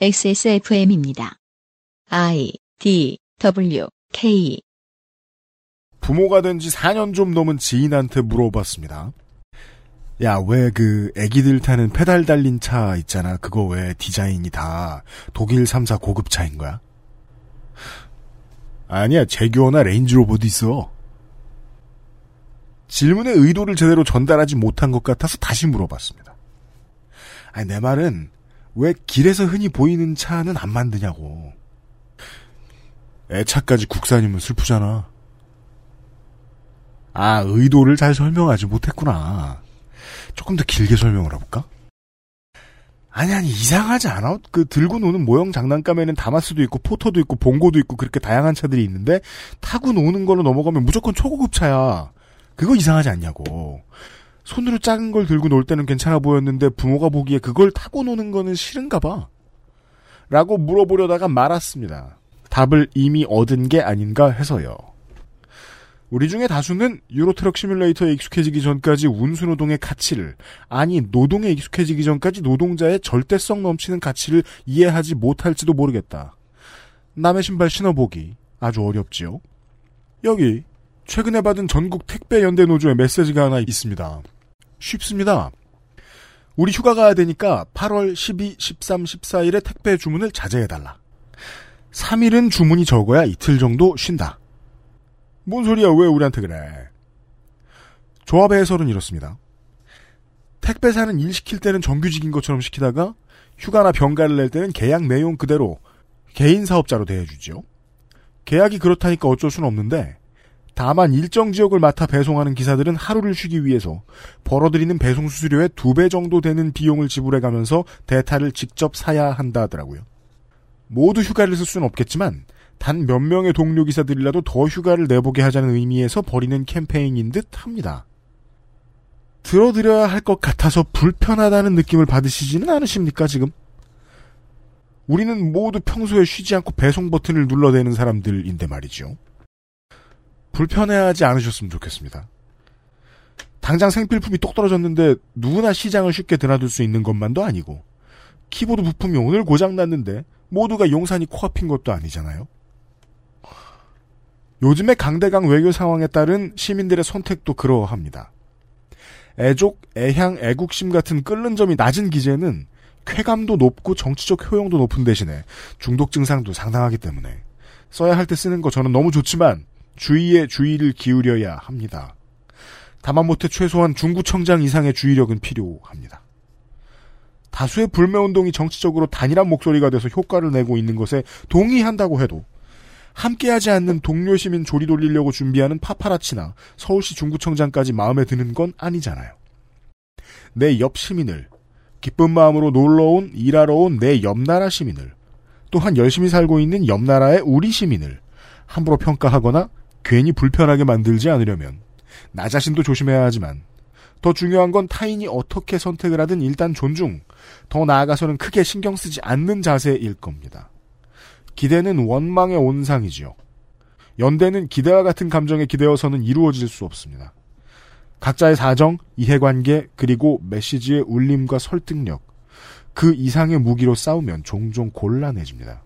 XSFM입니다. I D W K 부모가 된 지 4년 좀 넘은 지인한테 물어봤습니다. 야, 왜 그 애기들 타는 페달 달린 차 있잖아. 그거 왜 디자인이 다 독일 3사 고급 차인 거야? 아니야, 제규어나 레인지로버도 있어. 질문의 의도를 제대로 전달하지 못한 것 같아서 다시 물어봤습니다. 아니, 내 말은 왜 길에서 흔히 보이는 차는 안 만드냐고. 애차까지 국산이면 슬프잖아. 아, 의도를 잘 설명하지 못했구나. 조금 더 길게 설명을 해볼까? 아니, 아니, 이상하지 않아? 그, 들고 노는 모형 장난감에는 다마스도 있고, 포터도 있고, 봉고도 있고, 그렇게 다양한 차들이 있는데, 타고 노는 걸로 넘어가면 무조건 초고급 차야. 그거 이상하지 않냐고. 손으로 작은 걸 들고 놀 때는 괜찮아 보였는데, 부모가 보기에 그걸 타고 노는 거는 싫은가 봐. 라고 물어보려다가 말았습니다. 답을 이미 얻은 게 아닌가 해서요. 우리 중에 다수는 유로트럭 시뮬레이터에 익숙해지기 전까지 운수노동의 가치를 아니 노동에 익숙해지기 전까지 노동자의 절대성 넘치는 가치를 이해하지 못할지도 모르겠다. 남의 신발 신어보기 아주 어렵지요. 여기 최근에 받은 전국 택배 연대 노조의 메시지가 하나 있습니다. 쉽습니다. 우리 휴가 가야 되니까 8월 12, 13, 14일에 택배 주문을 자제해달라. 3일은 주문이 적어야 이틀 정도 쉰다. 뭔 소리야, 왜 우리한테 그래? 조합의 해설은 이렇습니다. 택배사는 일 시킬 때는 정규직인 것처럼 시키다가 휴가나 병가를 낼 때는 계약 내용 그대로 개인 사업자로 대해주죠. 계약이 그렇다니까 어쩔 수는 없는데 다만 일정 지역을 맡아 배송하는 기사들은 하루를 쉬기 위해서 벌어들이는 배송 수수료의 두 배 정도 되는 비용을 지불해 가면서 대타를 직접 사야 한다 하더라고요. 모두 휴가를 쓸 수는 없겠지만 단 몇 명의 동료 기사들이라도 더 휴가를 내보게 하자는 의미에서 벌이는 캠페인인 듯 합니다. 들어드려야 할 것 같아서 불편하다는 느낌을 받으시지는 않으십니까, 지금? 우리는 모두 평소에 쉬지 않고 배송 버튼을 눌러대는 사람들인데 말이죠. 불편해하지 않으셨으면 좋겠습니다. 당장 생필품이 똑 떨어졌는데 누구나 시장을 쉽게 드나들 수 있는 것만도 아니고 키보드 부품이 오늘 고장 났는데 모두가 용산이 코앞인 것도 아니잖아요. 요즘의 강대강 외교 상황에 따른 시민들의 선택도 그러합니다. 애족, 애향, 애국심 같은 끓는 점이 낮은 기재는 쾌감도 높고 정치적 효용도 높은 대신에 중독 증상도 상당하기 때문에 써야 할 때 쓰는 거 저는 너무 좋지만 주의에 주의를 기울여야 합니다. 다만 못해 최소한 중구청장 이상의 주의력은 필요합니다. 다수의 불매운동이 정치적으로 단일한 목소리가 돼서 효과를 내고 있는 것에 동의한다고 해도 함께하지 않는 동료 시민 조리 돌리려고 준비하는 파파라치나 서울시 중구청장까지 마음에 드는 건 아니잖아요. 내 옆 시민을 기쁜 마음으로 놀러온 일하러 온 내 옆나라 시민을 또한 열심히 살고 있는 옆나라의 우리 시민을 함부로 평가하거나 괜히 불편하게 만들지 않으려면 나 자신도 조심해야 하지만 더 중요한 건 타인이 어떻게 선택을 하든 일단 존중, 더 나아가서는 크게 신경 쓰지 않는 자세일 겁니다. 기대는 원망의 온상이지요. 연대는 기대와 같은 감정에 기대어서는 이루어질 수 없습니다. 각자의 사정, 이해관계, 그리고 메시지의 울림과 설득력, 그 이상의 무기로 싸우면 종종 곤란해집니다.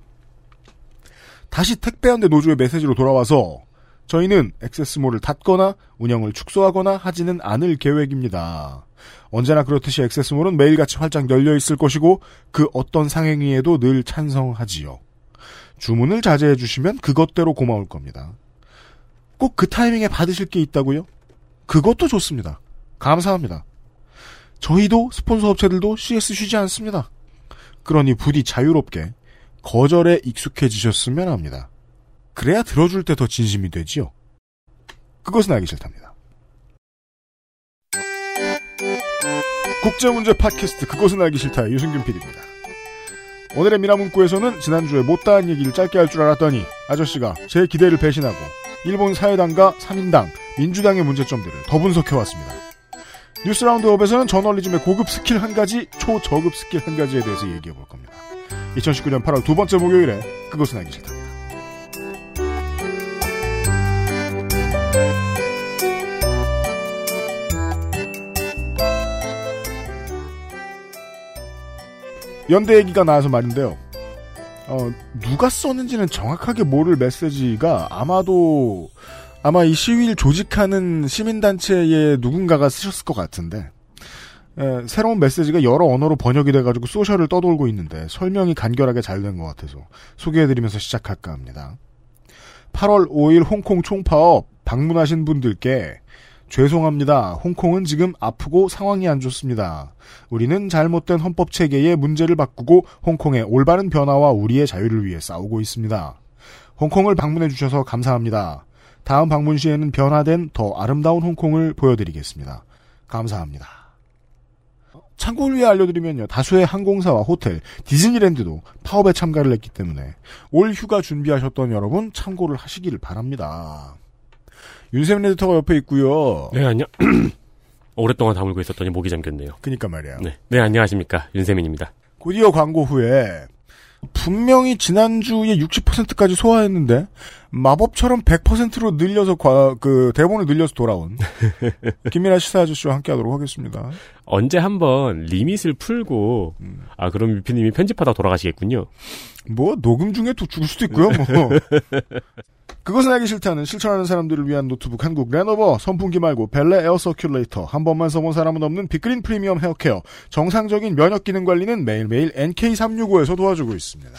다시 택배연대 노조의 메시지로 돌아와서 저희는 액세스몰을 닫거나 운영을 축소하거나 하지는 않을 계획입니다. 언제나 그렇듯이 액세스몰은 매일같이 활짝 열려 있을 것이고 그 어떤 상행위에도 늘 찬성하지요. 주문을 자제해 주시면 그것대로 고마울 겁니다. 꼭 그 타이밍에 받으실 게 있다고요? 그것도 좋습니다. 감사합니다. 저희도 스폰서 업체들도 CS 쉬지 않습니다. 그러니 부디 자유롭게 거절에 익숙해지셨으면 합니다. 그래야 들어줄 때 더 진심이 되지요. 그것은 알기 싫답니다. 국제문제 팟캐스트 그것은 알기 싫다 유승균 PD입니다. 오늘의 미나문구에서는 지난주에 못다한 얘기를 짧게 할 줄 알았더니 아저씨가 제 기대를 배신하고 일본 사회당과 사민당, 민주당의 문제점들을 더 분석해왔습니다. 뉴스 라운드업에서는 저널리즘의 고급 스킬 한 가지, 초저급 스킬 한 가지에 대해서 얘기해 볼 겁니다. 2019년 8월 두 번째 목요일에 그것은 알기 싫답니다. 연대 얘기가 나와서 말인데요. 어, 누가 썼는지는 정확하게 모를 메시지가 아마도 아마 이 시위를 조직하는 시민단체의 누군가가 쓰셨을 것 같은데 에, 새로운 메시지가 여러 언어로 번역이 돼가지고 소셜을 떠돌고 있는데 설명이 간결하게 잘 된 것 같아서 소개해드리면서 시작할까 합니다. 8월 5일 홍콩 총파업 방문하신 분들께 죄송합니다. 홍콩은 지금 아프고 상황이 안 좋습니다. 우리는 잘못된 헌법 체계의 문제를 바꾸고 홍콩의 올바른 변화와 우리의 자유를 위해 싸우고 있습니다. 홍콩을 방문해 주셔서 감사합니다. 다음 방문 시에는 변화된 더 아름다운 홍콩을 보여드리겠습니다. 감사합니다. 참고를 위해 알려드리면요. 다수의 항공사와 호텔, 디즈니랜드도 파업에 참가를 했기 때문에 올 휴가 준비하셨던 여러분 참고를 하시기를 바랍니다. 윤세민 에디터가 옆에 있고요. 네, 안녕. 오랫동안 다물고 있었더니 목이 잠겼네요. 그니까 말이야. 네. 네, 안녕하십니까. 윤세민입니다. 곧이어 광고 후에 분명히 지난주에 60%까지 소화했는데 마법처럼 100%로 늘려서 과, 그 대본을 늘려서 돌아온 김민아 시사 아저씨와 함께하도록 하겠습니다. 언제 한번 리밋을 풀고 음. 아 그럼 유피님이 편집하다 돌아가시겠군요. 뭐 녹음 중에 또 죽을 수도 있고요. 뭐 그것은 알기 싫다는 실천하는 사람들을 위한 노트북 한국 레노버 선풍기 말고 벨레 air circulator 한 번만 써본 사람은 없는 빅그린 프리미엄 헤어케어 정상적인 면역 기능 관리는 매일매일 NK365에서 도와주고 있습니다.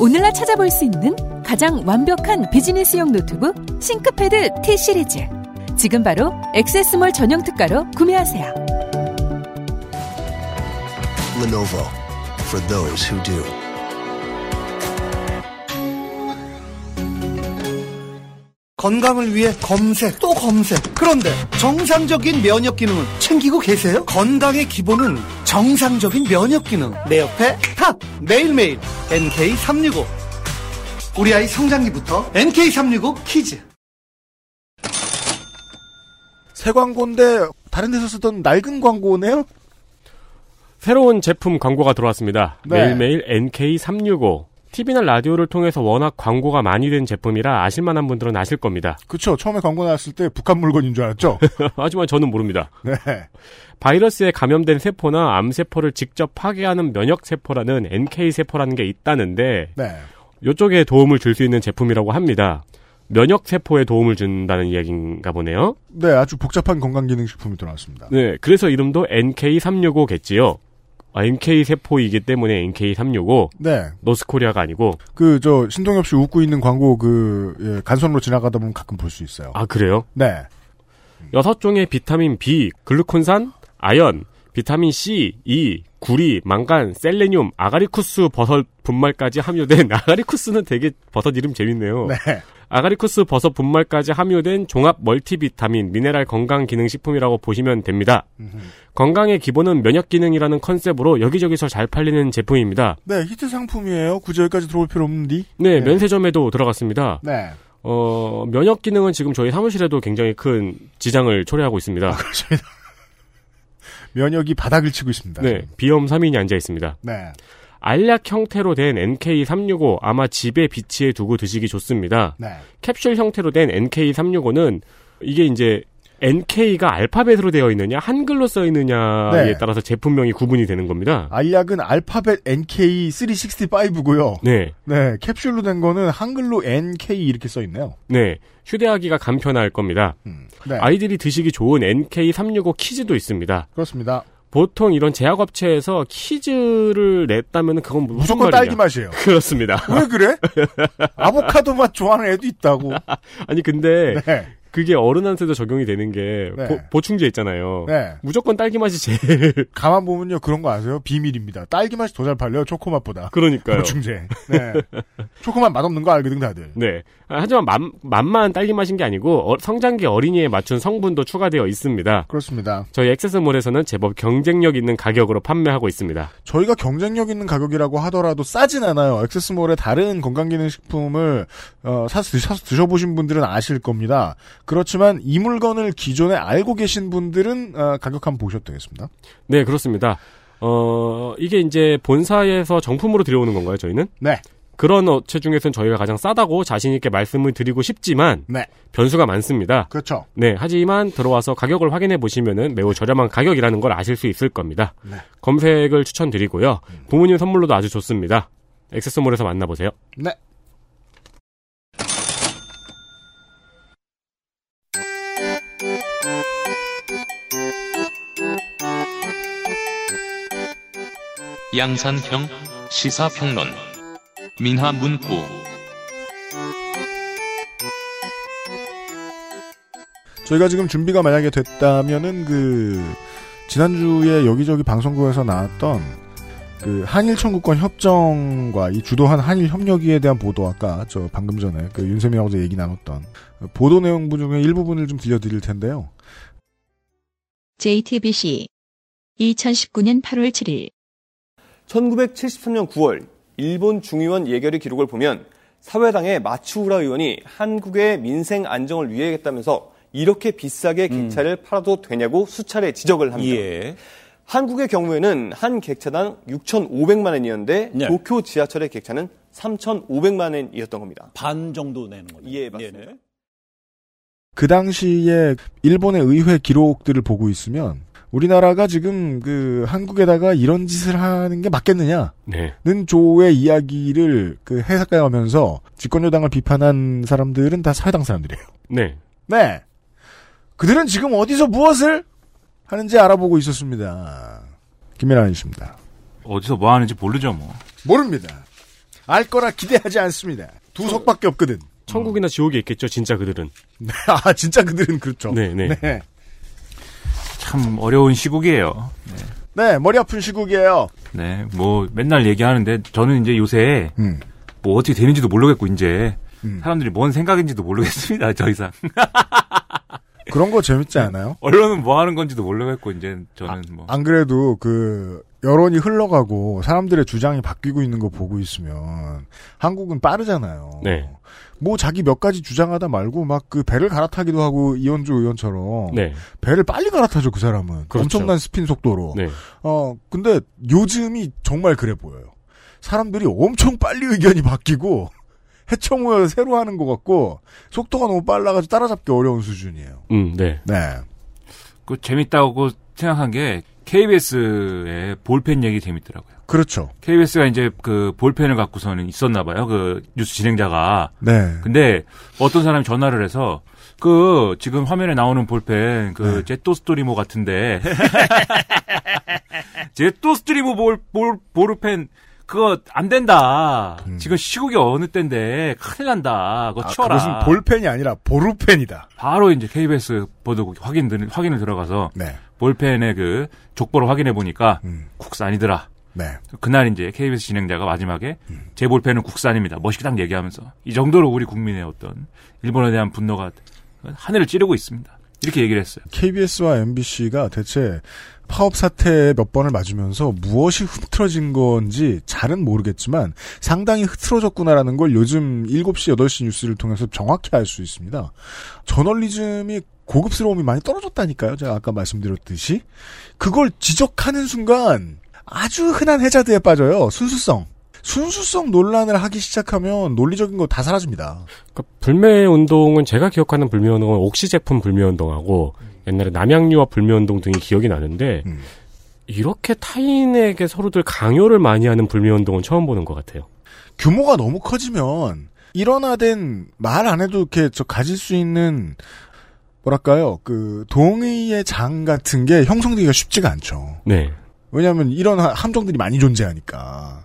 오늘날 찾아볼 수 있는 가장 완벽한 비즈니스용 노트북 싱크패드 T 시리즈. 지금 바로 XS몰 전용 특가로 구매하세요. Lenovo for those who do. 건강을 위해 검색 또 검색. 그런데 정상적인 면역 기능은 챙기고 계세요? 건강의 기본은 정상적인 면역 기능. 내 옆에 탑 매일매일 NK365. 우리 아이 성장기부터 NK365 키즈. 새 광고인데 다른 데서 쓰던 낡은 광고네요. 새로운 제품 광고가 들어왔습니다. 네. 매일매일 NK365. TV나 라디오를 통해서 워낙 광고가 많이 된 제품이라 아실만한 분들은 아실 겁니다. 그쵸. 처음에 광고 나왔을 때 북한 물건인 줄 알았죠? 하지만 저는 모릅니다. 네. 바이러스에 감염된 세포나 암세포를 직접 파괴하는 면역세포라는 NK세포라는 게 있다는데 네. 이쪽에 도움을 줄 수 있는 제품이라고 합니다. 면역 세포에 도움을 준다는 이야기인가 보네요. 네, 아주 복잡한 건강 기능 식품이 들어왔습니다. 네, 그래서 이름도 NK365겠지요. 아, NK세포이기 때문에 NK365, 네. 노스코리아가 아니고, 그, 저, 신동엽 씨 웃고 있는 광고 그, 예, 간선으로 지나가다 보면 가끔 볼 수 있어요. 아, 그래요? 네. 여섯 종의 비타민 B, 글루콘산, 아연, 비타민 C, E, 구리, 망간, 셀레늄, 아가리쿠스 버섯 분말까지 함유된 아가리쿠스는 되게 버섯 이름 재밌네요. 네. 아가리쿠스 버섯 분말까지 함유된 종합 멀티비타민 미네랄 건강 기능 식품이라고 보시면 됩니다. 건강의 기본은 면역 기능이라는 컨셉으로 여기저기서 잘 팔리는 제품입니다. 네, 히트 상품이에요. 굳이 여기까지 들어올 필요 없는디. 네, 네. 면세점에도 들어갔습니다. 네. 어, 면역 기능은 지금 저희 사무실에도 굉장히 큰 지장을 초래하고 있습니다. 그렇습니다. 면역이 바닥을 치고 있습니다. 네, 비염 3인이 앉아 있습니다. 네. 알약 형태로 된 NK365 아마 집에 비치해 두고 드시기 좋습니다. 네. 캡슐 형태로 된 NK365는 이게 이제 NK가 알파벳으로 되어 있느냐 한글로 써 있느냐에 네. 따라서 제품명이 구분이 되는 겁니다. 알약은 알파벳 NK365고요. 네, 네. 캡슐로 된 거는 한글로 NK 이렇게 써 있네요. 네. 휴대하기가 간편할 겁니다. 음. 네. 아이들이 드시기 좋은 NK365 키즈도 있습니다. 그렇습니다. 보통 이런 제약업체에서 키즈를 냈다면 그건 무슨 무조건 말이냐. 딸기 맛이에요. 그렇습니다. 왜 그래? 아보카도 맛 좋아하는 애도 있다고. 아니 근데 네. 그게 어른한테도 적용이 되는 게 네. 보, 충제 있잖아요. 네. 무조건 딸기 맛이 제일 가만 보면요 그런 거 아세요? 비밀입니다. 딸기 맛이 더 잘 팔려요 초코 맛보다. 그러니까요. 보충제. 네. 초코맛 맛없는 거 알거든 다들. 네. 아, 하지만 맛, 맛만 딸기 맛인 게 아니고 어, 성장기 어린이에 맞춘 성분도 추가되어 있습니다. 그렇습니다. 저희 액세스몰에서는 제법 경쟁력 있는 가격으로 판매하고 있습니다. 저희가 경쟁력 있는 가격이라고 하더라도 싸진 않아요. 액세스몰의 다른 건강기능식품을 어, 사서, 사서 드셔보신 분들은 아실 겁니다. 그렇지만 이 물건을 기존에 알고 계신 분들은 어, 가격 한번 보셔도 되겠습니다. 네, 그렇습니다. 어, 이게 이제 본사에서 정품으로 들여오는 건가요, 저희는? 네. 그런 업체 중에서는 저희가 가장 싸다고 자신있게 말씀을 드리고 싶지만, 네. 변수가 많습니다. 그렇죠. 네, 하지만 들어와서 가격을 확인해 보시면은 매우 저렴한 가격이라는 걸 아실 수 있을 겁니다. 네. 검색을 추천드리고요. 부모님 선물로도 아주 좋습니다. 액세스몰에서 만나보세요. 네. 양산형 시사평론 민하문구 저희가 지금 준비가 만약에 됐다면은 그 지난주에 여기저기 방송국에서 나왔던 그 한일 청구권 협정과 이 주도한 한일 협력위에 대한 보도 아까 저 방금 전에 그 윤세민 어제 얘기 나눴던 보도 내용 중에 일부분을 좀 들려드릴 텐데요. JTBC 2019년 8월 7일 1973년 9월 일본 중의원 예결위 기록을 보면 사회당의 마츠우라 의원이 한국의 민생 안정을 위해했다면서 이렇게 비싸게 객차를 팔아도 되냐고 수차례 지적을 합니다. 예. 한국의 경우에는 한 객차당 6,500만 원이었는데 네. 도쿄 지하철의 객차는 3,500만 원이었던 겁니다. 반 정도 내는 거죠. 예, 맞습니다. 네네. 그 당시에 일본의 의회 기록들을 보고 있으면 우리나라가 지금 그 한국에다가 이런 짓을 하는 게 맞겠느냐는 네. 조의 이야기를 그 해석해가면서 집권여당을 비판한 사람들은 다 사회당 사람들이에요. 네. 네. 그들은 지금 어디서 무엇을 하는지 알아보고 있었습니다. 김민아 씨입니다. 어디서 뭐 하는지 모르죠, 뭐. 모릅니다. 알 거라 기대하지 않습니다. 두 석밖에 없거든. 천국이나 지옥에 있겠죠, 진짜 그들은. 아, 진짜 그들은 그렇죠. 네, 네. 네. 참 어려운 시국이에요. 네, 머리 아픈 시국이에요. 네, 뭐 맨날 얘기하는데 저는 이제 요새 음. 뭐 어떻게 되는지도 모르겠고 이제 음. 사람들이 뭔 생각인지도 모르겠습니다. 더 이상 그런 거 재밌지 않아요? 언론은 뭐 하는 건지도 모르겠고 이제 저는 뭐안 그래도 그 여론이 흘러가고 사람들의 주장이 바뀌고 있는 거 보고 있으면 한국은 빠르잖아요. 네. 뭐 자기 몇 가지 주장하다 말고 막 그 배를 갈아타기도 하고 이현주 의원처럼 네. 배를 빨리 갈아타죠 그 사람은 그렇죠. 엄청난 스핀 속도로. 네. 어 근데 요즘이 정말 그래 보여요. 사람들이 엄청 빨리 의견이 바뀌고 모여 새로 하는 것 같고 속도가 너무 빨라가지고 따라잡기 어려운 수준이에요. 음, 네. 네. 그 재밌다고 생각한 게 KBS의 볼펜 얘기 재밌더라고요. 그렇죠. KBS가 이제 그 볼펜을 갖고서는 있었나 봐요. 그 뉴스 진행자가. 네. 근데 어떤 사람이 전화를 해서 그 지금 화면에 나오는 볼펜 그 네. 제또 스토리모 같은데 제또 스토리모 볼, 볼 볼펜 그거 안 된다. 음. 지금 시국이 어느 때인데 큰일 난다. 그거 아, 치워라. 그것은 볼펜이 아니라 보루펜이다. 바로 이제 KBS 보도 확인 확인을 들어가서 네. 볼펜의 그 족보를 확인해 보니까 음. 국산이더라. 네. 그날 이제 KBS 진행자가 마지막에 음. 제 볼펜은 국산입니다. 멋있게 딱 얘기하면서 이 정도로 우리 국민의 어떤 일본에 대한 분노가 하늘을 찌르고 있습니다. 이렇게 얘기를 했어요. KBS와 MBC가 대체 파업 사태에 몇 번을 맞으면서 무엇이 흐트러진 건지 잘은 모르겠지만 상당히 흐트러졌구나라는 걸 요즘 7시, 8시 뉴스를 통해서 정확히 알 수 있습니다. 저널리즘이 고급스러움이 많이 떨어졌다니까요. 제가 아까 말씀드렸듯이. 그걸 지적하는 순간 아주 흔한 해자드에 빠져요. 순수성. 순수성 논란을 하기 시작하면 논리적인 거 다 사라집니다. 그 불매 운동은 제가 기억하는 불매 운동은 옥시 제품 불매 운동하고 옛날에 남양유업 불매 운동 등이 기억이 나는데 음. 이렇게 타인에게 서로들 강요를 많이 하는 불매 운동은 처음 보는 것 같아요. 규모가 너무 커지면 일원화된 말 안 해도 이렇게 저 가질 수 있는 뭐랄까요 그 동의의 장 같은 게 형성되기가 쉽지가 않죠. 네. 왜냐하면 이런 하- 함정들이 많이 존재하니까.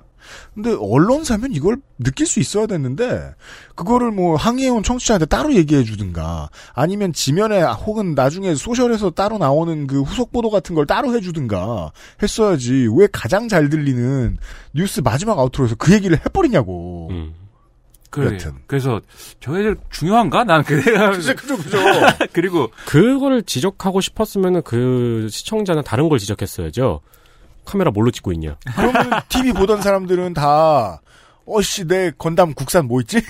근데 언론사면 이걸 느낄 수 있어야 됐는데 그거를 뭐 항의해온 청취자한테 따로 얘기해 주든가 아니면 지면에 혹은 나중에 소셜에서 따로 나오는 그 후속 보도 같은 걸 따로 해주든가 했어야지 왜 가장 잘 들리는 뉴스 마지막 아우트로에서 그 얘기를 해버리냐고. 음. 그래. 여튼. 그래서 저희들 중요한가? 난그 생각하면서 그죠 그죠. 그리고 그거를 지적하고 싶었으면은 그 시청자는 다른 걸 지적했어야죠. 카메라 뭘로 찍고 있냐. 그러면 TV 보던 사람들은 다 어씨 내 건담 국산 뭐 있지?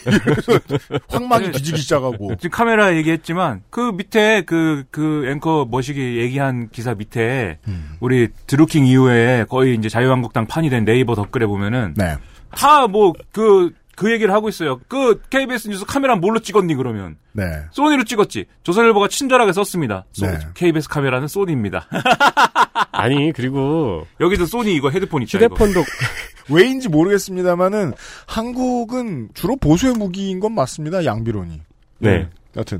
황망이 뒤지기 시작하고. 지금 카메라 얘기했지만 그 밑에 그그 앵커 머시기 얘기한 기사 밑에 음. 우리 드루킹 이후에 거의 이제 자유한국당 판이 된 네이버 댓글에 보면은 네. 다뭐 그 그 얘기를 하고 있어요. 그 KBS 뉴스 카메라 뭘로 찍었니 그러면 네. 소니로 찍었지. 조선일보가 친절하게 썼습니다. 소- 네. KBS 카메라는 소니입니다. 아니 그리고 여기도 소니 이거 헤드폰 있죠. 휴대폰도 왜인지 모르겠습니다만은 한국은 주로 보수의 무기인 건 맞습니다. 양비론이. 네. 여튼.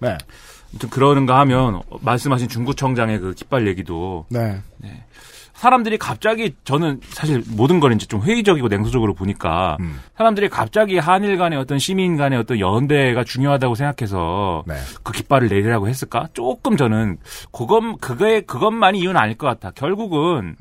네. 아무튼 그러는가 하면 어, 말씀하신 중구청장의 그 깃발 얘기도 네. 사람들이 갑자기 저는 사실 모든 걸 이제 좀 회의적이고 냉소적으로 보니까 음. 사람들이 갑자기 한일 간의 어떤 시민 간의 어떤 연대가 중요하다고 생각해서 네. 그 깃발을 내리라고 했을까? 조금 저는 그것 그거에 그것만이 이유는 아닐 것 같아. 결국은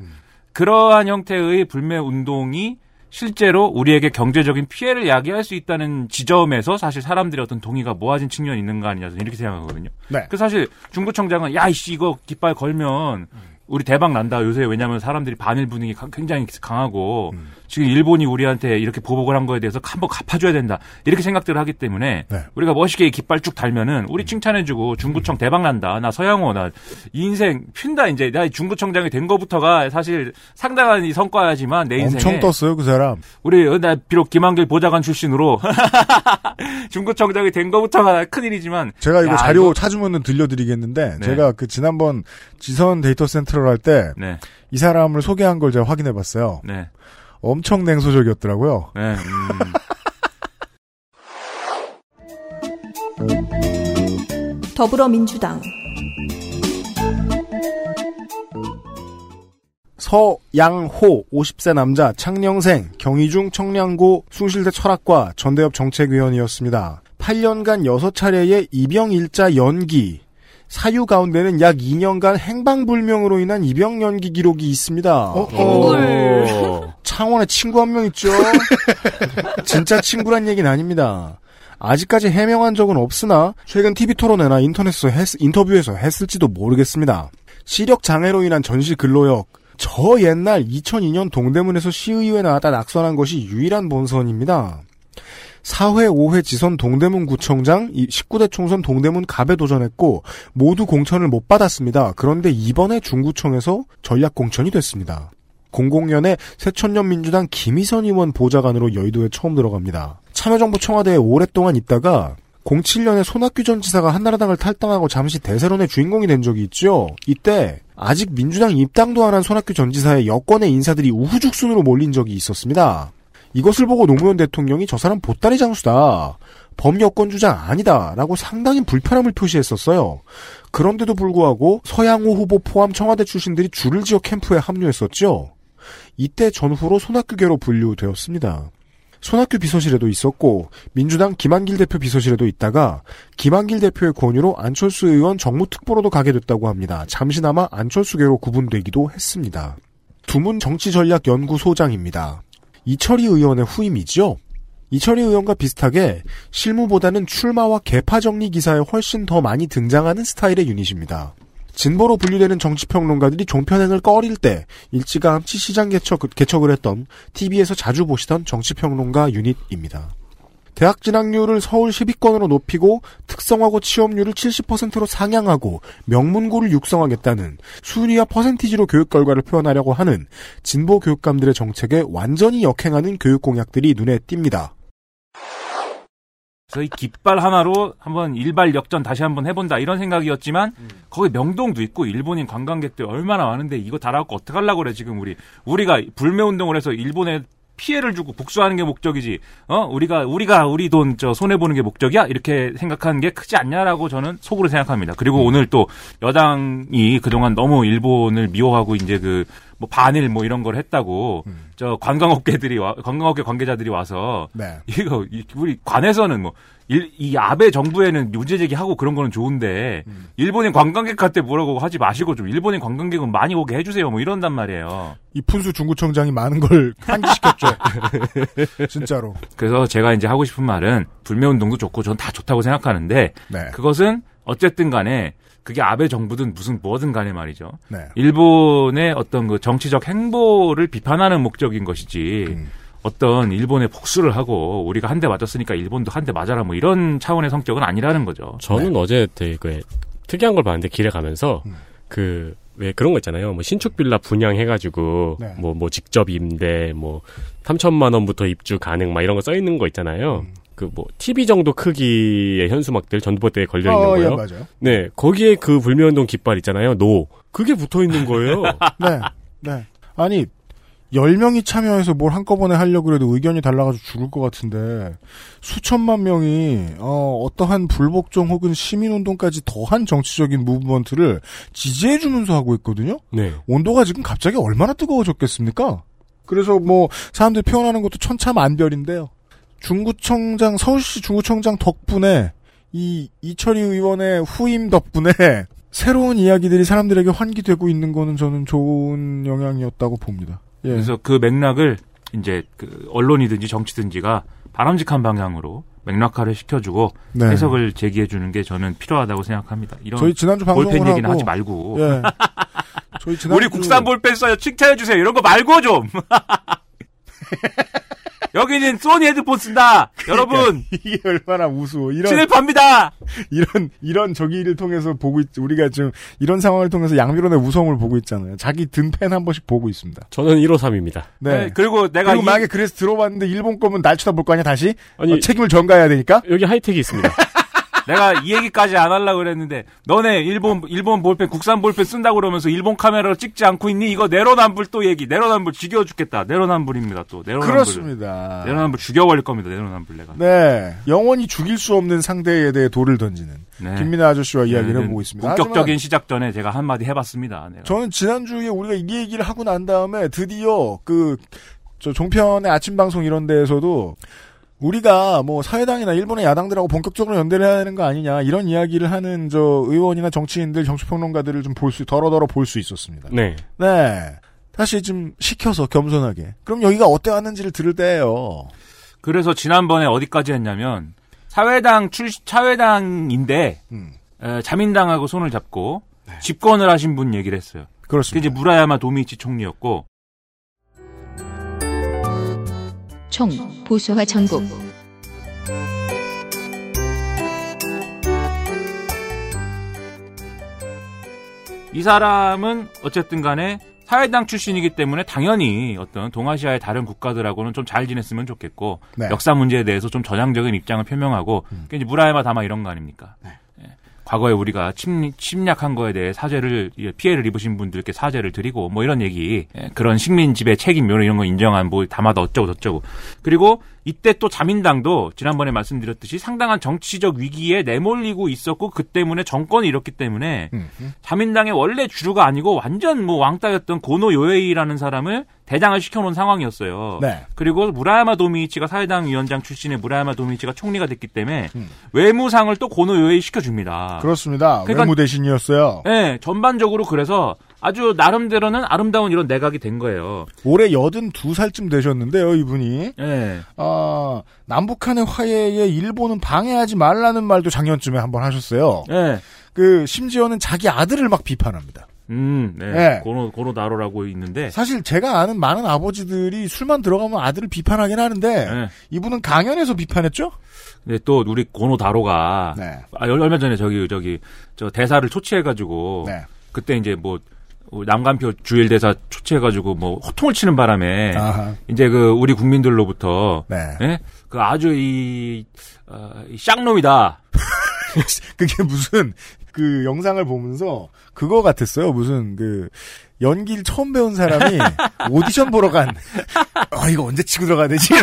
그러한 형태의 불매 운동이 실제로 우리에게 경제적인 피해를 야기할 수 있다는 지점에서 사실 사람들의 어떤 동의가 모아진 측면이 있는 거 아니냐 저는 이렇게 생각하거든요. 네. 그 사실 중구청장은 야 이씨 이거 깃발 걸면 우리 대박 난다 요새 왜냐하면 사람들이 반일 분위기 가- 굉장히 강하고 음. 지금 일본이 우리한테 이렇게 보복을 한 거에 대해서 한번 갚아줘야 된다 이렇게 생각들을 하기 때문에 네. 우리가 멋있게 이 깃발 쭉 달면은 우리 칭찬해주고 중구청 대박 난다 나 서양호 나 인생 핀다 이제 나 중구청장이 된 거부터가 사실 상당한 이 성과지만 내 인생에 엄청 떴어요, 그 사람. 우리 어, 나 비록 김한길 보좌관 출신으로 중구청장이 된 거부터가 큰 일이지만 제가 이거 야, 자료 이거- 찾으면 들려드리겠는데 네. 제가 그 지난번 지선 데이터 센터를 할 때이 네, 사람을 소개한 걸 제가 확인해 봤어요. 네, 엄청 냉소적이었더라고요. 네. 음. 더불어민주당 서양호 50세 남자 창녕생 경희중 청량고 숭실대 철학과 전대협 정책위원이었습니다. 8년간 6차례의 입영 일자 연기 사유 가운데는 약 2년간 행방불명으로 인한 입영 연기 기록이 있습니다. 오. 창원에 친구 한 명 있죠. 진짜 친구란 얘기는 아닙니다. 아직까지 해명한 적은 없으나 최근 TV 토론회나 인터넷에서 했- 인터뷰에서 했을지도 모르겠습니다. 시력 장애로 인한 전시 근로역 저 옛날 2002년 동대문에서 시의회 나왔다 낙선한 것이 유일한 본선입니다. 4회, 5회 지선 동대문 구청장, 19대 총선 동대문 갑에 도전했고 모두 공천을 못 받았습니다. 그런데 이번에 중구청에서 전략 공천이 됐습니다. 00년에 새천년 민주당 김희선 의원 보좌관으로 여의도에 처음 들어갑니다. 참여정부 청와대에 오랫동안 있다가 07년에 손학규 전 지사가 한나라당을 탈당하고 잠시 대세론의 주인공이 된 적이 있죠. 이때 아직 민주당 입당도 안 한 손학규 전 지사의 여권의 인사들이 우후죽순으로 몰린 적이 있었습니다. 이것을 보고 노무현 대통령이 저 사람 보따리 장수다. 범여권 주장 아니다. 라고 상당히 불편함을 표시했었어요. 그런데도 불구하고 서양호 후보 포함 청와대 출신들이 줄을 지어 캠프에 합류했었죠. 이때 전후로 손학규계로 분류되었습니다. 손학규 비서실에도 있었고 민주당 김한길 대표 비서실에도 있다가 김한길 대표의 권유로 안철수 의원 정무특보로도 가게 됐다고 합니다. 잠시나마 안철수계로 구분되기도 했습니다. 두문 정치전략연구소장입니다. 이철희 의원의 후임이죠. 이철희 의원과 비슷하게 실무보다는 출마와 개파 정리 기사에 훨씬 더 많이 등장하는 스타일의 유닛입니다. 진보로 분류되는 정치평론가들이 종편행을 꺼릴 때 일찌감치 시장 개척, 개척을 했던 TV에서 자주 보시던 정치평론가 유닛입니다. 대학 진학률을 서울 10위권으로 높이고 특성화고 취업률을 70%로 상향하고 명문고를 육성하겠다는 순위와 퍼센티지로 교육 결과를 표현하려고 하는 진보 교육감들의 정책에 완전히 역행하는 교육 공약들이 눈에 띕니다. 이 깃발 하나로 한번 일발 역전 다시 한번 해본다 이런 생각이었지만 거기 명동도 있고 일본인 관광객들 얼마나 많은데 이거 달아갖고 어떡하려고 그래 지금 우리 우리가 불매 운동을 해서 일본에 피해를 주고 복수하는 게 목적이지. 어? 우리가 우리가 우리 돈 저 손해 보는 게 목적이야? 이렇게 생각하는 게 크지 않냐라고 저는 속으로 생각합니다. 그리고 오늘 또 여당이 그동안 너무 일본을 미워하고 이제 그 뭐 반일 뭐 이런 걸 했다고 저 관광업계들이 와 관광업계 관계자들이 와서 네. 이거 이- 우리 관에서는 뭐이 아베 정부에는 문제 제기하고 그런 거는 좋은데 일본인 관광객한테 뭐라고 하지 마시고 좀 일본인 관광객은 많이 오게 해주세요 뭐 이런단 말이에요. 이 푼수 중구청장이 많은 걸 환기시켰죠. 진짜로. 그래서 제가 이제 하고 싶은 말은 불매운동도 좋고 전 다 좋다고 생각하는데 네. 그것은 어쨌든 간에 그게 아베 정부든 무슨 뭐든 간에 말이죠. 네. 일본의 어떤 그 정치적 행보를 비판하는 목적인 것이지 음. 어떤 일본에 복수를 하고 우리가 한 대 맞았으니까 일본도 한 대 맞아라 뭐 이런 차원의 성격은 아니라는 거죠. 저는 어제 되게 그 특이한 걸 봤는데 길에 가면서 음. 그왜 그런 거 있잖아요. 뭐 신축 빌라 분양해가지고 네. 뭐뭐 직접 임대 뭐 3천만 원부터 입주 가능 막 이런 거 써 있는 거 있잖아요. 음. 그 뭐 TV 정도 크기의 현수막들 전두봇대에 걸려 있는 어, 예, 거요. 맞아요. 네, 거기에 그 불매운동 깃발 있잖아요. 노 그게 붙어 있는 거예요. 네. 네. 아니, 10명이 참여해서 뭘 한꺼번에 하려고 해도 의견이 달라가지고 죽을 것 같은데, 수천만 명이, 어, 어떠한 불복종 혹은 시민운동까지 더한 정치적인 무브먼트를 지지해주면서 하고 있거든요? 네. 온도가 지금 갑자기 얼마나 뜨거워졌겠습니까? 그래서 뭐, 사람들이 표현하는 것도 천차만별인데요. 중구청장, 서울시 중구청장 덕분에, 이, 이철희 의원의 후임 덕분에, 새로운 이야기들이 사람들에게 환기되고 있는 거는 저는 좋은 영향이었다고 봅니다. 예. 그래서 그 맥락을 이제 그 언론이든지 정치든지가 바람직한 방향으로 맥락화를 시켜주고 네. 해석을 제기해 주는 게 저는 필요하다고 생각합니다. 이런 저희 지난주 방송을 볼펜 얘기는 하지 말고 예. 저희 지난주 우리 국산 볼펜 써요 칭찬해 주세요. 이런 거 말고 좀. 여기는 소니 헤드폰 쓴다. 여러분 이게 얼마나 우스워. 이런 진입합니다. 이런 이런 저기를 통해서 보고 있, 우리가 지금 이런 상황을 통해서 양비론의 우성을 보고 있잖아요. 자기 등펜 한 번씩 보고 있습니다. 저는 153입니다. 네. 네, 그리고 내가 그리고 이- 만약에 그래서 들어봤는데 일본 거면 날 쳐다볼 거 아니야 다시? 아니- 어, 책임을 전가해야 되니까? 여기 하이텍이 있습니다. 내가 이 얘기까지 안 하려고 그랬는데 너네 일본 일본 볼펜 국산 볼펜 쓴다고 그러면서 일본 카메라로 찍지 않고 있니? 이거 내로남불 또 얘기. 내로남불 죽여 죽겠다. 내로남불입니다. 또 내로남불. 그렇습니다. 내로남불 죽여 버릴 겁니다. 내로남불 내가. 네. 영원히 죽일 수 없는 상대에 대해 돌을 던지는 네. 김민아 아저씨와 이야기를 네, 보고 있습니다. 본격적인 시작 전에 제가 한마디 해봤습니다. 내가. 저는 지난주에 우리가 이 얘기를 하고 난 다음에 드디어 그, 저 종편의 아침 방송 이런 데에서도 우리가 뭐 사회당이나 일본의 야당들하고 본격적으로 연대를 해야 되는 거 아니냐 이런 이야기를 하는 저 의원이나 정치인들 정치평론가들을 좀 볼 수 더러더러 볼 수 있었습니다. 네. 네. 다시 좀 시켜서 겸손하게. 그럼 여기가 어때 왔는지를 들을 때예요. 그래서 지난번에 어디까지 했냐면 사회당 출 사회당인데 음. 에, 자민당하고 손을 잡고 집권을 하신 분 얘기를 했어요. 네. 그렇습니다. 이제 무라야마 도미치 총리였고 총 보수화 전국 이 사람은 어쨌든 간에 사회당 출신이기 때문에 당연히 어떤 동아시아의 다른 국가들하고는 좀 잘 지냈으면 좋겠고 네. 역사 문제에 대해서 좀 전향적인 입장을 표명하고 그게 이제 무라야마 다마 이런 거 아닙니까? 예. 과거에 우리가 침, 침략한 거에 대해 사죄를 예, 피해를 입으신 분들께 사죄를 드리고 뭐 이런 얘기 예, 그런 식민 지배 책임 뭐 이런 거 인정한 뭐 다마다 어쩌고 저쩌고. 그리고 이때 또 자민당도 지난번에 말씀드렸듯이 상당한 정치적 위기에 내몰리고 있었고 그 때문에 정권이 이렇기 때문에 음. 자민당의 원래 주류가 아니고 완전 뭐 왕따였던 고노 요에이라는 사람을 대장을 시켜놓은 상황이었어요. 네. 그리고 무라야마 도미이치가 사회당 위원장 출신의 무라야마 도미이치가 총리가 됐기 때문에 음. 외무상을 또 고노 요에이 시켜줍니다. 그렇습니다. 그러니까- 외무 대신이었어요. 네, 전반적으로 그래서 아주 나름대로는 아름다운 이런 내각이 된 거예요. 올해 82살쯤 되셨는데요, 이분이. 네. 아, 남북한의 화해에 일본은 방해하지 말라는 말도 작년쯤에 한번 하셨어요. 네. 그 심지어는 자기 아들을 막 비판합니다. 음, 네. 네. 고노 고노 나로라고 있는데 사실 제가 아는 많은 아버지들이 술만 들어가면 아들을 비판하긴 하는데 네. 이분은 강연에서 비판했죠? 근데 또 우리 고노 다로가 네. 아, 얼- 얼마 전에 저기 저기 저 대사를 초치해가지고 네. 그때 이제 뭐 남간표 주일 대사 초치해가지고 뭐 호통을 치는 바람에 아하. 이제 그 우리 국민들로부터 네. 예? 그 아주 이, 어, 이 쌍놈이다. 그게 무슨 그 영상을 보면서 그거 같았어요. 무슨 그 연기를 처음 배운 사람이 오디션 보러 간. 아 이거 언제 치고 들어가야 되지?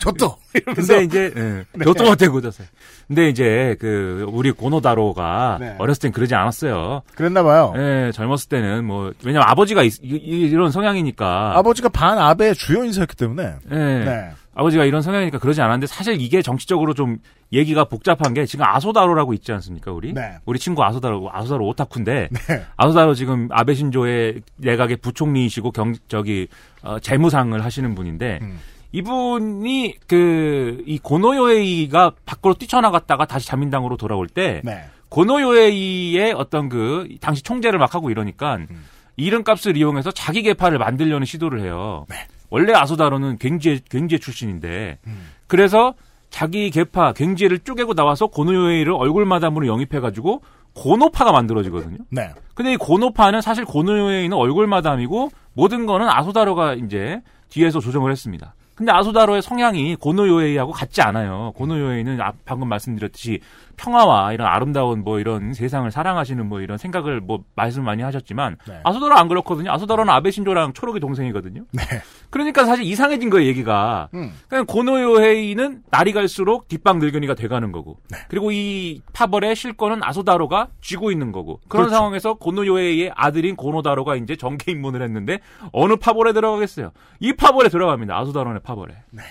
저또 근데 이제 네. 교통 어때 고졌어요. 근데 이제 그 우리 고노다로가 네. 어렸을 땐 그러지 않았어요. 그랬나 봐요. 예, 젊었을 때는 뭐 왜냐면 아버지가 이, 이, 런 성향이니까. 아버지가 반 아베 주요 인사였기 때문에. 예. 네. 아버지가 이런 성향이니까 그러지 않았는데 사실 이게 정치적으로 좀 얘기가 복잡한 게 지금 아소다로라고 있지 않습니까 우리? 네. 우리 친구 아소다로 아소다로 오타쿠인데 네. 아소다로 지금 아베 신조의 내각의 부총리이시고 경 저기 어, 재무상을 하시는 분인데 음. 이분이 그 이 고노요에이가 밖으로 뛰쳐나갔다가 다시 자민당으로 돌아올 때 네. 고노요에이의 어떤 그 당시 총재를 막 하고 이러니까 음. 이름값을 이용해서 자기 개파를 만들려는 시도를 해요. 네. 원래 아소다로는 경제 경제 출신인데 음. 그래서 자기 개파 경제를 쪼개고 나와서 고노요에이를 얼굴마담으로 영입해가지고 고노파가 만들어지거든요. 네. 근데 이 고노파는 사실 고노에 있는 얼굴마담이고 모든 거는 아소다로가 이제 뒤에서 조정을 했습니다. 근데 아소다로의 성향이 고노요에이하고 같지 않아요. 고노요에이는 아- 방금 말씀드렸듯이 평화와 이런 아름다운 뭐 이런 세상을 사랑하시는 뭐 이런 생각을 뭐 말씀 많이 하셨지만 네. 아소다로 안 그렇거든요. 아소다로는 아베 신조랑 초록이 동생이거든요. 네. 그러니까 사실 이상해진 거예요, 얘기가. 음. 그냥 고노요헤이는 날이 갈수록 뒷방 늙은이가 돼가는 거고. 네. 그리고 이 파벌의 실권은 아소다로가 쥐고 있는 거고. 그런 그렇죠. 상황에서 고노요헤이의 아들인 고노다로가 이제 정계 입문을 했는데 어느 파벌에 들어가겠어요? 이 파벌에 들어갑니다. 아소다로의 파벌에. 네.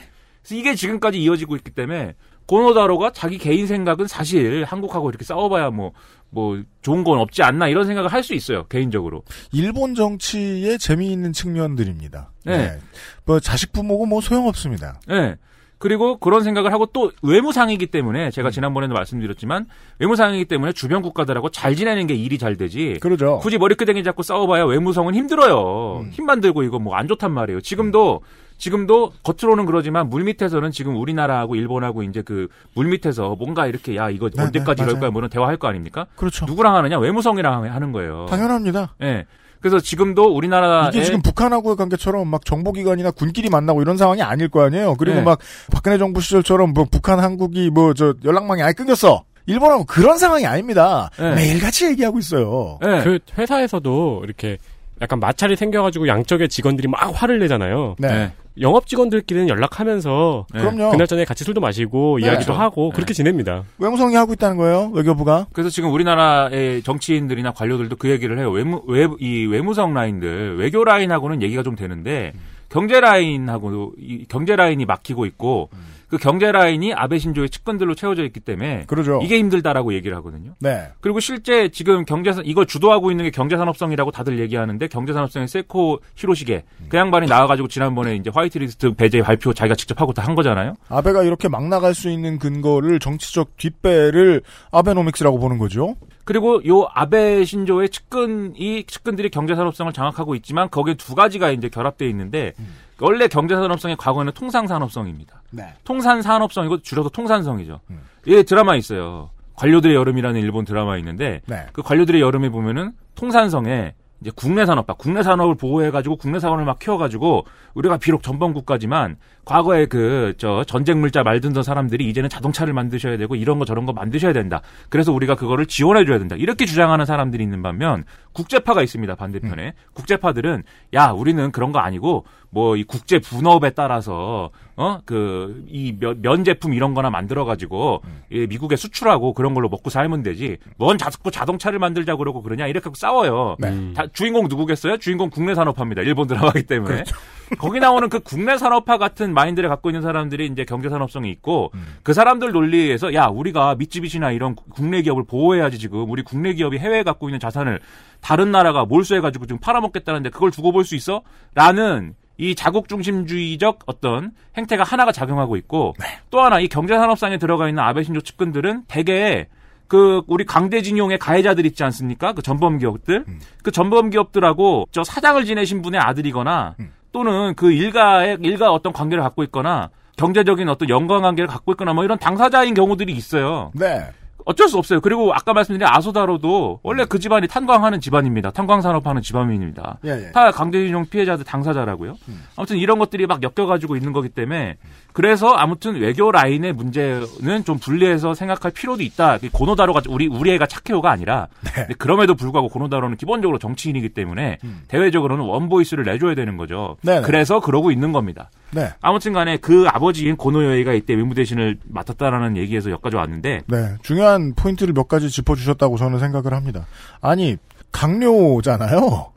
그래서 이게 지금까지 이어지고 있기 때문에 고노다로가 자기 개인 생각은 사실 한국하고 이렇게 싸워봐야 뭐, 뭐, 좋은 건 없지 않나 이런 생각을 할 수 있어요, 개인적으로. 일본 정치의 재미있는 측면들입니다. 네. 뭐 자식 부모고 뭐 소용없습니다. 예. 그리고 그런 생각을 하고 또 외무상이기 때문에 제가 지난번에도 말씀드렸지만 외무상이기 때문에 주변 국가들하고 잘 지내는 게 일이 잘 되지. 그러죠. 굳이 머리끄댕이 잡고 싸워봐야 외무성은 힘들어요. 힘만 들고 이거 뭐 안 좋단 말이에요. 지금도 지금도 겉으로는 그러지만 물 밑에서는 지금 우리나라하고 일본하고 이제 그 물 밑에서 뭔가 이렇게 야 이거 네, 언제까지 네, 이럴. 거야 뭐는 대화할 거 아닙니까? 그렇죠. 누구랑 하느냐 외무성이랑 하는 거예요. 당연합니다. 예. 그래서 지금도 우리나라에 이게 지금 북한하고의 관계처럼 막 정보기관이나 군끼리 만나고 이런 상황이 아닐 거 아니에요. 그리고 네. 막 박근혜 정부 시절처럼 뭐 북한 한국이 뭐 저 연락망이 아예 끊겼어. 일본하고 그런 상황이 아닙니다. 네. 매일 같이 얘기하고 있어요. 그 회사에서도 이렇게 약간 마찰이 생겨가지고 양쪽의 직원들이 막 화를 내잖아요. 네. 영업 직원들끼리는 연락하면서 그럼요. 그날 저녁에 같이 술도 마시고 네. 이야기도 그렇죠. 하고 네. 그렇게 지냅니다. 외무성이 하고 있다는 거예요. 외교부가. 그래서 지금 우리나라의 정치인들이나 관료들도 그 얘기를 해요. 외무, 외, 이 외무성 라인들, 외교 라인하고는 얘기가 좀 되는데, 경제 라인하고, 이 경제 라인이 막히고 있고, 그 경제 라인이 아베 신조의 측근들로 채워져 있기 때문에, 그러죠. 이게 힘들다라고 얘기를 하거든요. 네. 그리고 실제 지금 경제산, 이걸 주도하고 있는 게 경제산업성이라고 다들 얘기하는데, 경제산업성의 세코 히로시게, 그 양반이 나와가지고 지난번에 이제 화이트리스트 배제 발표 자기가 직접 하고 다 한 거잖아요. 아베가 이렇게 막 나갈 수 있는 근거를 정치적 뒷배를 아베노믹스라고 보는 거죠. 그리고 요 아베 신조의 측근이 측근들이 경제산업성을 장악하고 있지만 거기에 두 가지가 이제 결합되어 있는데 원래 경제산업성의 과거에는 통상산업성입니다. 네. 통산산업성이고 줄여서 통산성이죠. 예 드라마 있어요. 관료들의 여름이라는 일본 드라마 있는데 네. 그 관료들의 여름에 보면은 통산성에 이제 국내 산업화, 국내 산업을 보호해가지고 국내 산업을 막 키워가지고 우리가 비록 전범 국가지만 과거에 그 저 전쟁 물자 말든던 사람들이 이제는 자동차를 만드셔야 되고 이런 거 저런 거 만드셔야 된다. 그래서 우리가 그거를 지원해줘야 된다. 이렇게 주장하는 사람들이 있는 반면 국제파가 있습니다 반대편에 국제파들은 야 우리는 그런 거 아니고 뭐 이 국제 분업에 따라서 어 그 이 면 제품 이런 거나 만들어 가지고 미국에 수출하고 그런 걸로 먹고 살면 되지. 뭔 자꾸 자동차를 만들자 그러고 그러냐 이렇게 하고 싸워요. 네. 다- 주인공 누구겠어요? 주인공 국내 산업화입니다. 일본 드라마기 때문에. 거기 나오는 그 국내 산업화 같은 마인드를 갖고 있는 사람들이 이제 경제 산업성이 있고 그 사람들 논리에서 야 우리가 미쯔비시나 이런 국내 기업을 보호해야지 지금 우리 국내 기업이 해외에 갖고 있는 자산을 다른 나라가 몰수해가지고 지금 팔아먹겠다는데 그걸 두고 볼 수 있어? 라는 이 자국 중심주의적 어떤 행태가 하나가 작용하고 있고 또 하나 이 경제산업상에 들어가 있는 아베 신조 측근들은 대개 그 우리 강제징용의 가해자들 있지 않습니까? 그 전범 기업들 그 전범 기업들하고 저 사장을 지내신 분의 아들이거나 또는 그 일가의 일가 어떤 관계를 갖고 있거나 경제적인 어떤 연관 관계를 갖고 있거나 뭐 이런 당사자인 경우들이 있어요. 네. 어쩔 수 없어요. 그리고 아까 말씀드린 아소다로도 원래 그 집안이 탄광하는 집안입니다. 탄광 산업하는 집안입니다. 예, 예. 다 강제징용 피해자들 당사자라고요. 아무튼 이런 것들이 막 엮여가지고 있는 거기 때문에 그래서 아무튼 외교 라인의 문제는 좀 분리해서 생각할 필요도 있다. 고노다로가 우리 우리 애가 착해요가 아니라 근데 그럼에도 불구하고 고노다로는 기본적으로 정치인이기 때문에 대외적으로는 one voice를 내줘야 되는 거죠. 네네. 그래서 그러고 있는 겁니다. 네. 아무튼간에 그 아버지인 고노 요헤이가 이때 외무 대신을 맡았다라는 얘기에서 여기까지 왔는데 네. 중요한 포인트를 몇 가지 짚어주셨다고 저는 생각을 합니다. 아니, 각료잖아요.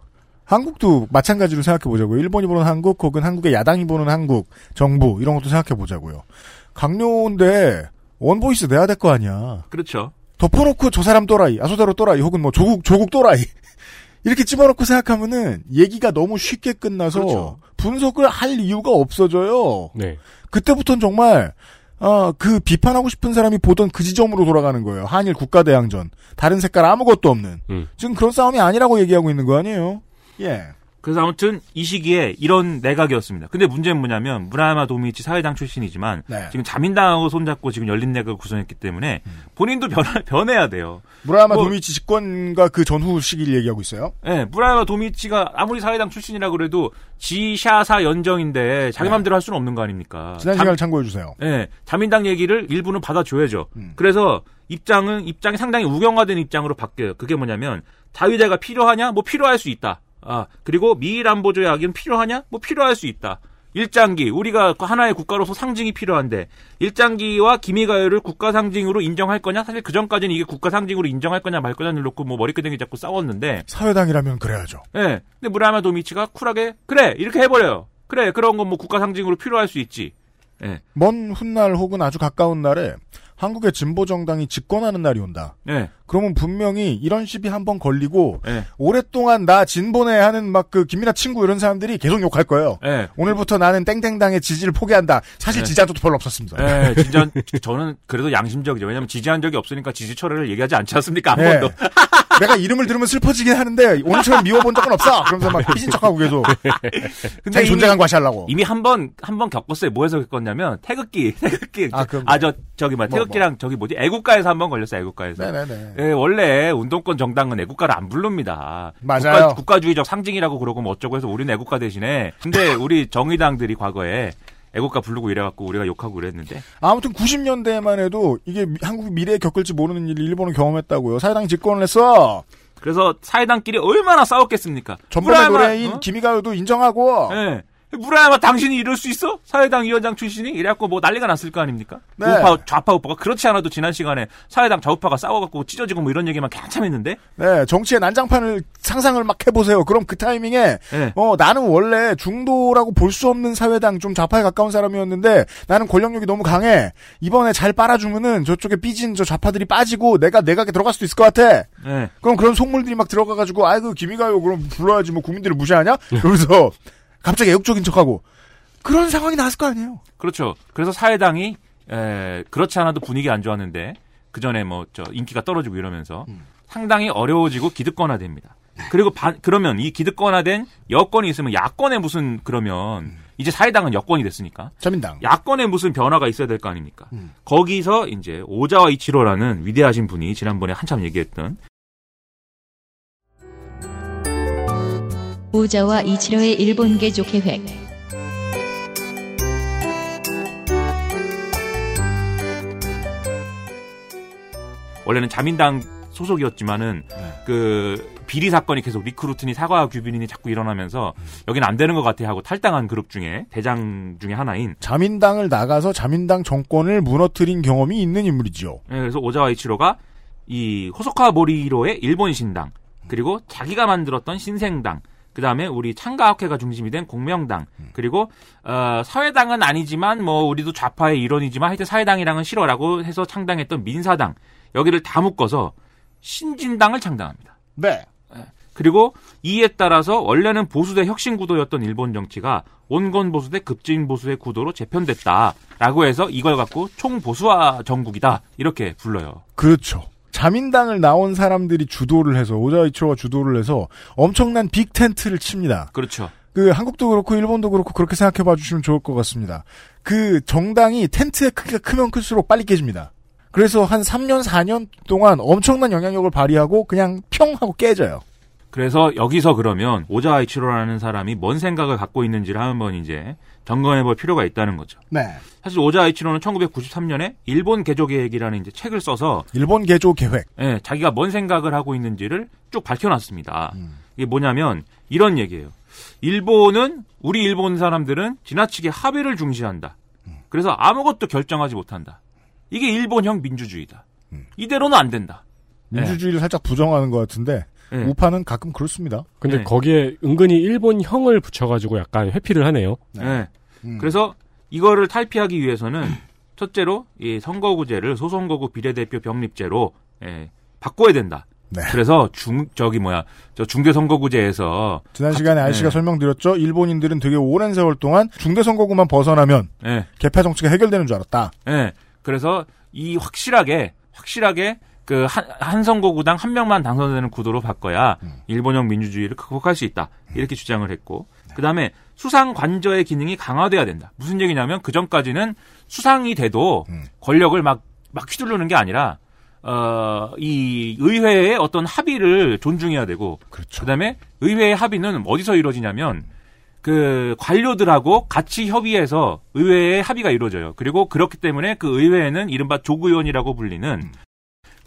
한국도 마찬가지로 생각해 보자고요. 일본이 보는 한국 혹은 한국의 야당이 보는 한국 정부 이런 것도 생각해 보자고요. 각료인데 one voice 내야 될 거 아니야. 그렇죠. 덮어놓고 저 사람 또라이, 아소다로 또라이 혹은 뭐 조국 조국 또라이 이렇게 집어넣고 생각하면은 얘기가 너무 쉽게 끝나서 분석을 할 이유가 없어져요. 네. 그때부터는 정말 어, 그 비판하고 싶은 사람이 보던 그 지점으로 돌아가는 거예요. 한일 국가대항전. 다른 색깔 아무것도 없는. 음. 지금 그런 싸움이 아니라고 얘기하고 있는 거 아니에요? 예. 그래서 아무튼 이 시기에 이런 내각이었습니다. 근데 문제는 뭐냐면 무라야마 도미치 사회당 출신이지만 네. 지금 자민당하고 손잡고 지금 열린 내각을 구성했기 때문에 본인도 변, 변해야 돼요. 무라야마 뭐- 도미치 집권과 그 전후 시기를 얘기하고 있어요. 예, 무라야마 도미치가 아무리 사회당 출신이라 그래도 지샤사 연정인데 자기 맘대로 할 수는 없는 거 아닙니까? 지난 잠- 시간을 참고해 주세요. 예, 자민당 얘기를 일부는 받아줘야죠. 그래서 입장은 입장이 상당히 우경화된 입장으로 바뀌어요. 그게 뭐냐면 자유대가 필요하냐? 뭐 필요할 수 있다. 아 그리고 미일 안보 조약은 필요하냐? 뭐 필요할 수 있다. 일장기 우리가 그 하나의 국가로서 상징이 필요한데 일장기와 기미가요를 국가 상징으로 인정할 거냐? 사실 그 전까지는 이게 국가 상징으로 인정할 거냐 말 거냐를 놓고 뭐 머리끄댕이 잡고 싸웠는데 사회당이라면 그래야죠. 예. 근데 무라야마 도미치가 쿨하게 그래 이렇게 해버려요. 그래 그런 건 뭐 국가 상징으로 필요할 수 있지. 예. 먼 훗날 혹은 아주 가까운 날에 한국의 진보 정당이 집권하는 날이 온다. 예. 그러면 분명히 이런 시비 한번 걸리고 예. 오랫동안 나 진보네 하는 막 그 김민아 친구 이런 사람들이 계속 욕할 거예요. 예. 오늘부터 나는 땡땡당의 지지를 포기한다. 사실 네. 지지한 적도 별로 없었습니다. 예, 진짜 저는 그래도 양심적이죠. 왜냐면 지지한 적이 없으니까 지지 철회를 얘기하지 않지 않습니까? 한 네. 번도. 내가 이름을 들으면 슬퍼지긴 하는데 오늘처럼 미워본 적은 없어. 그러면서 막 피신 척하고 계속 근데 자기 이미- 존재감 과시하려고. 이미 한 번 한 번 겪었어요. 뭐에서 겪었냐면 태극기, 태극기. 아, 그럼 아, 저 저기 뭐 뭐, 태극기랑 저기 뭐지? 애국가에서 한 번 걸렸어요. 애국가에서. 네네네. 예, 원래 운동권 정당은 애국가를 안 부릅니다. 맞아요. 국가, 국가주의적 상징이라고 그러고 뭐 어쩌고 해서 우리는 애국가 대신에 근데 우리 정의당들이 과거에 애국가 부르고 이래갖고 우리가 욕하고 그랬는데 아무튼 90년대에만 해도 이게 미- 한국이 미래에 겪을지 모르는 일을 일본은 경험했다고요. 사회당이 집권을 했어. 그래서 사회당끼리 얼마나 싸웠겠습니까? 무라야마- 노래인 어? 김이가요도 인정하고 예. 무라야마 당신이 이럴 수 있어? 사회당 위원장 출신이? 이래갖고 뭐 난리가 났을 거 아닙니까? 네. 우파, 좌파, 우파가 그렇지 않아도 지난 시간에 사회당 좌우파가 싸워갖고 찢어지고 뭐 이런 얘기만 한참 했는데? 네, 정치의 난장판을 상상을 막 해보세요. 그럼 그 타이밍에 예. 어 나는 원래 중도라고 볼 수 없는 사회당 좀 좌파에 가까운 사람이었는데 나는 권력력이 너무 강해. 이번에 잘 빨아주면은 저쪽에 삐진 저 좌파들이 빠지고 내가 내각에 들어갈 수도 있을 것 같아. 예. 그럼 그런 속물들이 막 들어가가지고 아이고 김이가요 그럼 불러야지 뭐 국민들을 무시하냐? 그러면서 갑자기 애국적인 척하고 그런 상황이 나왔을 거 아니에요. 그렇죠. 그래서 사회당이, 에, 그렇지 않아도 분위기 안 좋았는데, 그 전에 뭐, 저, 인기가 떨어지고 이러면서 상당히 어려워지고 기득권화됩니다. 그리고 반, 그러면 이 기득권화된 여건이 있으면 야권에 무슨, 그러면, 이제 사회당은 여권이 됐으니까. 자민당. 야권에 무슨 변화가 있어야 될 거 아닙니까? 거기서 이제 오자와 이치로라는 위대하신 분이 지난번에 한참 얘기했던 오자와 이치로의 일본 개조 계획. 원래는 자민당 소속이었지만은 그 비리 사건이 계속 리크루트니 사과 규빈이 자꾸 일어나면서 여기는 안 되는 것 같아 하고 탈당한 그룹 중에 대장 중에 하나인 자민당을 나가서 자민당 정권을 무너뜨린 경험이 있는 인물이죠. 예, 그래서 오자와 이치로가 이 호소카 모리로의 일본 신당 그리고 자기가 만들었던 신생당 그 다음에 우리 창가학회가 중심이 된 공명당 그리고 어, 사회당은 아니지만 뭐 우리도 좌파의 일원이지만 하여튼 사회당이랑은 싫어라고 해서 창당했던 민사당 여기를 다 묶어서 신진당을 창당합니다. 네. 그리고 이에 따라서 원래는 보수 대 혁신 구도였던 일본 정치가 온건 보수 대 급진 보수의 구도로 재편됐다라고 해서 이걸 갖고 총 보수화 정국이다 이렇게 불러요. 그렇죠. 자민당을 나온 사람들이 주도를 해서 오자이치로가 주도를 해서 엄청난 빅 텐트를 칩니다. 그렇죠. 그 한국도 그렇고 일본도 그렇고 그렇게 생각해 봐 주시면 좋을 것 같습니다. 그 정당이 텐트의 크기가 크면 클수록 빨리 깨집니다. 그래서 한 3년 4년 동안 엄청난 영향력을 발휘하고 그냥 평 하고 깨져요. 그래서 여기서 그러면 오자와 이치로라는 사람이 뭔 생각을 갖고 있는지를 한번 이제 점검해 볼 필요가 있다는 거죠. 네. 사실 오자와 이치로는 1993년에 일본 개조 계획이라는 이제 책을 써서 일본 개조 계획. 예, 자기가 뭔 생각을 하고 있는지를 쭉 밝혀 놨습니다. 이게 뭐냐면 이런 얘기예요. 일본은 우리 일본 사람들은 지나치게 합의를 중시한다. 그래서 아무것도 결정하지 못한다. 이게 일본형 민주주의다. 이대로는 안 된다. 민주주의를 살짝 부정하는 것 같은데 예. 우파는 가끔 그렇습니다. 근데 네. 거기에 은근히 일본 형을 붙여가지고 약간 회피를 하네요. 예. 음. 그래서 이거를 탈피하기 위해서는 첫째로 이 선거구제를 소선거구 비례대표 병립제로 예, 바꿔야 된다. 네. 그래서 중 저기 뭐야 저 중대 선거구제에서 지난 시간에 아저씨가 네. 설명드렸죠. 일본인들은 되게 오랜 세월 동안 중대 선거구만 벗어나면 예, 개파 정치가 해결되는 줄 알았다. 예. 그래서 이 확실하게 확실하게 그 한, 한 선거구당 한 명만 당선되는 구도로 바꿔야 일본형 민주주의를 극복할 수 있다. 이렇게 주장을 했고 그다음에 수상 관저의 기능이 강화돼야 된다. 무슨 얘기냐면 그 전까지는 수상이 돼도 권력을 막 막 휘두르는 게 아니라 어, 이 의회의 어떤 합의를 존중해야 되고 그렇죠. 그다음에 의회의 합의는 어디서 이루어지냐면 그 관료들하고 같이 협의해서 의회의 합의가 이루어져요. 그리고 그렇기 때문에 그 의회에는 이른바 조국의원이라고 불리는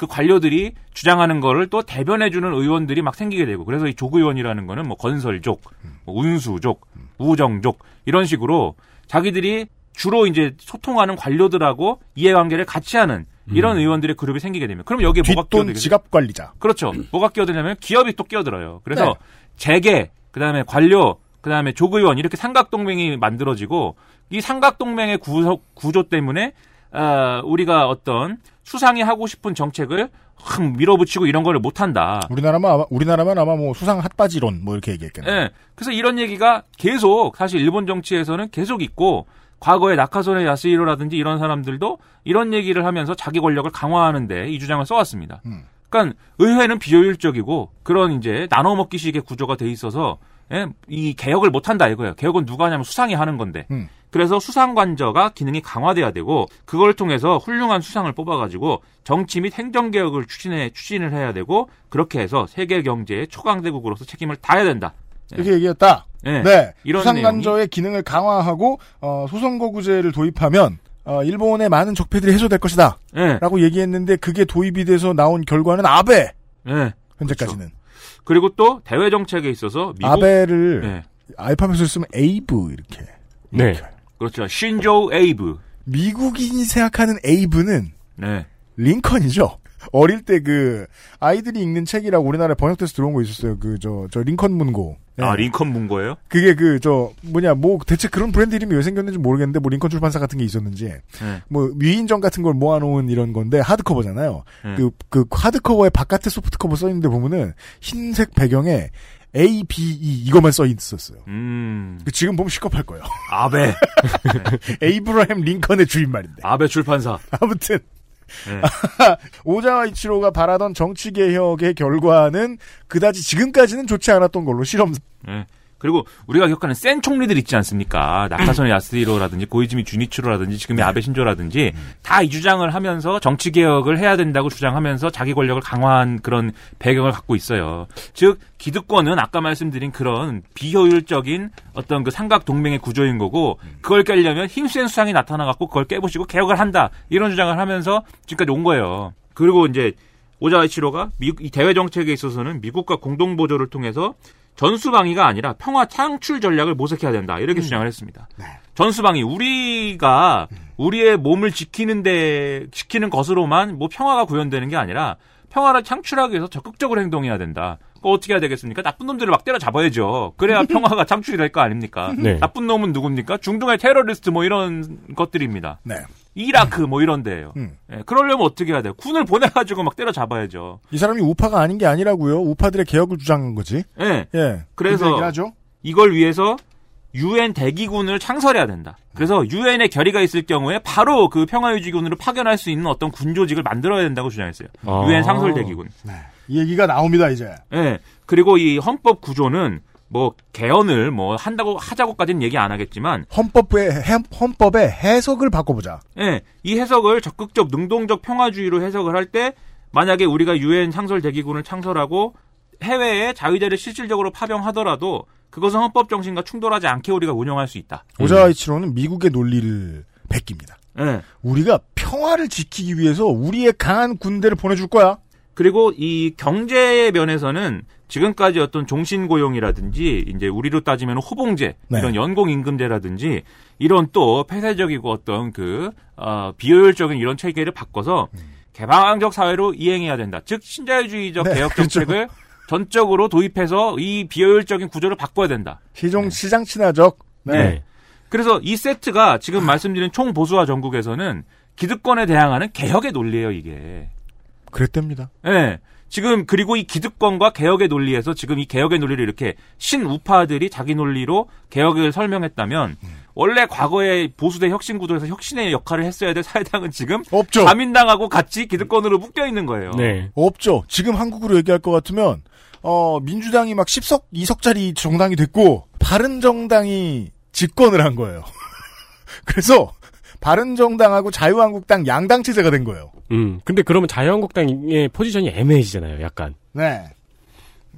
그 관료들이 주장하는 거를 또 대변해주는 의원들이 막 생기게 되고 그래서 이 조국의원이라는 거는 뭐 건설족, 뭐 운수족, 우정족 이런 식으로 자기들이 주로 이제 소통하는 관료들하고 이해관계를 같이 하는 이런 의원들의 그룹이 생기게 되면 그럼 여기에 뭐가 뒷돈 끼어들게 지갑 관리자. 그렇죠. 뭐가 끼어드냐면 기업이 또 끼어들어요. 그래서 네. 재계, 그다음에 관료, 그다음에 조의원 이렇게 삼각 동맹이 만들어지고 이 삼각 동맹의 구조, 구조 때문에 어, 우리가 어떤 수상이 하고 싶은 정책을 확 밀어붙이고 이런 거를 못한다. 우리나라만 아마, 우리나라만 아마 뭐 수상 핫바지론 뭐 이렇게 얘기했겠네. 예. 그래서 이런 얘기가 계속 사실 일본 정치에서는 계속 있고 과거에 나카소네 야스히로라든지 이런 사람들도 이런 얘기를 하면서 자기 권력을 강화하는데 이 주장을 써왔습니다. 음. 그러니까 의회는 비효율적이고 그런 이제 나눠 먹기식의 구조가 돼 있어서 예, 이 개혁을 못 한다 이거예요. 개혁은 누가 하냐면 수상이 하는 건데. 음. 그래서 수상관저가 기능이 강화돼야 되고 그걸 통해서 훌륭한 수상을 뽑아가지고 정치 및 행정개혁을 추진해 추진을 해야 되고 그렇게 해서 세계 경제의 초강대국으로서 책임을 다해야 된다. 이렇게 얘기했다. 예. 네. 이런 수상관저의 기능을 강화하고 어, 소선거구제를 도입하면 어, 일본의 많은 적폐들이 해소될 것이다. 예. 라고 얘기했는데 그게 도입이 돼서 나온 결과는 아베. 예. 현재까지는. 그 리고 또 대외 정책에 있어서 미국 아베를 예. 알파벳을 쓰면 Abe 이렇게. 네. 그렇죠. 신조 Abe. 미국인이 생각하는 Abe는 네. 링컨이죠. 어릴 때 그 아이들이 읽는 책이라고 우리나라에 번역돼서 들어온 거 있었어요. 그 저저 링컨 문고. 네. 아 링컨 문고예요? 그게 그 저 뭐냐 뭐 대체 그런 브랜드 이름이 왜 생겼는지 모르겠는데 뭐 링컨 출판사 같은 게 있었는지 네. 뭐 위인전 같은 걸 모아놓은 이런 건데 하드커버잖아요. 네. 그그 하드커버에 바깥에 소프트커버 써 있는데 보면은 흰색 배경에 A, B, E 이것만 써 있었어요. 음. 그 지금 보면 시겁할 거예요. 아베. 에이브라햄 링컨의 주인 말인데. 아베 출판사. 아무튼 네. 오자와 이치로가 바라던 정치 개혁의 결과는 그다지 지금까지는 좋지 않았던 걸로 실험. 네. 그리고 우리가 기억하는 센 총리들 있지 않습니까? 나카소네 야스히로라든지 고이즈미 주니치로라든지 지금의 아베 신조라든지 다이 주장을 하면서 정치 개혁을 해야 된다고 주장하면서 자기 권력을 강화한 그런 배경을 갖고 있어요. 즉 기득권은 아까 말씀드린 그런 비효율적인 어떤 그 삼각 동맹의 구조인 거고 그걸 깨려면 힘센 수상이 나타나 갖고 그걸 깨부시고 개혁을 한다 이런 주장을 하면서 지금까지 온 거예요. 그리고 이제 오자이치로가 미국 이 대외 정책에 있어서는 미국과 공동 보조를 통해서 전수방위가 아니라 평화 창출 전략을 모색해야 된다 이렇게 주장을 했습니다. 전수방위 우리가 우리의 몸을 지키는데 지키는 것으로만 뭐 평화가 구현되는 게 아니라 평화를 창출하기 위해서 적극적으로 행동해야 된다. 그 어떻게 해야 되겠습니까? 나쁜 놈들을 막 때려 잡아야죠. 그래야 평화가 창출이 될 거 아닙니까? 네. 나쁜 놈은 누굽니까? 중동의 테러리스트 뭐 이런 것들입니다. 네. 이라크 뭐 이런 데예요. 음. 예, 그러려면 어떻게 해야 돼요? 군을 보내가지고 막 때려 잡아야죠. 이 사람이 우파가 아닌 게 아니라고요. 우파들의 개혁을 주장한 거지. 예. 예. 그래서. 이걸 위해서 유엔 대기군을 창설해야 된다. 그래서 유엔의 결의가 있을 경우에 바로 그 평화유지군으로 파견할 수 있는 어떤 군 조직을 만들어야 된다고 주장했어요. 아. 유엔 상설 대기군. 이 얘기가 나옵니다 이제. 예. 그리고 이 헌법 구조는 뭐 개헌을 뭐 한다고 하자고까지는 얘기 안 하겠지만 헌법의 해- 헌법의 해석을 바꿔보자. 예, 이 해석을 적극적 능동적 평화주의로 해석을 할 때 만약에 우리가 유엔 상설 대기군을 창설하고 해외에 자위대를 실질적으로 파병하더라도 그것은 헌법 정신과 충돌하지 않게 우리가 운영할 수 있다. 오자이치로는 미국의 논리를 베낍니다. 예. 우리가 평화를 지키기 위해서 우리의 강한 군대를 보내줄 거야. 그리고 이 경제 면에서는 지금까지 어떤 종신고용이라든지 이제 우리로 따지면 호봉제 네. 이런 연공임금제라든지 이런 또 폐쇄적이고 어떤 그 어, 비효율적인 이런 체계를 바꿔서 개방적 사회로 이행해야 된다. 즉 신자유주의적 네, 개혁 그렇죠. 정책을 전적으로 도입해서 이 비효율적인 구조를 바꿔야 된다. 시종 시장 친화적. 네. 네. 그래서 이 세트가 지금 말씀드린 총 보수화 전국에서는 기득권에 대항하는 개혁의 논리예요, 이게. 그랬답니다. 예. 지금 그리고 이 기득권과 개혁의 논리에서 지금 이 개혁의 논리를 이렇게 신우파들이 자기 논리로 개혁을 설명했다면 원래 과거에 보수대 혁신 구도에서 혁신의 역할을 했어야 될 사회당은 지금 없죠. 자민당하고 같이 기득권으로 묶여 있는 거예요. 네. 없죠. 지금 한국으로 얘기할 것 같으면 어 민주당이 막 10석 2석짜리 정당이 됐고 바른 정당이 집권을 한 거예요. 그래서 바른 정당하고 자유한국당 양당 체제가 된 거예요. 음. 근데 그러면 자유한국당의 포지션이 애매해지잖아요. 약간. 네.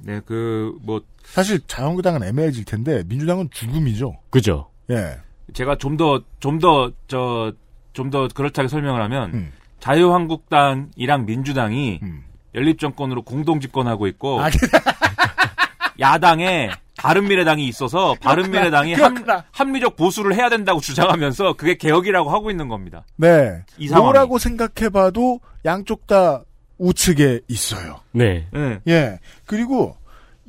네, 그 뭐 사실 자유한국당은 애매해질 텐데 민주당은 죽음이죠. 그죠. 예. 제가 좀 더 좀 더 저 좀 더 그럴듯하게 설명을 하면 음. 자유한국당이랑 민주당이 음. 연립정권으로 공동 집권하고 있고 아, 야당에 바른미래당이 있어서 바른미래당이 그렇구나. 합 리적 보수를 해야 된다고 주장하면서 그게 개혁이라고 하고 있는 겁니다. 네. 이 상황이. 뭐라고 생각해봐도 양쪽 다 우측에 있어요. 네. 네. 예. 그리고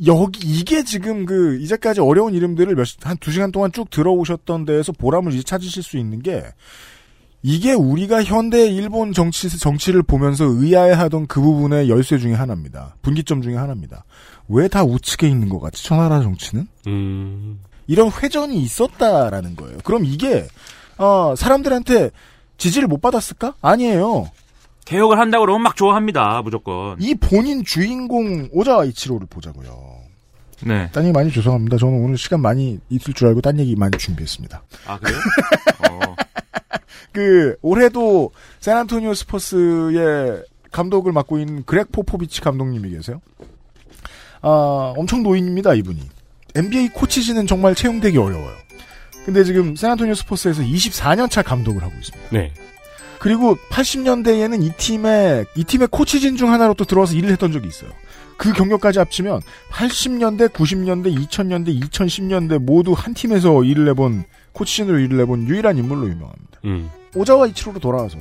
여기 이게 지금 그 이제까지 어려운 이름들을 몇한 두 시간 동안 쭉 들어오셨던 데에서 보람을 이제 찾으실 수 있는 게 이게 우리가 현대 일본 정치 정치를 보면서 의아해하던 그 부분의 열쇠 중에 하나입니다. 분기점 중에 하나입니다. 왜 다 우측에 있는 것 같지? 천하라 정치는 음. 이런 회전이 있었다라는 거예요. 그럼 이게 어, 사람들한테 지지를 못 받았을까? 아니에요. 개혁을 한다고 그러면 막 좋아합니다. 무조건. 이 본인 주인공 오자와 이치로를 보자고요. 네. 딴 얘기 많이 죄송합니다. 저는 오늘 시간 많이 있을 줄 알고 딴 얘기 많이 준비했습니다. 아 그래요? 어. 그 올해도 샌안토니오 스퍼스의 감독을 맡고 있는 그렉 포포비치 감독님이 계세요. 아, 엄청 노인입니다, 이분이. NBA 코치진은 정말 채용되기 어려워요. 근데 지금 샌안토니오 스퍼스에서 24년 차 감독을 하고 있습니다. 네. 그리고 80년대에는 이 팀의 이 팀의 코치진 중 하나로 또 들어와서 일을 했던 적이 있어요. 그 경력까지 합치면 80년대, 90년대, 2000년대, 2010년대 모두 한 팀에서 일을 해본 코치진으로 일을 해본 유일한 인물로 유명합니다. 음. 오자와 이치로로 돌아와서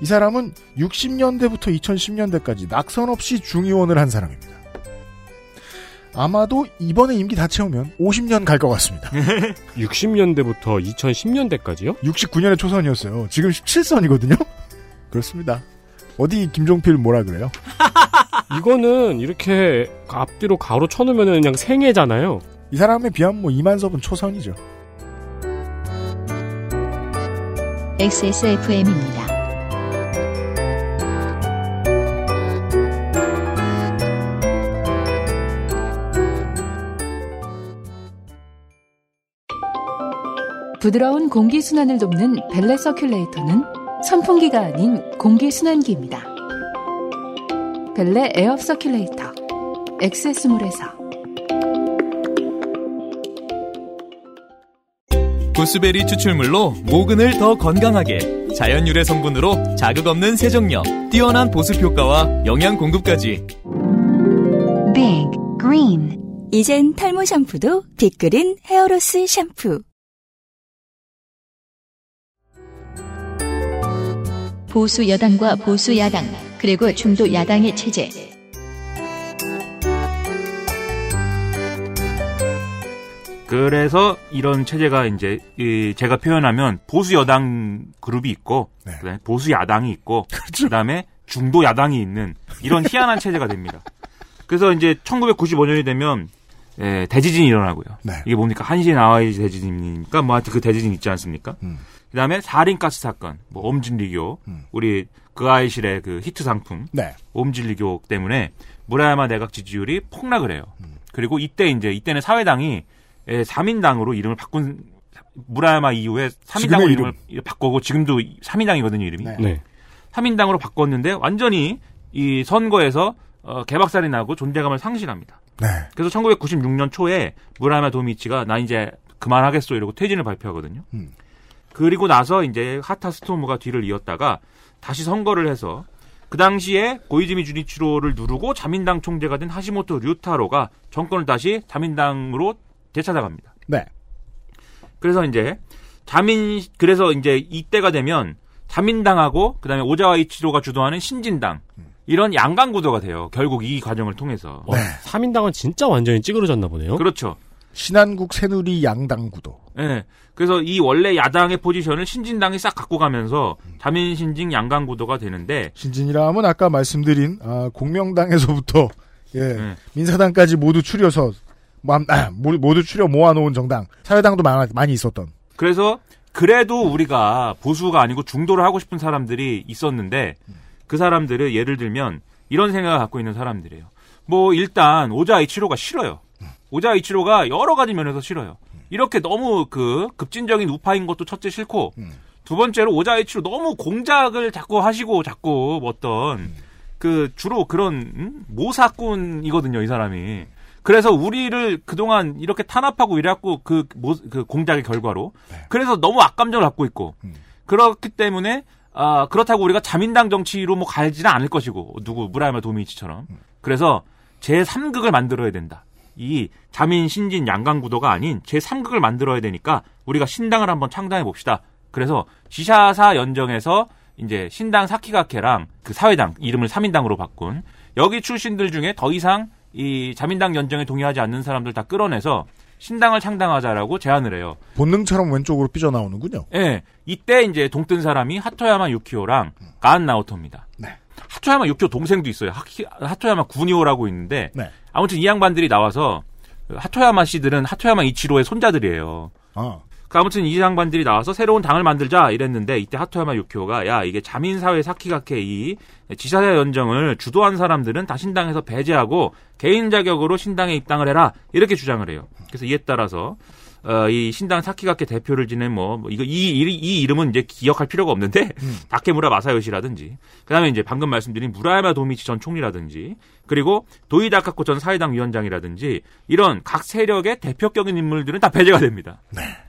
이 사람은 60년대부터 2010년대까지 낙선 없이 중의원을 한 사람입니다. 아마도 이번에 임기 다 채우면 50년 갈 것 같습니다. 60년대부터 2010년대까지요? 69년에 초선이었어요. 지금 17선이거든요. 그렇습니다. 어디 김종필 뭐라 그래요? 이거는 이렇게 앞뒤로 가로 쳐놓으면 그냥 생애잖아요. 이 사람에 비하면 뭐 이만섭은 초선이죠. XSFM입니다. 부드러운 공기순환을 돕는 벨레 서큘레이터는 선풍기가 아닌 공기순환기입니다. 벨레 air circulator XS몰에서. 구스베리 추출물로 모근을 더 건강하게 자연 유래 성분으로 자극 없는 세정력, 뛰어난 보습 효과와 영양 공급까지. Big Green. 이젠 탈모 샴푸도 빅그린 hair loss 샴푸 보수 여당과 보수 야당, 그리고 중도 야당의 체제. 그래서 이런 체제가 이제 이 제가 표현하면 보수 여당 그룹이 있고 네. 그다음에 보수 야당이 있고 그렇죠. 그다음에 중도 야당이 있는 이런 희한한 체제가 됩니다. 그래서 이제 1995년이 되면 예, 대지진이 일어나고요. 네. 이게 뭡니까 한시에 나와야지 대지진이니까 뭐 하여튼 그 대지진 있지 않습니까? 음. 그다음에 사린가스 사건, 뭐 옴진리교, 음. 우리 그 아이실의 그 히트 상품 네. 옴진리교 때문에 무라야마 내각 지지율이 폭락을 해요. 음. 그리고 이때 이제 이때는 사회당이 예, 3인당으로 이름을 바꾼 무라야마 이후에 3인당으로 지금의 이름을 바꾸고 지금도 3인당이거든요, 이름이. 네. 네. 3인당으로 바꿨는데 완전히 이 선거에서 어, 개박살이 나고 존재감을 상실합니다. 네. 그래서 1996년 초에 무라야마 도미치가 나 이제 그만하겠어 이러고 퇴진을 발표하거든요. 음. 그리고 나서 이제 하타 스토무가 뒤를 이었다가 다시 선거를 해서 그 당시에 고이즈미 주니치로를 누르고 자민당 총재가 된 하시모토 류타로가 정권을 다시 자민당으로 되찾아갑니다. 네. 그래서 이제 자민 그래서 이제 이때가 되면 자민당하고 그다음에 오자와 이치로가 주도하는 신진당 이런 양강 구도가 돼요. 결국 이 과정을 통해서. 네. 3인당은 진짜 완전히 찌그러졌나 보네요. 그렇죠. 신한국 새누리 양당 구도. 예. 그래서 이 원래 야당의 포지션을 신진당이 싹 갖고 가면서 자민 신진 양강 구도가 되는데 신진이라 하면 아까 말씀드린 아, 공명당에서부터 예, 네. 민사당까지 모두 추려서 모- 아, 모- 모두 추려 모아놓은 정당. 사회당도 많아- 많이 있었던. 그래서 그래도 우리가 보수가 아니고 중도를 하고 싶은 사람들이 있었는데 그 사람들은 예를 들면 이런 생각을 갖고 있는 사람들이에요. 뭐 일단 오자 이치로가 싫어요. 오자 이치로가 여러 가지 면에서 싫어요. 이렇게 너무 그 급진적인 우파인 것도 첫째 싫고 두 번째로 오자 이치로 너무 공작을 자꾸 하시고 자꾸 어떤 그 주로 그런 음? 모사꾼이거든요 이 사람이. 그래서 우리를 그동안 이렇게 탄압하고 이래갖고 그, 모, 그 공작의 결과로. 그래서 너무 악감정을 갖고 있고. 그렇기 때문에, 아, 그렇다고 우리가 자민당 정치로 뭐 갈지는 않을 것이고, 누구, 무라야마 도미치처럼. 그래서 제3극을 만들어야 된다. 이 자민, 신진, 양강 구도가 아닌 제3극을 만들어야 되니까 우리가 신당을 한번 창당해 봅시다. 그래서 지샤사 연정에서 이제 신당 사키가케랑 그 사회당 이름을 3인당으로 바꾼 여기 출신들 중에 더 이상 이 자민당 연정에 동의하지 않는 사람들 다 끌어내서 신당을 창당하자라고 제안을 해요. 본능처럼 왼쪽으로 삐져나오는군요. 예. 이때 이제 동뜬 사람이 하토야마 유키오랑 가안 나오토입니다. 네. 하토야마 유키오 동생도 있어요. 하토야마 구니오라고 있는데 네. 아무튼 이 양반들이 나와서 하토야마 씨들은 하토야마 이치로의 손자들이에요. 아. 그 아무튼 이 양반들이 나와서 새로운 당을 만들자 이랬는데 이때 하토야마 유키오가 야 이게 자민사회 사키가케 이 지사사 연정을 주도한 사람들은 다 신당에서 배제하고 개인 자격으로 신당에 입당을 해라 이렇게 주장을 해요. 그래서 이에 따라서 어, 이 신당 사키가케 대표를 지낸 뭐, 뭐 이거 이, 이, 이 이름은 이제 기억할 필요가 없는데 다케무라 마사요시라든지 그다음에 이제 방금 말씀드린 무라야마 도미치 전 총리라든지 그리고 도이다카코 전 사회당 위원장이라든지 이런 각 세력의 대표격인 인물들은 다 배제가 됩니다.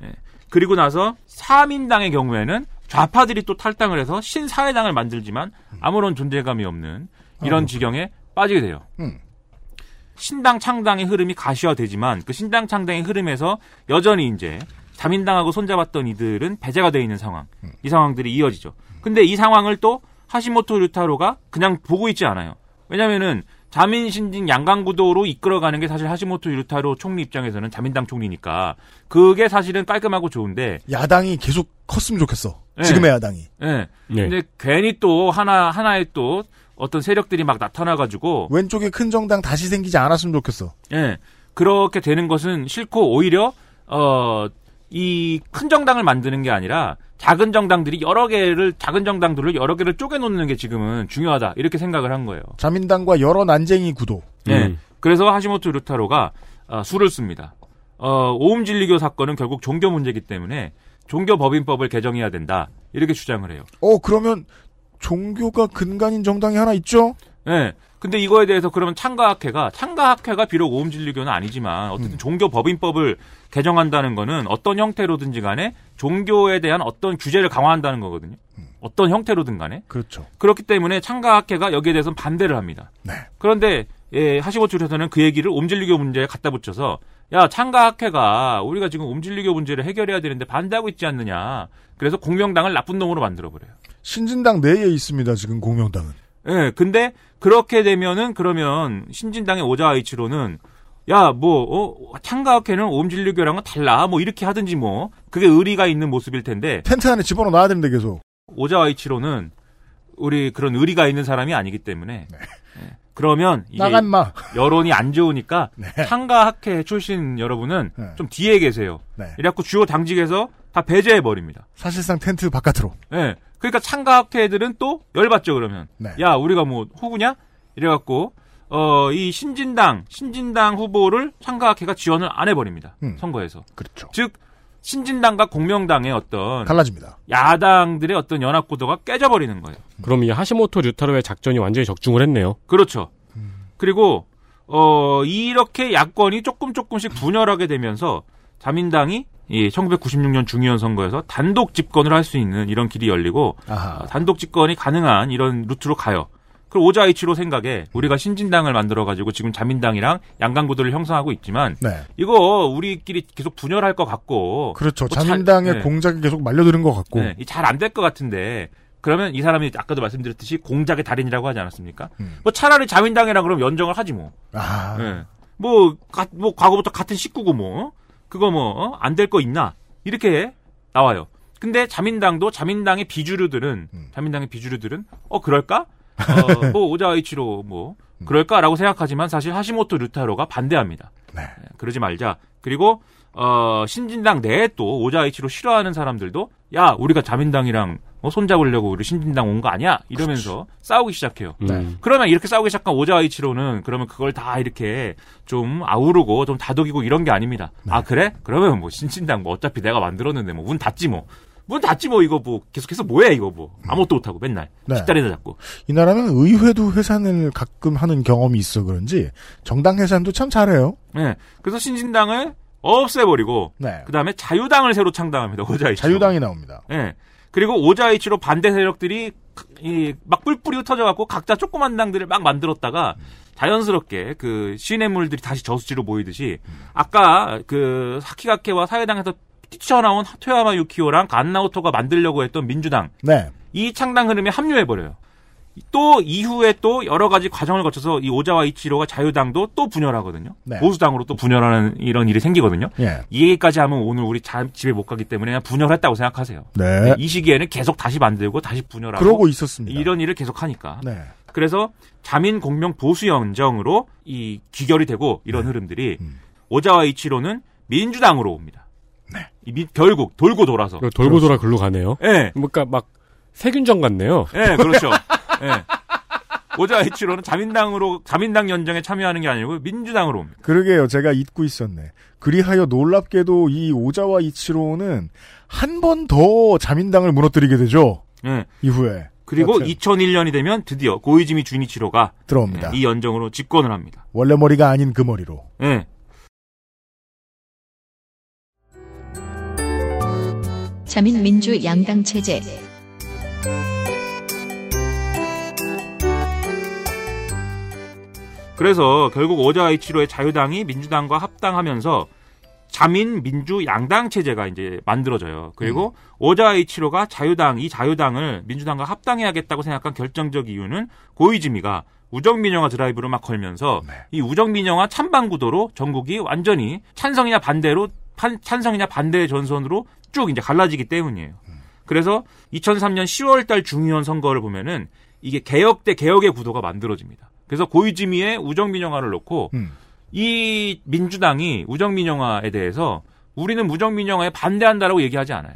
예. 그리고 나서 사민당의 경우에는 좌파들이 또 탈당을 해서 신사회당을 만들지만 아무런 존재감이 없는 이런 지경에 빠지게 돼요. 음. 신당 창당의 흐름이 가시화되지만 그 신당 창당의 흐름에서 여전히 이제 자민당하고 손잡았던 이들은 배제가 되어 있는 상황. 이 상황들이 이어지죠. 근데 이 상황을 또 하시모토 류타로가 그냥 보고 있지 않아요. 왜냐면은 자민 신진 양강 구도로 이끌어가는 게 사실 하시모토 류타로 총리 입장에서는 자민당 총리니까 그게 사실은 깔끔하고 좋은데 야당이 계속 컸으면 좋겠어. 네. 지금의 야당이. 예. 근데 괜히 또 하나 하나의 또 어떤 세력들이 막 나타나가지고 왼쪽에 큰 정당 다시 생기지 않았으면 좋겠어. 예. 그렇게 되는 것은 싫고 오히려 어 이 큰 정당을 만드는 게 아니라 작은 정당들이 여러 개를 작은 정당들을 여러 개를 쪼개 놓는 게 지금은 중요하다 이렇게 생각을 한 거예요. 자민당과 여러 난쟁이 구도. 예. 그래서 하시모토 루타로가 어, 수를 씁니다. 어, 오음 진리교 사건은 결국 종교 문제이기 때문에 종교 법인법을 개정해야 된다 이렇게 주장을 해요. 어 그러면 종교가 근간인 정당이 하나 있죠? 예. 근데 이거에 대해서 그러면 창가학회가 창가학회가 비록 오음진리교는 아니지만 어쨌든 종교 법인법을 개정한다는 거는 어떤 형태로든지 간에 종교에 대한 어떤 규제를 강화한다는 거거든요. 어떤 형태로든 간에. 그렇죠. 그렇기 때문에 창가학회가 여기에 대해서는 반대를 합니다. 네. 그런데 예, 하시모토에서는 그 얘기를 옴진리교 문제에 갖다 붙여서 야 창가학회가 우리가 지금 옴진리교 문제를 해결해야 되는데 반대하고 있지 않느냐. 그래서 공명당을 나쁜 놈으로 만들어 버려요. 신진당 내에 있습니다. 지금 공명당은. 예, 근데 그렇게 되면은 그러면 신진당의 오자아이치로는 야, 뭐, 어, 창가학회는 옴진리교랑은 달라. 뭐 이렇게 하든지 뭐. 그게 의리가 있는 모습일 텐데. 텐트 안에 집어넣어 놔야 되는데 계속. 오자아이치로는 우리 그런 의리가 있는 사람이 아니기 때문에. 예, 그러면 이게 나간 마. 여론이 안 좋으니까 창가학회 출신 여러분은 좀 뒤에 계세요. 네. 이래갖고 주요 당직에서 다 배제해 버립니다. 사실상 텐트 바깥으로. 예. 그러니까 창가학회들은 또 열받죠 그러면. 네. 야 우리가 뭐 후보냐? 이래갖고 어 이 신진당 신진당 후보를 창가학회가 지원을 안 해버립니다. 음. 선거에서. 그렇죠. 즉 신진당과 공명당의 어떤 갈라집니다. 야당들의 어떤 연합 구도가 깨져버리는 거예요. 그럼 이 하시모토 류타로의 작전이 완전히 적중을 했네요. 그렇죠. 그리고 어 이렇게 야권이 조금 조금씩 분열하게 되면서 자민당이 이 1996년 중의원 선거에서 단독 집권을 할 수 있는 이런 길이 열리고 아하. 어, 단독 집권이 가능한 이런 루트로 가요. 그리고 오자이치로 생각에 우리가 신진당을 만들어 가지고 지금 자민당이랑 양강구도를 형성하고 있지만 네. 이거 우리끼리 계속 분열할 것 같고 그렇죠. 뭐 잘- 자민당의 네. 공작이 계속 말려드는 것 같고. 네, 잘안 될 것 같은데 그러면 이 사람이 아까도 말씀드렸듯이 공작의 달인이라고 하지 않았습니까? 뭐 차라리 자민당이랑 그럼 연정을 하지 뭐. 음. 아. 예. 뭐, 가, 뭐 과거부터 같은 식구고 뭐 그거 뭐 안 될 거 있나 이렇게 나와요. 근데 자민당도 자민당의 비주류들은 음. 자민당의 비주류들은 어 그럴까? 어, 뭐 오자이치로 뭐 음. 그럴까라고 생각하지만 사실 하시모토 류타로가 반대합니다. 네. 예, 그러지 말자. 그리고 어, 신진당 내에 또 오자이치로 싫어하는 사람들도 야 우리가 자민당이랑 뭐 손잡으려고 우리 신진당 온 거 아니야? 이러면서 싸우기 시작해요. 네. 그러면 이렇게 싸우기 시작한 오자이치로는 그러면 그걸 다 이렇게 좀 아우르고 좀 다독이고 이런 게 아닙니다. 아 그래? 그러면 뭐 신진당 뭐 어차피 내가 만들었는데 뭐 문 닫지 뭐. 문 닫지 뭐 이거 뭐 계속해서 뭐해 이거 뭐 아무것도 못하고 맨날 네. 뒷다리나 잡고 이 나라는 의회도 해산을 가끔 하는 경험이 있어 그런지 정당 해산도 참 잘해요. 네. 그래서 신진당을 없애버리고 네. 그다음에 자유당을 새로 창당합니다. 오자이치. 자유당이 나옵니다. 예. 그리고 오자이치로 반대 세력들이 이막 뿔뿔이 흩어져 갖고 각자 조그만 당들을 막 만들었다가 자연스럽게 그 시냇물들이 다시 저수지로 모이듯이 아까 그 사키가케와 사회당에서 뛰쳐나온 토야마 유키오랑 간나오토가 만들려고 했던 민주당 네. 이 창당 흐름에 합류해 버려요. 또 이후에 또 여러 가지 과정을 거쳐서 이 오자와 이치로가 자유당도 또 분열하거든요. 네. 보수당으로 또 분열하는 이런 일이 생기거든요. 예. 이 얘기까지 하면 오늘 우리 자- 집에 못 가기 때문에 그냥 분열했다고 생각하세요. 네. 이 시기에는 계속 다시 만들고 다시 분열하고 그러고 있었습니다. 이런 일을 계속 하니까. 네. 그래서 자민 공명 보수 연정으로 이 귀결이 되고 이런 네. 흐름들이 음. 오자와 이치로는 민주당으로 옵니다. 이 미- 결국 돌고 돌아서. 돌고 돌아 글로 가네요. 예. 그러니까 막 세균전 같네요. 예, 그렇죠. 예. 오자와 이치로는 자민당으로 자민당 연정에 참여하는 게 아니고 민주당으로 옵니다. 그러게요. 제가 잊고 있었네. 그리하여 놀랍게도 이 오자와 이치로는 한 번 더 자민당을 무너뜨리게 되죠. 예. 이후에. 그리고 여튼 2001년이 되면 드디어 고이즈미 주니치로가 들어옵니다. 예, 이 연정으로 집권을 합니다. 원래 머리가 아닌 그 머리로. 예. 자민민주 양당 체제 그래서 결국 오자이치로의 자유당이 민주당과 합당하면서 자민 민주 양당 체제가 이제 만들어져요. 그리고 오자이치로가 자유당 이 자유당을 민주당과 합당해야겠다고 생각한 결정적 이유는 고이즈미가 우정민영화 드라이브를 막 걸면서 이 우정민영화 찬반 구도로 전국이 완전히 찬성이냐 반대로 판- 찬성이냐 반대의 전선으로 쭉 이제 갈라지기 때문이에요. 그래서 2003년 10월 달 중의원 선거를 보면은 이게 개혁 대 개혁의 구도가 만들어집니다. 그래서 고이즈미의 우정민 영화를 놓고 음. 이 민주당이 우정민 영화에 대해서 우리는 무정민 영화에 반대한다라고 얘기하지 않아요.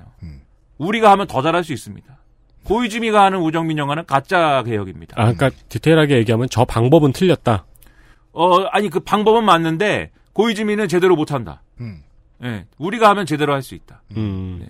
우리가 하면 더 잘할 수 있습니다. 고이즈미가 하는 우정민 영화는 가짜 개혁입니다. 아, 그러니까 디테일하게 얘기하면 저 방법은 틀렸다. 어, 아니 그 방법은 맞는데 고이즈미는 제대로 못한다. 음. 예, 우리가 하면 제대로 할 수 있다. 음.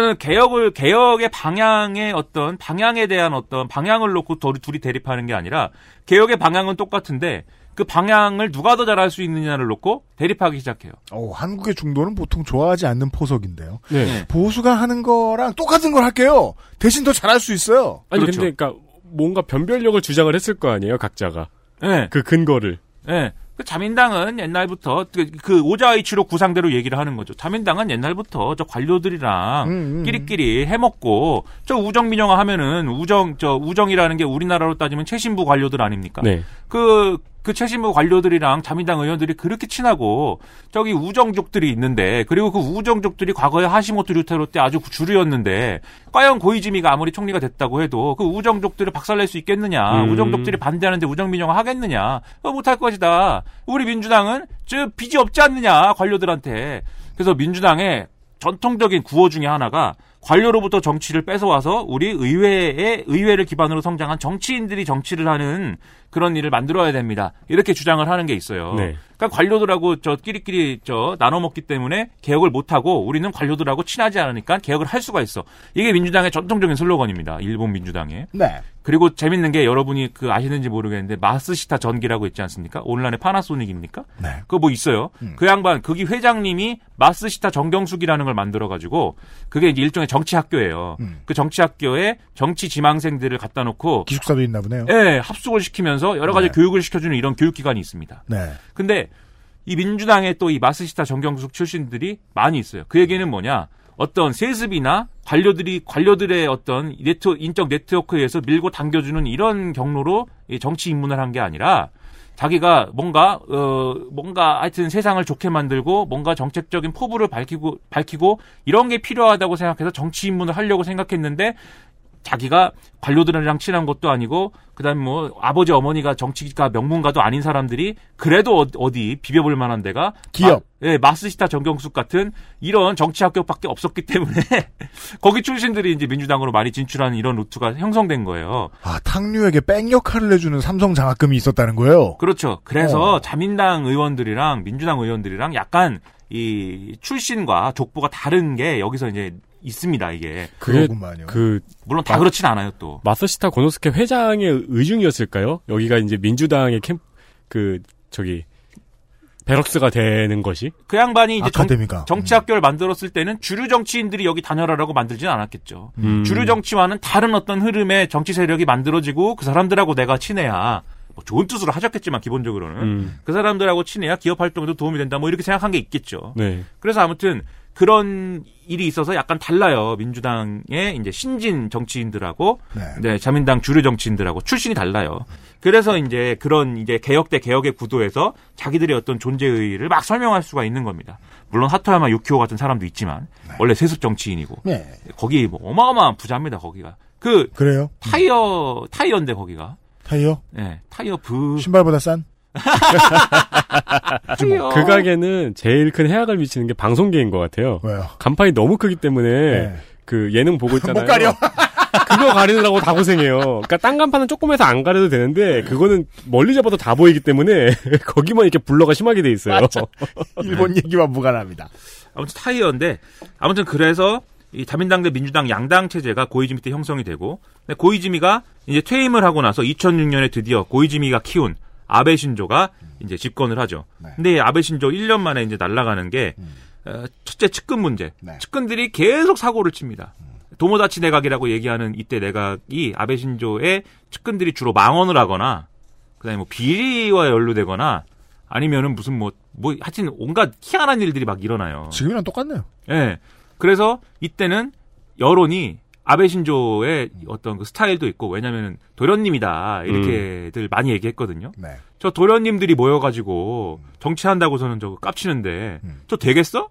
그러니까 개혁을 개혁의 방향의 어떤 방향에 대한 어떤 방향을 놓고 둘이, 둘이 대립하는 게 아니라 개혁의 방향은 똑같은데 그 방향을 누가 더 잘할 수 있느냐를 놓고 대립하기 시작해요. 어, 한국의 중도는 보통 좋아하지 않는 포석인데요. 네. 보수가 하는 거랑 똑같은 걸 할게요. 대신 더 잘할 수 있어요. 아니 그렇죠. 근데 그러니까 뭔가 변별력을 주장을 했을 거 아니에요, 각자가. 예. 그 근거를. 예. 그 자민당은 옛날부터 그, 그 오자이치로 구상대로 얘기를 하는 거죠. 자민당은 옛날부터 저 관료들이랑 음, 음. 끼리끼리 해먹고 저 우정 민영화 하면은 우정 저 우정이라는 게 우리나라로 따지면 최신부 관료들 아닙니까? 네. 그, 그 최신부 관료들이랑 자민당 의원들이 그렇게 친하고 저기 우정족들이 있는데 그리고 그 우정족들이 과거에 하시모토 류테로 때 아주 주류였는데 과연 고이즈미가 아무리 총리가 됐다고 해도 그 우정족들을 박살낼 수 있겠느냐 음. 우정족들이 반대하는데 우정민영화 하겠느냐 어, 못할 것이다 우리 민주당은 저 빚이 없지 않느냐 관료들한테 그래서 민주당의 전통적인 구호 중에 하나가 관료로부터 정치를 뺏어와서 우리 의회의 의회를 기반으로 성장한 정치인들이 정치를 하는 그런 일을 만들어야 됩니다. 이렇게 주장을 하는 게 있어요. 네. 그러니까 관료들하고 저 끼리끼리 저 나눠 먹기 때문에 개혁을 못 하고 우리는 관료들하고 친하지 않으니까 개혁을 할 수가 있어. 이게 민주당의 전통적인 슬로건입니다. 일본 민주당의. 네. 그리고 재밌는 게 여러분이 그 아시는지 모르겠는데 마스시타 전기라고 있지 않습니까? 오늘날의 파나소닉입니까? 네. 그거 뭐 있어요. 그 양반 거기 회장님이 마스시타 정경숙이라는 걸 만들어 가지고 그게 이제 일종의 정치 학교예요. 음. 그 정치 학교에 정치 지망생들을 갖다 놓고 기숙사도 있나 보네요. 예, 합숙을 시키면서 여러 가지 네. 교육을 시켜주는 이런 교육기관이 있습니다. 네. 근데 이 민주당의 또 이 마스시타 정경숙 출신들이 많이 있어요. 그 얘기는 뭐냐? 어떤 세습이나 관료들이 관료들의 어떤 네트 인적 네트워크에서 밀고 당겨주는 이런 경로로 이 정치 입문을 한 게 아니라 자기가 뭔가 어 뭔가 하여튼 세상을 좋게 만들고 뭔가 정책적인 포부를 밝히고 밝히고 이런 게 필요하다고 생각해서 정치 입문을 하려고 생각했는데 자기가 관료들이랑 친한 것도 아니고 그다음에 뭐 아버지 어머니가 정치가 명문가도 아닌 사람들이 그래도 어- 어디 비벼볼 만한 데가 기업. 마, 예, 마스시타 정경숙 같은 이런 정치 학교밖에 없었기 때문에 거기 출신들이 이제 민주당으로 많이 진출하는 이런 루트가 형성된 거예요. 아, 탕류에게 백 역할을 해주는 삼성 장학금이 있었다는 거예요. 그렇죠. 그래서 어. 자민당 의원들이랑 민주당 의원들이랑 약간 이 출신과 족보가 다른 게 여기서 이제 있습니다. 이게 그게 그렇구만요. 그 물론 다 마- 그렇진 않아요. 또 마사시타 고노스케 회장의 의중이었을까요? 여기가 이제 민주당의 캠, 그, 저기, 베럭스가 되는 것이? 그 양반이 이제 정, 아카데미가. 정 치 학교를 만들었을 때는 주류 정치인들이 여기 다녀라라고 만들진 않았겠죠. 음. 주류 정치와는 다른 어떤 흐름의 정치 세력이 만들어지고 그 사람들하고 내가 친해야 뭐 좋은 뜻으로 하셨겠지만 기본적으로는 음. 그 사람들하고 친해야 기업 활동에도 도움이 된다 뭐 이렇게 생각한 게 있겠죠. 네. 그래서 아무튼 그런 일이 있어서 약간 달라요. 민주당의 이제 신진 정치인들하고 네. 네, 자민당 주류 정치인들하고 출신이 달라요. 그래서 이제 그런 이제 개혁 대 개혁의 구도에서 자기들의 어떤 존재 의의를 막 설명할 수가 있는 겁니다. 물론 하토야마 유키오 같은 사람도 있지만 원래 세습 정치인이고 네. 거기 뭐 어마어마한 부자입니다. 거기가 그 그래요? 타이어 타이어인데 거기가 타이어? 네, 타이어 부 신발보다 싼? 그 가게는 제일 큰 해악을 미치는 게 방송계인 것 같아요. 왜요? 간판이 너무 크기 때문에 네. 그 예능 보고 있잖아요. 못 가려. 그거 가리느라고 다 고생해요. 그러니까 딴 간판은 조금해서 안 가려도 되는데 그거는 멀리 잡아도 다 보이기 때문에 거기만 이렇게 블러가 심하게 돼 있어요. 일본 얘기만 무관합니다. 아무튼 타이어인데 아무튼 그래서 이 자민당 대 민주당 양당 체제가 고이즈미 때 형성이 되고 고이즈미가 이제 퇴임을 하고 나서 2006년에 드디어 고이즈미가 키운 아베 신조가 이제 집권을 하죠. 네. 근데 이 아베 신조 1년 만에 이제 날아가는 게 어, 첫째 측근 문제. 네. 측근들이 계속 사고를 칩니다. 도모다치 내각이라고 얘기하는 이때 내각이 아베 신조의 측근들이 주로 망언을 하거나 그다음에 뭐 비리와 연루되거나 아니면은 무슨 뭐, 뭐, 하여튼 온갖 희한한 일들이 막 일어나요. 지금이랑 똑같네요. 예. 그래서 이때는 여론이 아베 신조의 어떤 그 스타일도 있고 왜냐면은 도련님이다 이렇게들 많이 얘기했거든요. 네. 저 도련님들이 모여가지고 정치한다고서는 저거 깝치는데 저 되겠어?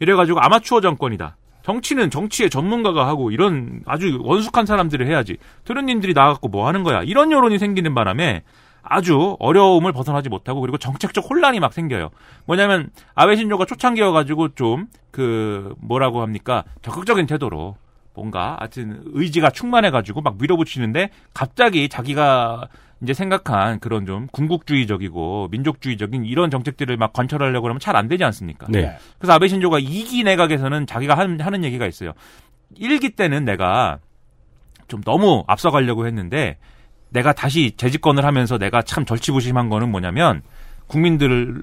이래가지고 아마추어 정권이다. 정치는 정치의 전문가가 하고 이런 아주 원숙한 사람들이 해야지. 도련님들이 나가갖고 뭐 하는 거야. 이런 여론이 생기는 바람에 아주 어려움을 벗어나지 못하고 그리고 정책적 혼란이 막 생겨요. 뭐냐면 아베 신조가 초창기여가지고 좀 그 뭐라고 합니까 적극적인 태도로 뭔가 하여튼 의지가 충만해가지고 막 밀어붙이는데 갑자기 자기가 이제 생각한 그런 좀 군국주의적이고 민족주의적인 이런 정책들을 막 관철하려고 하면 잘 안 되지 않습니까? 네. 그래서 아베 신조가 2기 내각에서는 자기가 하는, 하는 얘기가 있어요. 1기 때는 내가 좀 너무 앞서가려고 했는데 내가 다시 재집권을 하면서 내가 참 절치부심한 거는 뭐냐면 국민들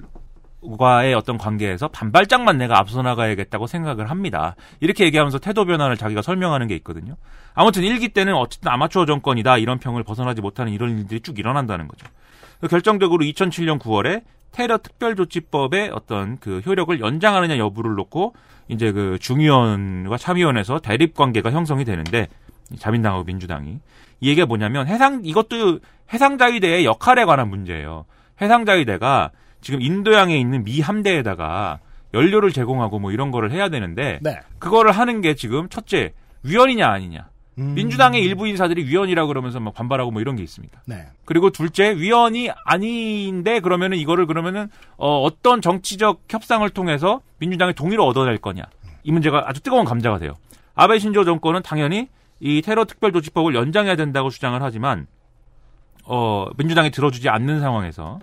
과의 어떤 관계에서 반발짝만 내가 앞서 나가야겠다고 생각을 합니다. 이렇게 얘기하면서 태도 변화를 자기가 설명하는 게 있거든요. 아무튼 1기 때는 어쨌든 아마추어 정권이다 이런 평을 벗어나지 못하는 이런 일들이 쭉 일어난다는 거죠. 결정적으로 2007년 9월에 테러 특별조치법의 어떤 그 효력을 연장하느냐 여부를 놓고 이제 그 중의원과 참의원에서 대립 관계가 형성이 되는데 자민당하고 민주당이 이 얘기가 뭐냐면 해상 이것도 해상자위대의 역할에 관한 문제예요. 해상자위대가 지금 인도양에 있는 미 함대에다가 연료를 제공하고 뭐 이런 거를 해야 되는데 네. 그거를 하는 게 지금 첫째 위헌이냐 아니냐. 음. 민주당의 일부 인사들이 위헌이라 그러면서 막 반발하고 뭐 이런 게 있습니다. 네. 그리고 둘째 위헌이 아닌데 그러면은 이거를 그러면은 어, 어떤 정치적 협상을 통해서 민주당의 동의를 얻어낼 거냐 이 문제가 아주 뜨거운 감자가 돼요. 아베 신조 정권은 당연히 이 테러 특별 조치법을 연장해야 된다고 주장을 하지만 어, 민주당이 들어주지 않는 상황에서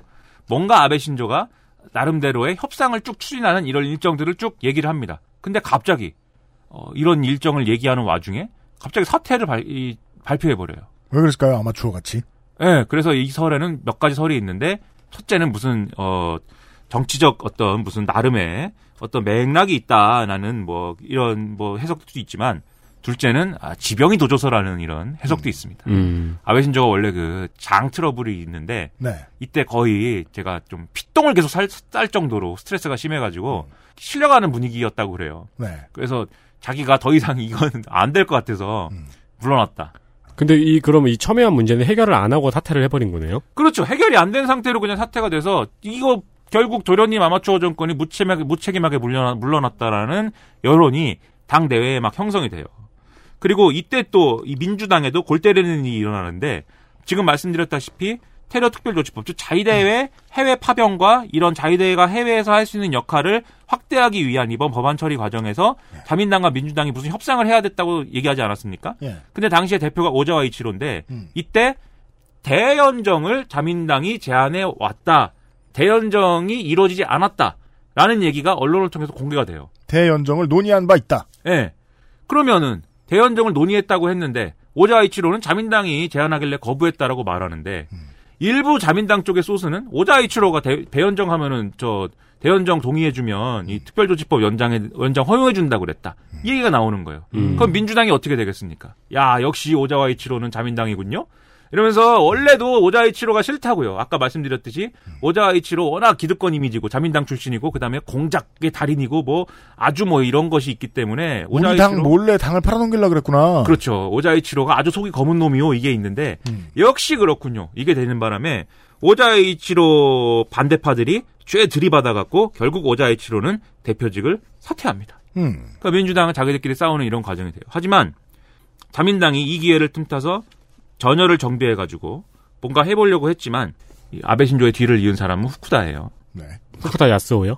뭔가 아베 신조가 나름대로의 협상을 쭉 추진하는 이런 일정들을 쭉 얘기를 합니다. 근데 갑자기 어, 이런 일정을 얘기하는 와중에 갑자기 사퇴를 발, 이, 발표해버려요. 왜 그랬을까요? 아마추어 같이. 예, 그래서 이 설에는 몇 가지 설이 있는데 첫째는 무슨 어 정치적 어떤 무슨 나름의 어떤 맥락이 있다라는 뭐 이런 뭐 해석도 있지만 둘째는 아, 지병이 도조서라는 이런 해석도 있습니다. 음. 아베 신조가 원래 그 장 트러블이 있는데 네. 이때 거의 제가 좀 피똥을 계속 살, 쌀 정도로 스트레스가 심해가지고 실려가는 분위기였다고 그래요. 네. 그래서 자기가 더 이상 이건 안 될 것 같아서 물러났다. 근데 이 그러면 이 첨예한 문제는 해결을 안 하고 사퇴를 해버린 거네요. 그렇죠. 해결이 안 된 상태로 그냥 사퇴가 돼서 이거 결국 도련님 아마추어 정권이 무책임하게, 무책임하게 물러나, 물러났다라는 여론이 당 내외에 막 형성이 돼요. 그리고 이때 또 이 민주당에도 골 때리는 일이 일어나는데 지금 말씀드렸다시피 테러 특별조치법, 즉 자위대의 해외 파병과 이런 자위대가 해외에서 할 수 있는 역할을 확대하기 위한 이번 법안 처리 과정에서 자민당과 민주당이 무슨 협상을 해야 됐다고 얘기하지 않았습니까? 예. 근데 당시에 대표가 오자와 이치로인데 이때 대연정을 자민당이 제안해 왔다. 대연정이 이루어지지 않았다 라는 얘기가 언론을 통해서 공개가 돼요. 대연정을 논의한 바 있다. 예. 그러면은 대연정을 논의했다고 했는데 오자와 이치로는 자민당이 제안하길래 거부했다라고 말하는데 일부 자민당 쪽의 소스는 오자와 이치로가 대, 대연정 하면은 저 대연정 동의해주면 이 특별조치법 연장에 연장 허용해준다고 그랬다. 이 얘기가 나오는 거예요. 음. 그럼 민주당이 어떻게 되겠습니까? 야 역시 오자와 이치로는 자민당이군요. 이러면서 원래도 오자이치로가 싫다고요. 아까 말씀드렸듯이 오자이치로 워낙 기득권 이미지고 자민당 출신이고 그다음에 공작의 달인이고 뭐 아주 뭐 이런 것이 있기 때문에 우리 당 몰래 당을 팔아넘기려 그랬구나. 그렇죠. 오자이치로가 아주 속이 검은 놈이요. 이게 있는데 역시 그렇군요. 이게 되는 바람에 오자이치로 반대파들이 죄 들이받아갖고 결국 오자이치로는 대표직을 사퇴합니다. 음. 그러니까 민주당은 자기들끼리 싸우는 이런 과정이 돼요. 하지만 자민당이 이 기회를 틈타서 전열을 정비해 가지고 뭔가 해보려고 했지만 이 아베 신조의 뒤를 이은 사람은 후쿠다예요. 네. 후쿠다 야스오요?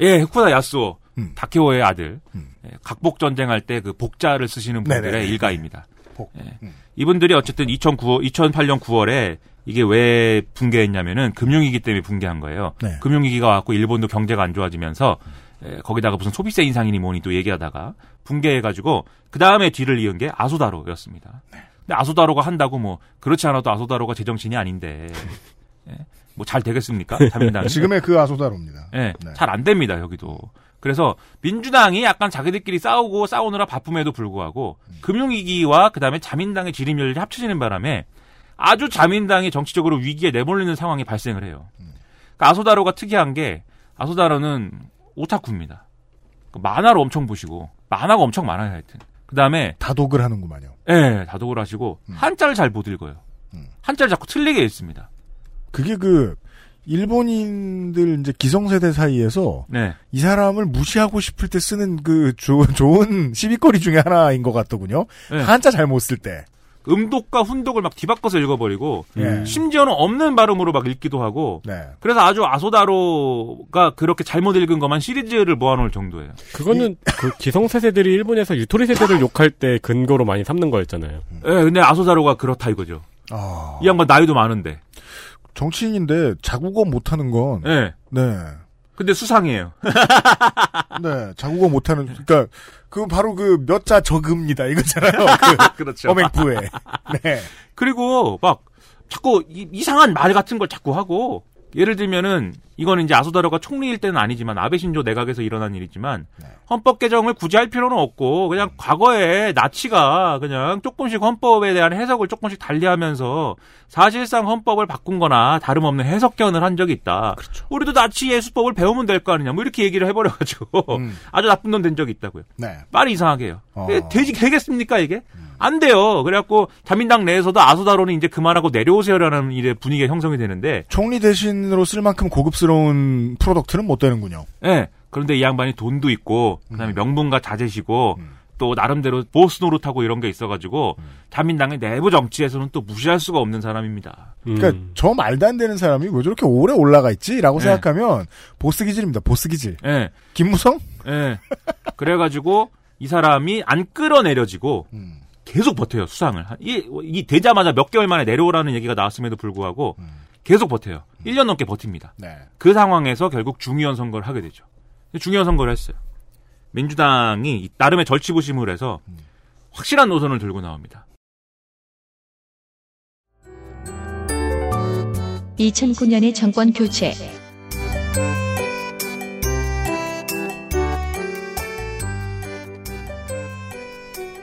예, 후쿠다 야스오. 음. 다케오의 아들. 예, 각복 전쟁할 때 그 복자를 쓰시는 분들의 네네. 일가입니다. 복. 예. 이분들이 어쨌든 2009, 2008년 9월에 이게 왜 붕괴했냐면은 금융위기 때문에 붕괴한 거예요. 네. 금융위기가 왔고 일본도 경제가 안 좋아지면서 예, 거기다가 무슨 소비세 인상이니 뭐니 또 얘기하다가 붕괴해가지고 그 다음에 뒤를 이은 게 아소다로였습니다. 근데 아소다로가 한다고 뭐 그렇지 않아도 아소다로가 제정신이 아닌데 뭐 잘 되겠습니까? 자민당 지금의 그 아소다로입니다. 예, 네. 잘 안 됩니다, 여기도. 그래서 민주당이 약간 자기들끼리 싸우고 싸우느라 바쁨에도 불구하고 금융위기와 그다음에 자민당의 지림열이 합쳐지는 바람에 아주 자민당이 정치적으로 위기에 내몰리는 상황이 발생을 해요. 그러니까 아소다로가 특이한 게 아소다로는 오타쿠입니다. 그 만화를 엄청 보시고 만화가 엄청 많아요, 하여튼. 그 다음에 다독을 하는구만요. 예, 다독을 하시고 한자를 잘 못 읽어요. 한자를 자꾸 틀리게 읽습니다. 그게 그 일본인들 이제 기성세대 사이에서 네. 이 사람을 무시하고 싶을 때 쓰는 그 조- 좋은 시비거리 중에 하나인 것 같더군요. 네. 한자 잘 못 쓸 때. 음독과 훈독을 막 뒤바꿔서 읽어버리고 예. 심지어는 없는 발음으로 막 읽기도 하고 네. 그래서 아주 아소다로가 그렇게 잘못 읽은 것만 시리즈를 모아놓을 정도예요. 그거는 그 기성세대들이 일본에서 유토리 세대를 욕할 때 근거로 많이 삼는 거였잖아요. 예, 근데 아소다로가 그렇다 이거죠. 아, 이 양반 나이도 많은데. 정치인인데 자국어 못하는 건 예. 네. 근데 수상해요. 네, 자국어 못하는, 그니까, 그 바로 그 몇자 적음니다. 이거잖아요. 그 그렇죠. 어맹부에. 네. 그리고 막 자꾸 이, 이상한 말 같은 걸 자꾸 하고 예를 들면은 이거는 이제 아소다로가 총리일 때는 아니지만 아베 신조 내각에서 일어난 일이지만 헌법 개정을 굳이 할 필요는 없고 그냥 과거에 나치가 그냥 조금씩 헌법에 대한 해석을 조금씩 달리하면서 사실상 헌법을 바꾼 거나 다름없는 해석견을 한 적이 있다. 우리도 나치 예수법을 배우면 될 거 아니냐. 뭐 이렇게 얘기를 해버려가지고 아주 나쁜 놈 된 적이 있다고요. 네. 말이 이상하게 해요. 어. 예, 되지, 되겠습니까, 이게? 안 돼요. 그래갖고, 자민당 내에서도 아소다로는 이제 그만하고 내려오세요라는 일의 분위기가 형성이 되는데, 총리 대신으로 쓸 만큼 고급스러운 product는 못 되는군요. 예. 그런데 이 양반이 돈도 있고, 그 다음에 명문가 자제시고, 또 나름대로 보스 노릇하고 이런 게 있어가지고, 자민당의 내부 정치에서는 또 무시할 수가 없는 사람입니다. 그러니까 저 말도 안 되는 사람이 왜 저렇게 오래 올라가 있지라고 네. 생각하면 보스 기질입니다. 보스 기질. 예. 김무성? 예. 그래가지고, 이 사람이 안 끌어내려지고, 계속 버텨요, 수상을. 한- 이, 이 되자마자 몇 개월 만에 내려오라는 얘기가 나왔음에도 불구하고, 계속 버텨요. 1년 넘게 버팁니다. 네. 그 상황에서 결국 중의원 선거를 하게 되죠. 중의원 선거를 했어요. 민주당이 이 나름의 절치부심을 해서 확실한 노선을 들고 나옵니다. 2009년의 정권 교체.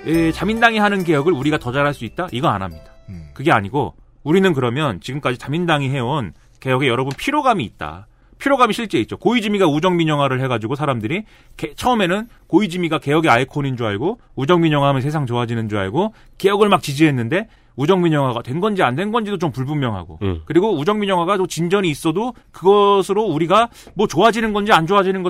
에, 자민당이 하는 개혁을 우리가 더 잘할 수 있다? 이거 안 합니다. 그게 아니고 우리는 그러면 지금까지 자민당이 해온 개혁에 여러분 피로감이 있다. 피로감이 실제 있죠. 고이즈미가 우정민영화를 해가지고 사람들이 개- 처음에는 고이즈미가 개혁의 아이콘인 줄 알고 우정민영화하면 세상 좋아지는 줄 알고 개혁을 막 지지했는데 우정민영화가 된 건지 안 된 건지도 좀 불분명하고 음. 그리고 우정민영화가 또 진전이 있어도 그것으로 우리가 뭐 좋아지는 건지 안 좋아지는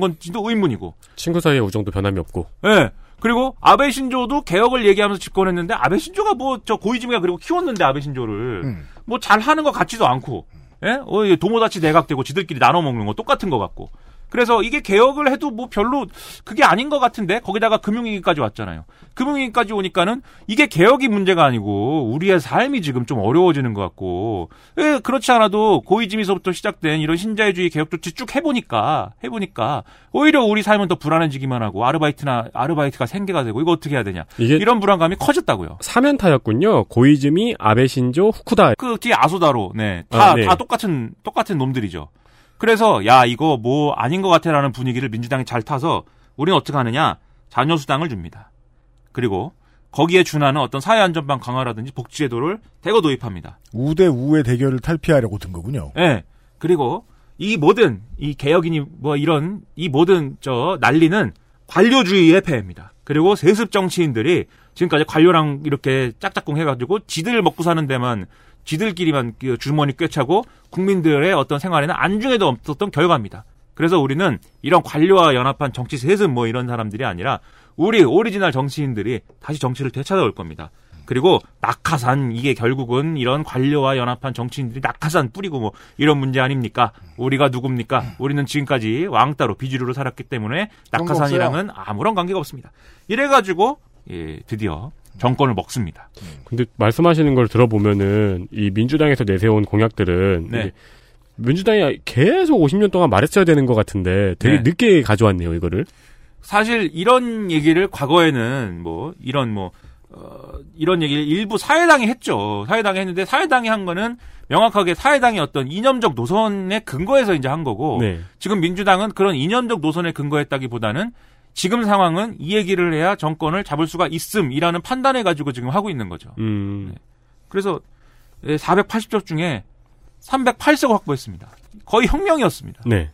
건지도 의문이고 친구 사이의 우정도 변함이 없고. 예. 그리고 아베 신조도 개혁을 얘기하면서 집권했는데 아베 신조가 뭐 저 고이즈미가 그리고 키웠는데 아베 신조를 음. 뭐 잘하는 것 같지도 않고 예? 어, 도모다치 내각되고 지들끼리 나눠 먹는 거 똑같은 것 같고 그래서 이게 개혁을 해도 뭐 별로 그게 아닌 것 같은데 거기다가 금융위기까지 왔잖아요. 금융위기까지 오니까는 이게 개혁이 문제가 아니고 우리의 삶이 지금 좀 어려워지는 것 같고 예, 그렇지 않아도 고이즈미서부터 시작된 이런 신자유주의 개혁 조치 쭉 해보니까 해보니까 오히려 우리 삶은 더 불안해지기만 하고 아르바이트나 아르바이트가 생계가 되고 이거 어떻게 해야 되냐 이런 불안감이 커졌다고요. 사면타였군요. 고이즈미, 아베 신조, 후쿠다. 그 뒤에 아소다로 네. 다, 아, 네. 다 똑같은 똑같은 놈들이죠. 그래서 야 이거 뭐 아닌 것 같아라는 분위기를 민주당이 잘 타서 우리는 어떻게 하느냐 자녀 수당을 줍니다. 그리고 거기에 준하는 어떤 사회안전망 강화라든지 복지제도를 대거 도입합니다. 우대 우의 대결을 탈피하려고 든 거군요. 예. 그리고 이 모든 이 개혁이니 뭐 이런 이 모든 저 난리는 관료주의의 폐해입니다. 그리고 세습 정치인들이 지금까지 관료랑 이렇게 짝짝꿍 해가지고 지들 먹고 사는 데만 지들끼리만 그 주머니 꿰차고 국민들의 어떤 생활에는 안중에도 없었던 결과입니다. 그래서 우리는 이런 관료와 연합한 정치 세습 뭐 이런 사람들이 아니라 우리 오리지널 정치인들이 다시 정치를 되찾아올 겁니다. 그리고 낙하산 이게 결국은 이런 관료와 연합한 정치인들이 낙하산 뿌리고 뭐 이런 문제 아닙니까? 우리가 누굽니까? 우리는 지금까지 왕따로 비주류로 살았기 때문에 낙하산이랑은 아무런 관계가 없습니다. 이래 가지고 예, 드디어 정권을 먹습니다. 근데 말씀하시는 걸 들어보면은 이 민주당에서 내세운 공약들은 네. 민주당이 계속 50년 동안 말했어야 되는 것 같은데 되게 네. 늦게 가져왔네요 이거를. 사실 이런 얘기를 과거에는 뭐 이런 뭐 어, 이런 얘기를 일부 사회당이 했죠. 사회당이 했는데 사회당이 한 거는 명확하게 사회당의 어떤 이념적 노선에 근거해서 이제 한 거고 네. 지금 민주당은 그런 이념적 노선에 근거했다기보다는 지금 상황은 이 얘기를 해야 정권을 잡을 수가 있음이라는 판단해 가지고 지금 하고 있는 거죠. 음. 그래서 480석 중에 308석을 확보했습니다. 거의 혁명이었습니다. 네.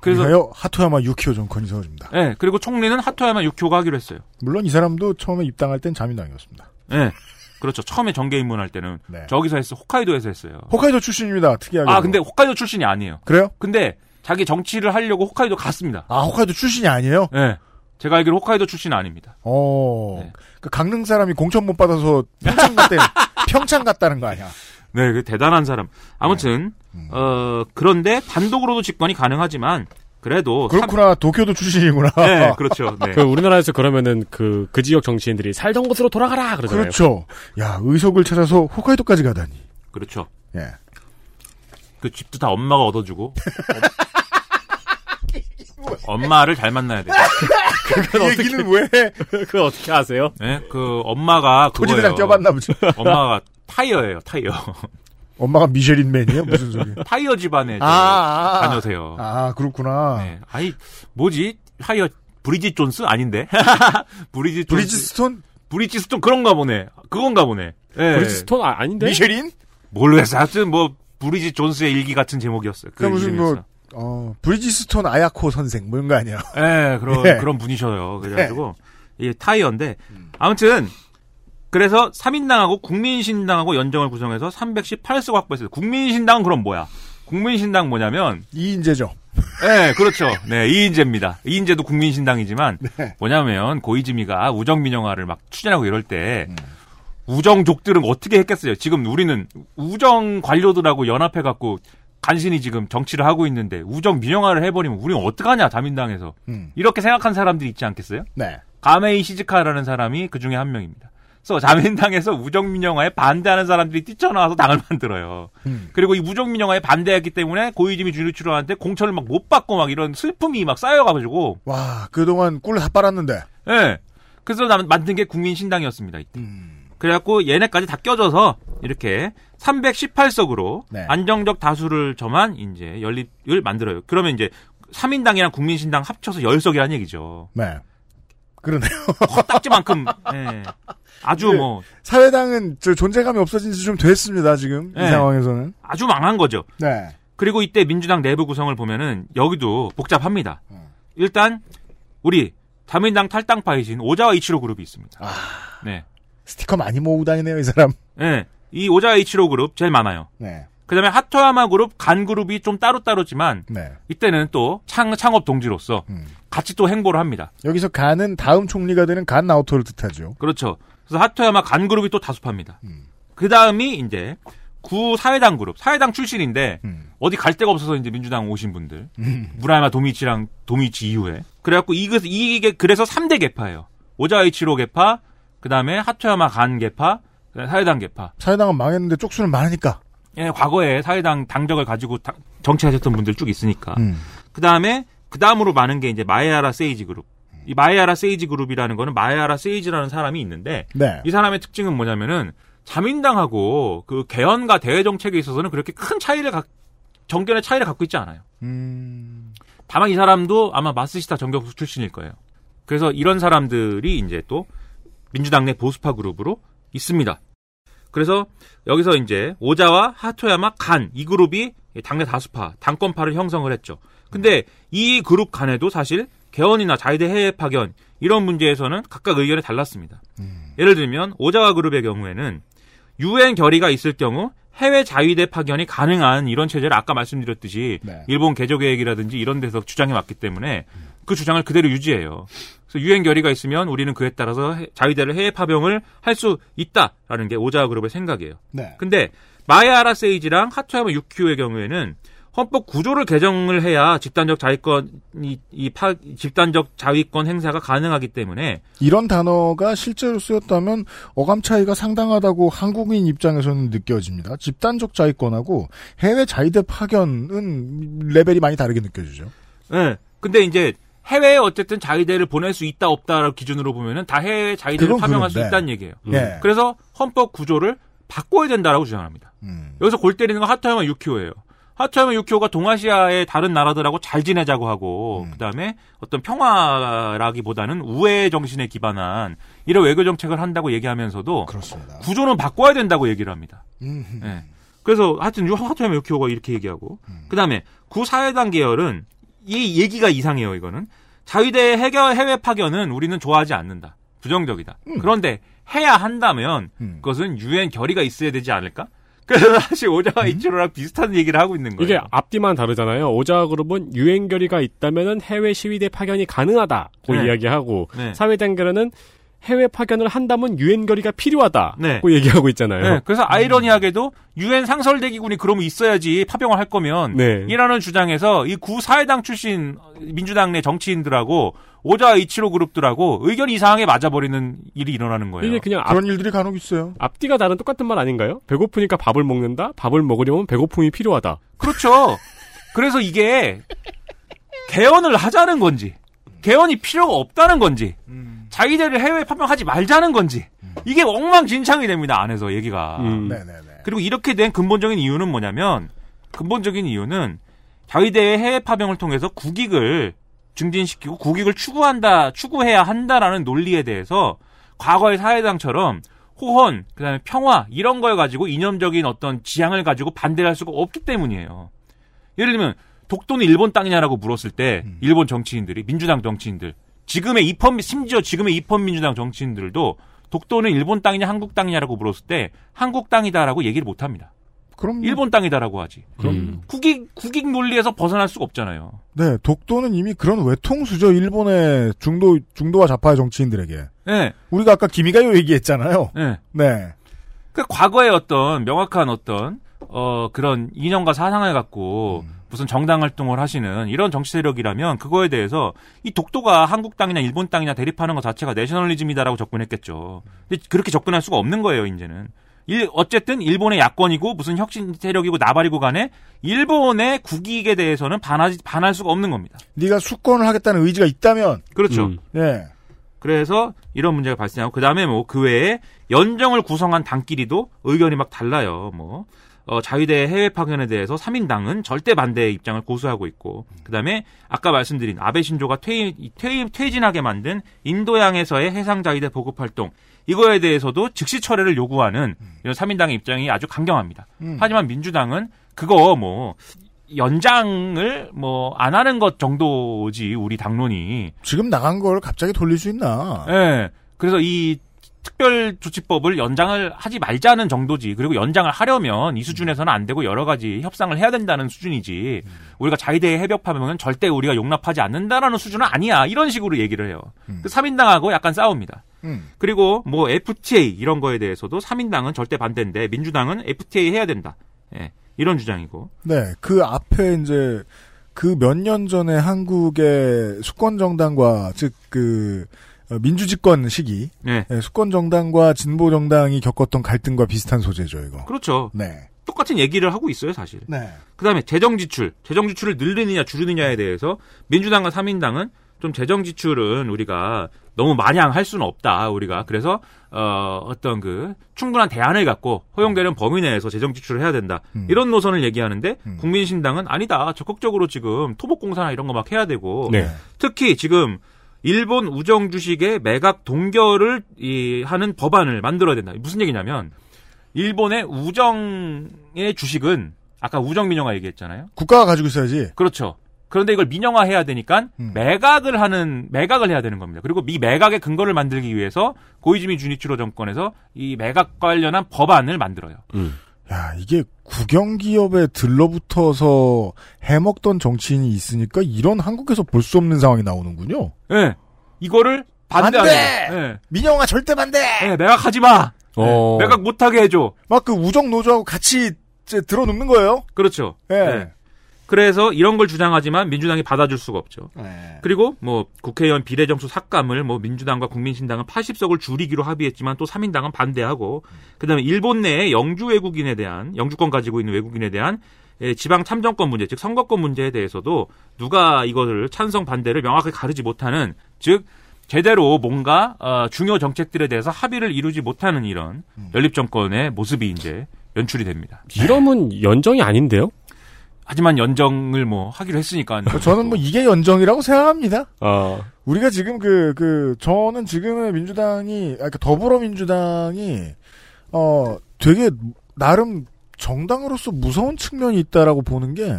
그래서 그래서 하토야마 유키오 정권이 세워집니다. 네, 그리고 총리는 하토야마 유키오가 하기로 했어요. 물론 이 사람도 처음에 입당할 땐 자민당이었습니다. 네. 그렇죠. 처음에 정계 입문할 때는 네. 저기서 했어. 홋카이도에서 했어요. 홋카이도 출신입니다. 특이하게. 아, 근데 홋카이도 출신이 아니에요. 그래요? 근데 자기 정치를 하려고 홋카이도 갔습니다. 아 홋카이도 출신이 아니에요? 네. 제가 알기로 홋카이도 출신은 아닙니다. 어. 네. 그 강릉 사람이 공천 못 받아서 평창 갔대. 평창 갔다는 거 아니야? 네, 그 대단한 사람. 아무튼 어 그런데 단독으로도 집권이 가능하지만 그래도 그렇구나. 도쿄도 출신이구나. 삼- 네, 그렇죠. 네. 그 우리나라에서 그러면은 그, 그 지역 정치인들이 살던 곳으로 돌아가라 그러잖아요. 그렇죠. 야 의석을 찾아서 홋카이도까지 가다니. 그렇죠. 예. 그 집도 다 엄마가 얻어주고. 엄마를 잘 만나야 돼. 그 얘기는 왜? 그걸 어떻게 아세요? 네, 그 엄마가 그거예요. 껴봤나 보지. 엄마가 타이어예요, 타이어. 엄마가 미쉐린 맨이에요? 무슨 소리? 타이어 집안에 저 아, 아, 아. 다녀세요. 아 그렇구나. 네. 아니 뭐지? 타이어 브리짓 존스 아닌데? 브리짓 존스. 브리지 스톤? 브리지 스톤 그런가 보네. 그건가 보네. 예. 브리지 스톤 아, 아닌데? 미쉐린? 모르겠어. 하여튼 뭐 브리짓 존스의 일기 같은 제목이었어요. 그그 무슨. 뭐 어, 브리지스톤 아야코 선생 뭐 이런 거 아니야? 예, 그런 예. 그런 분이셔요. 그래가지고 이 타이어인데 아무튼 그래서 3인당하고 국민신당하고 연정을 구성해서 318석 확보했어요. 국민신당은 그럼 뭐야? 국민신당 뭐냐면 이인재죠. 네, 그렇죠. 네, 이인재입니다. 이인재도 국민신당이지만 네. 뭐냐면 고이즈미가 우정민영화를 막 추진하고 이럴 때 우정족들은 어떻게 했겠어요? 지금 우리는 우정 관료들하고 연합해 갖고 간신히 지금 정치를 하고 있는데 우정 민영화를 해버리면 우리는 어떡하냐 자민당에서 음. 이렇게 생각한 사람들이 있지 않겠어요? 네. 가메이 시즈카라는 사람이 그 중에 한 명입니다. 그래서 자민당에서 우정 민영화에 반대하는 사람들이 뛰쳐나와서 당을 만들어요. 음. 그리고 이 우정 민영화에 반대했기 때문에 고이즈미 주니치로한테 공천을 막 못 받고 막 이런 슬픔이 막 쌓여가지고 와 그동안 꿀 다 빨았는데. 예. 그래서 나- 만든 게 국민신당이었습니다. 이때. 음. 그래갖고 얘네까지 다 껴져서 이렇게 318석으로 네. 안정적 다수를 점한 이제 연립을 만들어요. 그러면 이제 3인당이랑 국민신당 합쳐서 10석이라는 얘기죠. 네. 그러네요. 딱지만큼 예. 아주 네. 뭐 사회당은 저 존재감이 없어진 지 좀 됐습니다 지금 이 네. 상황에서는. 아주 망한 거죠. 네. 그리고 이때 민주당 내부 구성을 보면은 여기도 복잡합니다. 어. 일단 우리 자민당 탈당파이신 오자와 이치로 그룹이 있습니다. 아. 네. 스티커 많이 모으고 다니네요 이 사람. 네. 이 오자와 이치로 그룹 제일 많아요. 네. 그 다음에 하토야마 그룹, 간 그룹이 좀 따로따로지만 네. 이때는 또 창, 창업 동지로서 음. 같이 또 행보를 합니다. 여기서 간은 다음 총리가 되는 간 나오토를 뜻하죠. 그렇죠. 그래서 하토야마 간 그룹이 또 다수파입니다. 음. 그 다음이 이제 구 사회당 그룹, 사회당 출신인데 음. 어디 갈 데가 없어서 이제 민주당 오신 분들, 무라야마 도미치랑 도미치 이후에 그래갖고 이게 이게 그래서 3대 개파예요. 오자이치로 개파, 그 다음에 하토야마 간 개파, 그다음에 사회당 개파. 사회당은 망했는데 쪽수는 많으니까. 예, 과거에 사회당 당적을 가지고 다- 정치하셨던 분들 쭉 있으니까. 음. 그 다음에 그 다음으로 많은 게 이제 마에아라 세이지 그룹. 이 마에아라 세이지 그룹이라는 거는 마에아라 세이지라는 사람이 있는데 네. 이 사람의 특징은 뭐냐면은 자민당하고 그 개헌과 대외 정책에 있어서는 그렇게 큰 차이를 각 정견의 차이를 갖고 있지 않아요. 음. 다만 이 사람도 아마 마스시타 정경수 출신일 거예요. 그래서 이런 사람들이 이제 또 민주당 내 보수파 그룹으로 있습니다. 그래서 여기서 이제 오자와 하토야마 간 이 그룹이 당내 다수파 당권파를 형성을 했죠. 근데 이 그룹 간에도 사실 개헌이나 자위대 해외 파견 이런 문제에서는 각각 의견이 달랐습니다. 예를 들면 오자와 그룹의 경우에는 유엔 결의가 있을 경우 해외 자위대 파견이 가능한 이런 체제를 아까 말씀드렸듯이 네. 일본 개조 계획이라든지 이런 데서 주장해 왔기 때문에 그 주장을 그대로 유지해요. 그래서 유엔 결의가 있으면 우리는 그에 따라서 해- 자위대를 해외 파병을 할 수 있다라는 게 오자와 그룹의 생각이에요. 네. 근데 마에아라 세이지랑 하토야마 유키오의 경우에는 헌법 구조를 개정을 해야 집단적 자위권이 이 파, 집단적 자위권 행사가 가능하기 때문에 이런 단어가 실제로 쓰였다면 어감 차이가 상당하다고 한국인 입장에서는 느껴집니다. 집단적 자위권하고 해외 자위대 파견은 레벨이 많이 다르게 느껴지죠. 예. 근데 이제 해외에 어쨌든 자위대를 보낼 수 있다 없다를 기준으로 보면은 다 해외 자위대를 파병할 수 그런데. 있다는 얘기예요. 예. 그래서 헌법 구조를 바꿔야 된다라고 주장합니다. 음. 여기서 골 때리는 건 하토야마 유키오예요. 하토야마 유키오가 동아시아의 다른 나라들하고 잘 지내자고 하고 음. 그다음에 어떤 평화라기보다는 우애 정신에 기반한 이런 외교 정책을 한다고 얘기하면서도 그렇습니다. 구조는 바꿔야 된다고 얘기를 합니다. 음. 예. 그래서 하여튼 유- 하토야마 유키오가 이렇게 얘기하고 그다음에 구사회당 계열은 이 얘기가 이상해요. 이거는 자위대 해결 해외 파견은 우리는 좋아하지 않는다. 부정적이다. 그런데 해야 한다면 음. 그것은 유엔 결의가 있어야 되지 않을까? 그래서 사실 오자와 이치로랑 비슷한 얘기를 하고 있는 거예요. 이게 앞뒤만 다르잖아요. 오자와 그룹은 유엔 결의가 있다면은 해외 시위대 파견이 가능하다고 네. 이야기하고 네. 사회당 결의는 해외 파견을 한다면 유엔 결의가 필요하다고 네. 얘기하고 있잖아요. 네, 그래서 아이러니하게도 유엔 상설대기군이 그러면 있어야지 파병을 할 거면 네. 이라는 주장에서 이 구사회당 출신 민주당 내 정치인들하고 오자와 이치로 그룹들하고 의견이 이상하게 맞아버리는 일이 일어나는 거예요. 이게 그냥 앞, 그런 일들이 간혹 있어요. 앞뒤가 다른 똑같은 말 아닌가요? 배고프니까 밥을 먹는다. 밥을 먹으려면 배고픔이 필요하다. 그렇죠. 그래서 이게 개헌을 하자는 건지 개헌이 필요가 없다는 건지 자기들을 해외 파병하지 말자는 건지 이게 엉망진창이 됩니다 안에서 얘기가. 음. 네네네. 그리고 이렇게 된 근본적인 이유는 뭐냐면 근본적인 이유는 자위대의 해외 파병을 통해서 국익을 증진시키고 국익을 추구한다 추구해야 한다라는 논리에 대해서 과거의 사회당처럼 호헌 그다음에 평화 이런 걸 가지고 이념적인 어떤 지향을 가지고 반대를 할 수가 없기 때문이에요. 예를 들면 독도는 일본 땅이냐라고 물었을 때 일본 정치인들이 민주당 정치인들 지금의 입헌 심지어 지금의 입헌 민주당 정치인들도 독도는 일본 땅이냐 한국 땅이냐라고 물었을 때 한국 땅이다라고 얘기를 못 합니다. 그럼 일본 땅이다라고 하지. 음. 국익 국익 논리에서 벗어날 수가 없잖아요. 네, 독도는 이미 그런 외통수죠. 일본의 중도 중도와 좌파의 정치인들에게. 네, 우리가 아까 기미가요 얘기했잖아요. 네. 네. 그 과거의 어떤 명확한 어떤 어 그런 이념과 사상을 갖고 무슨 정당 활동을 하시는 이런 정치 세력이라면 그거에 대해서 이 독도가 한국 땅이냐 일본 땅이냐 대립하는 것 자체가 내셔널리즘이다라고 접근했겠죠. 근데 그렇게 접근할 수가 없는 거예요, 이제는. 일, 어쨌든 일본의 야권이고 무슨 혁신 세력이고 나발이고 간에 일본의 국익에 대해서는 반하지 반할 수가 없는 겁니다. 네가 수권을 하겠다는 의지가 있다면 그렇죠. 음. 예. 그래서 이런 문제가 발생하고 그 다음에 뭐 그 외에 연정을 구성한 당끼리도 의견이 막 달라요. 뭐 어, 자위대 해외 파견에 대해서 3인당은 절대 반대의 입장을 고수하고 있고 그 다음에 아까 말씀드린 아베 신조가 퇴임, 퇴임 퇴진하게 만든 인도양에서의 해상 자위대 보급 활동 이거에 대해서도 즉시 철회를 요구하는 이런 3인당의 입장이 아주 강경합니다. 음. 하지만 민주당은 그거 뭐 연장을 뭐 안 하는 것 정도지 우리 당론이 지금 나간 걸 갑자기 돌릴 수 있나? 예. 그래서 이 특별 조치법을 연장을 하지 말자는 정도지. 그리고 연장을 하려면 이 수준에서는 안 되고 여러 가지 협상을 해야 된다는 수준이지. 우리가 자위대의 해벽파면 절대 우리가 용납하지 않는다라는 수준은 아니야. 이런 식으로 얘기를 해요. 그 3인당하고 약간 싸웁니다. 음. 그리고 뭐 FTA 이런 거에 대해서도 3인당은 절대 반대인데 민주당은 FTA 해야 된다. 예, 이런 주장이고. 네, 그 앞에 이제 그 몇 년 전에 한국의 수권 정당과 즉그 민주집권 시기 네. 예, 수권 정당과 진보 정당이 겪었던 갈등과 비슷한 소재죠, 이거. 그렇죠. 네. 똑같은 얘기를 하고 있어요, 사실. 네. 그다음에 재정 지출, 재정 지출을 늘리느냐 줄이느냐에 대해서 민주당과 3인당은 좀 재정 지출은 우리가 너무 마냥 할 수는 없다. 우리가 그래서 어 어떤 그 충분한 대안을 갖고 허용되는 범위 내에서 재정 지출을 해야 된다. 이런 노선을 얘기하는데 국민신당은 아니다. 적극적으로 지금 토목공사나 이런 거 막 해야 되고 네. 특히 지금 일본 우정 주식의 매각 동결을 이 하는 법안을 만들어야 된다. 무슨 얘기냐면 일본의 우정의 주식은 아까 우정 민영화 얘기했잖아요. 국가가 가지고 있어야지. 그렇죠. 그런데 이걸 민영화해야 되니까 매각을 하는 매각을 해야 되는 겁니다. 그리고 이 매각의 근거를 만들기 위해서 고이즈미 주니치로 정권에서 이 매각 관련한 법안을 만들어요. 야, 이게 국영기업에 들러붙어서 해먹던 정치인이 있으니까 이런 한국에서 볼 수 없는 상황이 나오는군요. 예. 이거를 반대하는 반대! 거예요. 예. 민영화 절대 반대! 예, 매각하지 마! 어. 예, 매각 못하게 해줘. 막 그 우정 노조하고 같이 이제 들어눕는 거예요? 그렇죠. 예. 예. 그래서 이런 걸 주장하지만 민주당이 받아줄 수가 없죠. 네. 그리고 뭐 국회의원 비례정수 삭감을 뭐 민주당과 국민신당은 80석을 줄이기로 합의했지만 또 3인당은 반대하고 그다음에 일본 내에 영주 외국인에 대한 영주권 가지고 있는 외국인에 대한 예, 지방 참정권 문제, 즉 선거권 문제에 대해서도 누가 이거를 찬성 반대를 명확하게 가르지 못하는 즉 제대로 뭔가 어, 중요 정책들에 대해서 합의를 이루지 못하는 이런 연립 정권의 모습이 이제 연출이 됩니다. 이러면 연정이 아닌데요? 하지만 연정을 뭐 하기로 했으니까 저는 뭐 이게 연정이라고 생각합니다. 어. 우리가 지금 그, 그, 저는 지금의 민주당이, 아, 그러니까 더불어민주당이, 어, 되게, 나름 정당으로서 무서운 측면이 있다라고 보는 게,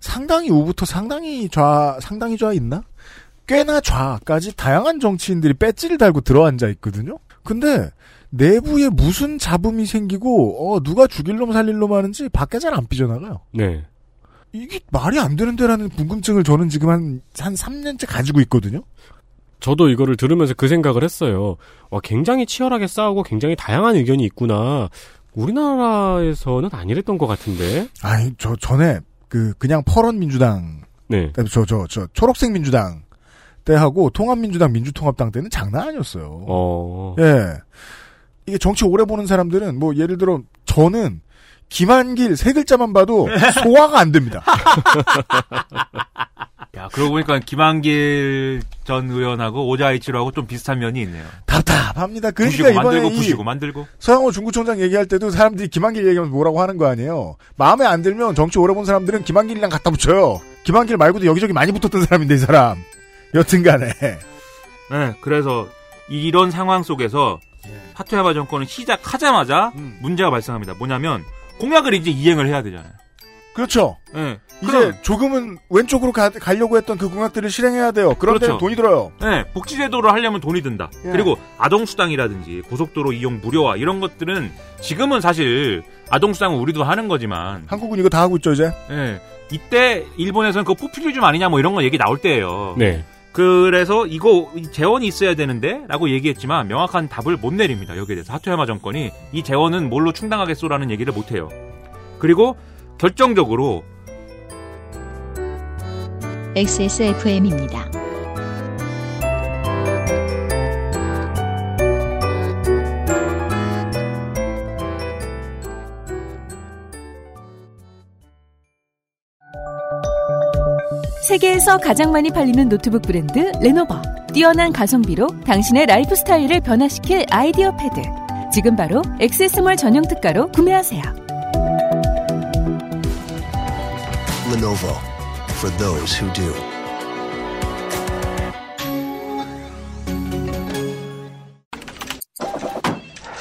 상당히 우부터 상당히 좌, 상당히 좌 있나? 꽤나 좌까지 다양한 정치인들이 배지를 달고 들어앉아 있거든요? 근데, 내부에 무슨 잡음이 생기고, 어, 누가 죽일 놈 살릴 놈 하는지 밖에 잘 안 삐져나가요. 네. 이게 말이 안 되는데라는 궁금증을 저는 지금 한, 한 3년째 가지고 있거든요? 저도 이거를 들으면서 그 생각을 했어요. 와, 굉장히 치열하게 싸우고 굉장히 다양한 의견이 있구나. 우리나라에서는 아니랬던 것 같은데. 아니, 저, 전에, 그, 그냥 퍼런 민주당, 네. 저, 저, 저, 초록색 민주당 때하고 통합민주당 민주통합당 때는 장난 아니었어요. 어. 예. 이게 정치 오래 보는 사람들은, 뭐, 예를 들어, 저는, 김한길 세 글자만 봐도 소화가 안 됩니다. 야, 그러고 보니까 김한길 전 의원하고 오자이치로하고 좀 비슷한 면이 있네요. 답답합니다. 그러니까 부시고 만들고 이 부시고 만들고. 서영호 중구청장 얘기할 때도 사람들이 김한길 얘기하면 뭐라고 하는 거 아니에요. 마음에 안 들면 정치 오래 본 사람들은 김한길이랑 갖다 붙여요. 김한길 말고도 여기저기 많이 붙었던 사람인데 이 사람. 여튼간에. 네, 그래서 이런 상황 속에서 하토야마 정권은 시작하자마자 문제가 발생합니다. 뭐냐면 공약을 이제 이행을 해야 되잖아요. 그렇죠. 네, 이제 그럼 조금은 왼쪽으로 가, 가려고 했던 그 공약들을 실행해야 돼요. 그런 그렇죠. 돈이 들어요. 네, 복지제도를 하려면 돈이 든다. 예. 그리고 아동수당이라든지 고속도로 이용 무료화 이런 것들은 지금은 사실 아동수당은 우리도 하는 거지만 한국은 이거 다 하고 있죠, 이제. 예, 이때 일본에서는 그 포퓰리즘 아니냐 뭐 이런 거 얘기 나올 때예요. 네. 그래서 이거 재원이 있어야 되는데 라고 얘기했지만 명확한 답을 못 내립니다. 여기에 대해서 하토야마 정권이 이 재원은 뭘로 충당하겠소라는 얘기를 못 해요. 그리고 결정적으로 XSFM입니다. 세계에서 가장 많이 팔리는 노트북 브랜드 레노버. 뛰어난 가성비로 당신의 라이프 스타일을 변화시킬 아이디어 패드. 지금 바로 XS몰 전용 특가로 구매하세요. Lenovo for those who do.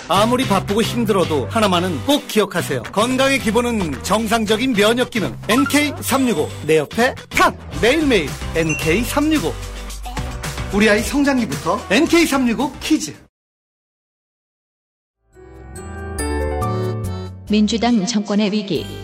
아무리 바쁘고 힘들어도 하나만은 꼭 기억하세요. 건강의 기본은 정상적인 면역 기능. NK365. 내 옆에 탑! 매일매일 NK365. 우리 아이 성장기부터 NK365 퀴즈. 민주당 정권의 위기.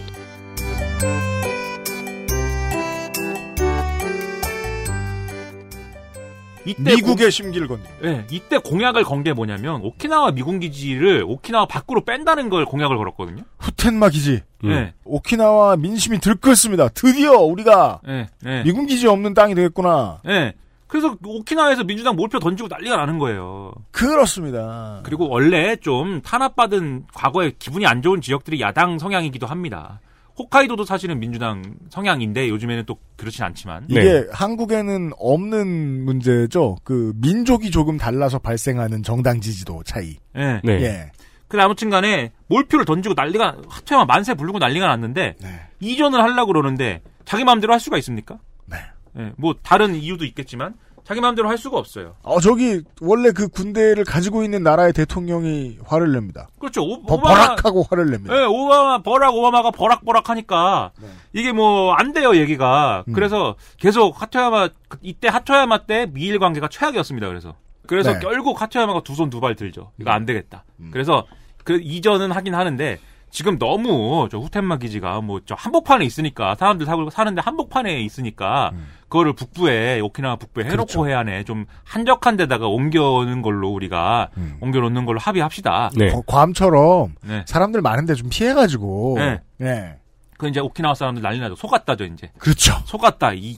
이때 미국의 공- 심기를 건드. 예, 이때 공약을 건 게 뭐냐면 오키나와 미군 기지를 오키나와 밖으로 뺀다는 걸 공약을 걸었거든요. 후텐마 기지. 네. 오키나와 민심이 들끓습니다. 드디어 우리가 예, 예. 미군 기지 없는 땅이 되겠구나. 예. 그래서 오키나와에서 민주당 몰표 던지고 난리가 나는 거예요. 그렇습니다. 그리고 원래 좀 탄압받은 과거에 기분이 안 좋은 지역들이 야당 성향이기도 합니다. 홋카이도도 사실은 민주당 성향인데 요즘에는 또 그렇진 않지만. 이게 네. 한국에는 없는 문제죠. 그 민족이 조금 달라서 발생하는 정당 지지도 차이. 예. 네. 예. 그래 아무튼 간에 몰표를 던지고 난리가 하트야만 만세 부르고 난리가 났는데 네. 이전을 하려고 그러는데 자기 마음대로 할 수가 있습니까? 네. 예, 뭐 다른 이유도 있겠지만 자기 마음대로 할 수가 없어요. 어 저기 원래 그 군대를 가지고 있는 나라의 대통령이 화를 냅니다. 그렇죠. 오, 버, 오바마 버락하고 화를 냅니다. 예, 오바마 버락 오바마가 버락 버락 하니까 이게 뭐 안 돼요 얘기가. 음. 그래서 계속 하토야마 그- 이때 하토야마 때 미일 관계가 최악이었습니다. 그래서 그래서 네. 결국 하토야마가 두 손 두 발 들죠. 이거 안 되겠다. 음. 그래서 그 이전은 하긴 하는데 지금 너무 저 후텐마 기지가 뭐 저 한복판에 있으니까 사람들 사고 사는데 한복판에 있으니까 그거를 북부에 오키나와 북부에 해놓고 음. 그렇죠. 해안에 좀 한적한 데다가 옮겨오는 걸로 우리가 음. 옮겨놓는 걸로 합의합시다. 네. 거- 괌처럼 네. 사람들 많은데 좀 피해가지고. 네. 예. 그 이제 오키나와 사람들 난리 나죠. 속았다죠 이제. 그렇죠. 속았다. 이,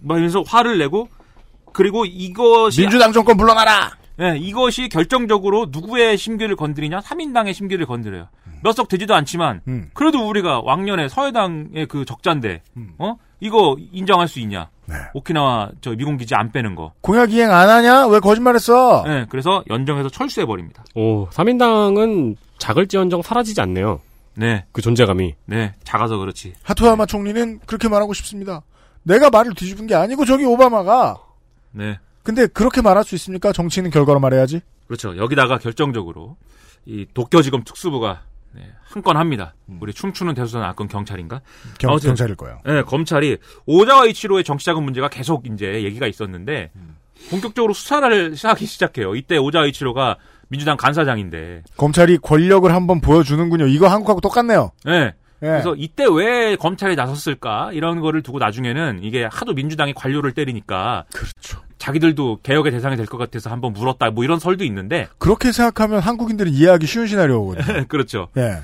뭐 이러면서 화를 내고, 그리고 이것이, 민주당 정권 물러나라. 예, 이것이 결정적으로 누구의 심기를 건드리냐? 3인당의 심기를 건드려요. 몇 석 되지도 않지만, 음. 그래도 우리가 왕년에 서해당의 그 적자인데, 음. 어? 이거 인정할 수 있냐? 네. 오키나와 저 미군 기지 안 빼는 거. 공약 이행 안 하냐? 왜 거짓말했어? 예, 그래서 연정해서 철수해 버립니다. 오, 3인당은 작을지언정 사라지지 않네요. 네, 그 존재감이. 네, 작아서 그렇지. 하토야마 총리는 그렇게 말하고 싶습니다. 내가 말을 뒤집은 게 아니고 저기 오바마가. 네. 근데 그렇게 말할 수 있습니까? 정치는 결과로 말해야지. 그렇죠. 여기다가 결정적으로, 이 도쿄지검 특수부가, 네, 한 건 합니다. 우리 춤추는 대수단 아건 경찰인가? 경, 아무튼 경찰일 거예요. 네, 검찰이 오자와 이치로의 정치자금 문제가 계속 이제 얘기가 있었는데 본격적으로 수사를 하기 시작해요. 이때 오자와 이치로가 민주당 간사장인데. 검찰이 권력을 한번 보여주는군요. 이거 한국하고 똑같네요. 네. 예. 그래서 이때 왜 검찰이 나섰을까 이런 거를 두고 나중에는 이게 하도 민주당이 관료를 때리니까 그렇죠. 자기들도 개혁의 대상이 될 것 같아서 한번 물었다 뭐 이런 설도 있는데 그렇게 생각하면 한국인들은 이해하기 쉬운 시나리오거든요. 그렇죠. 예.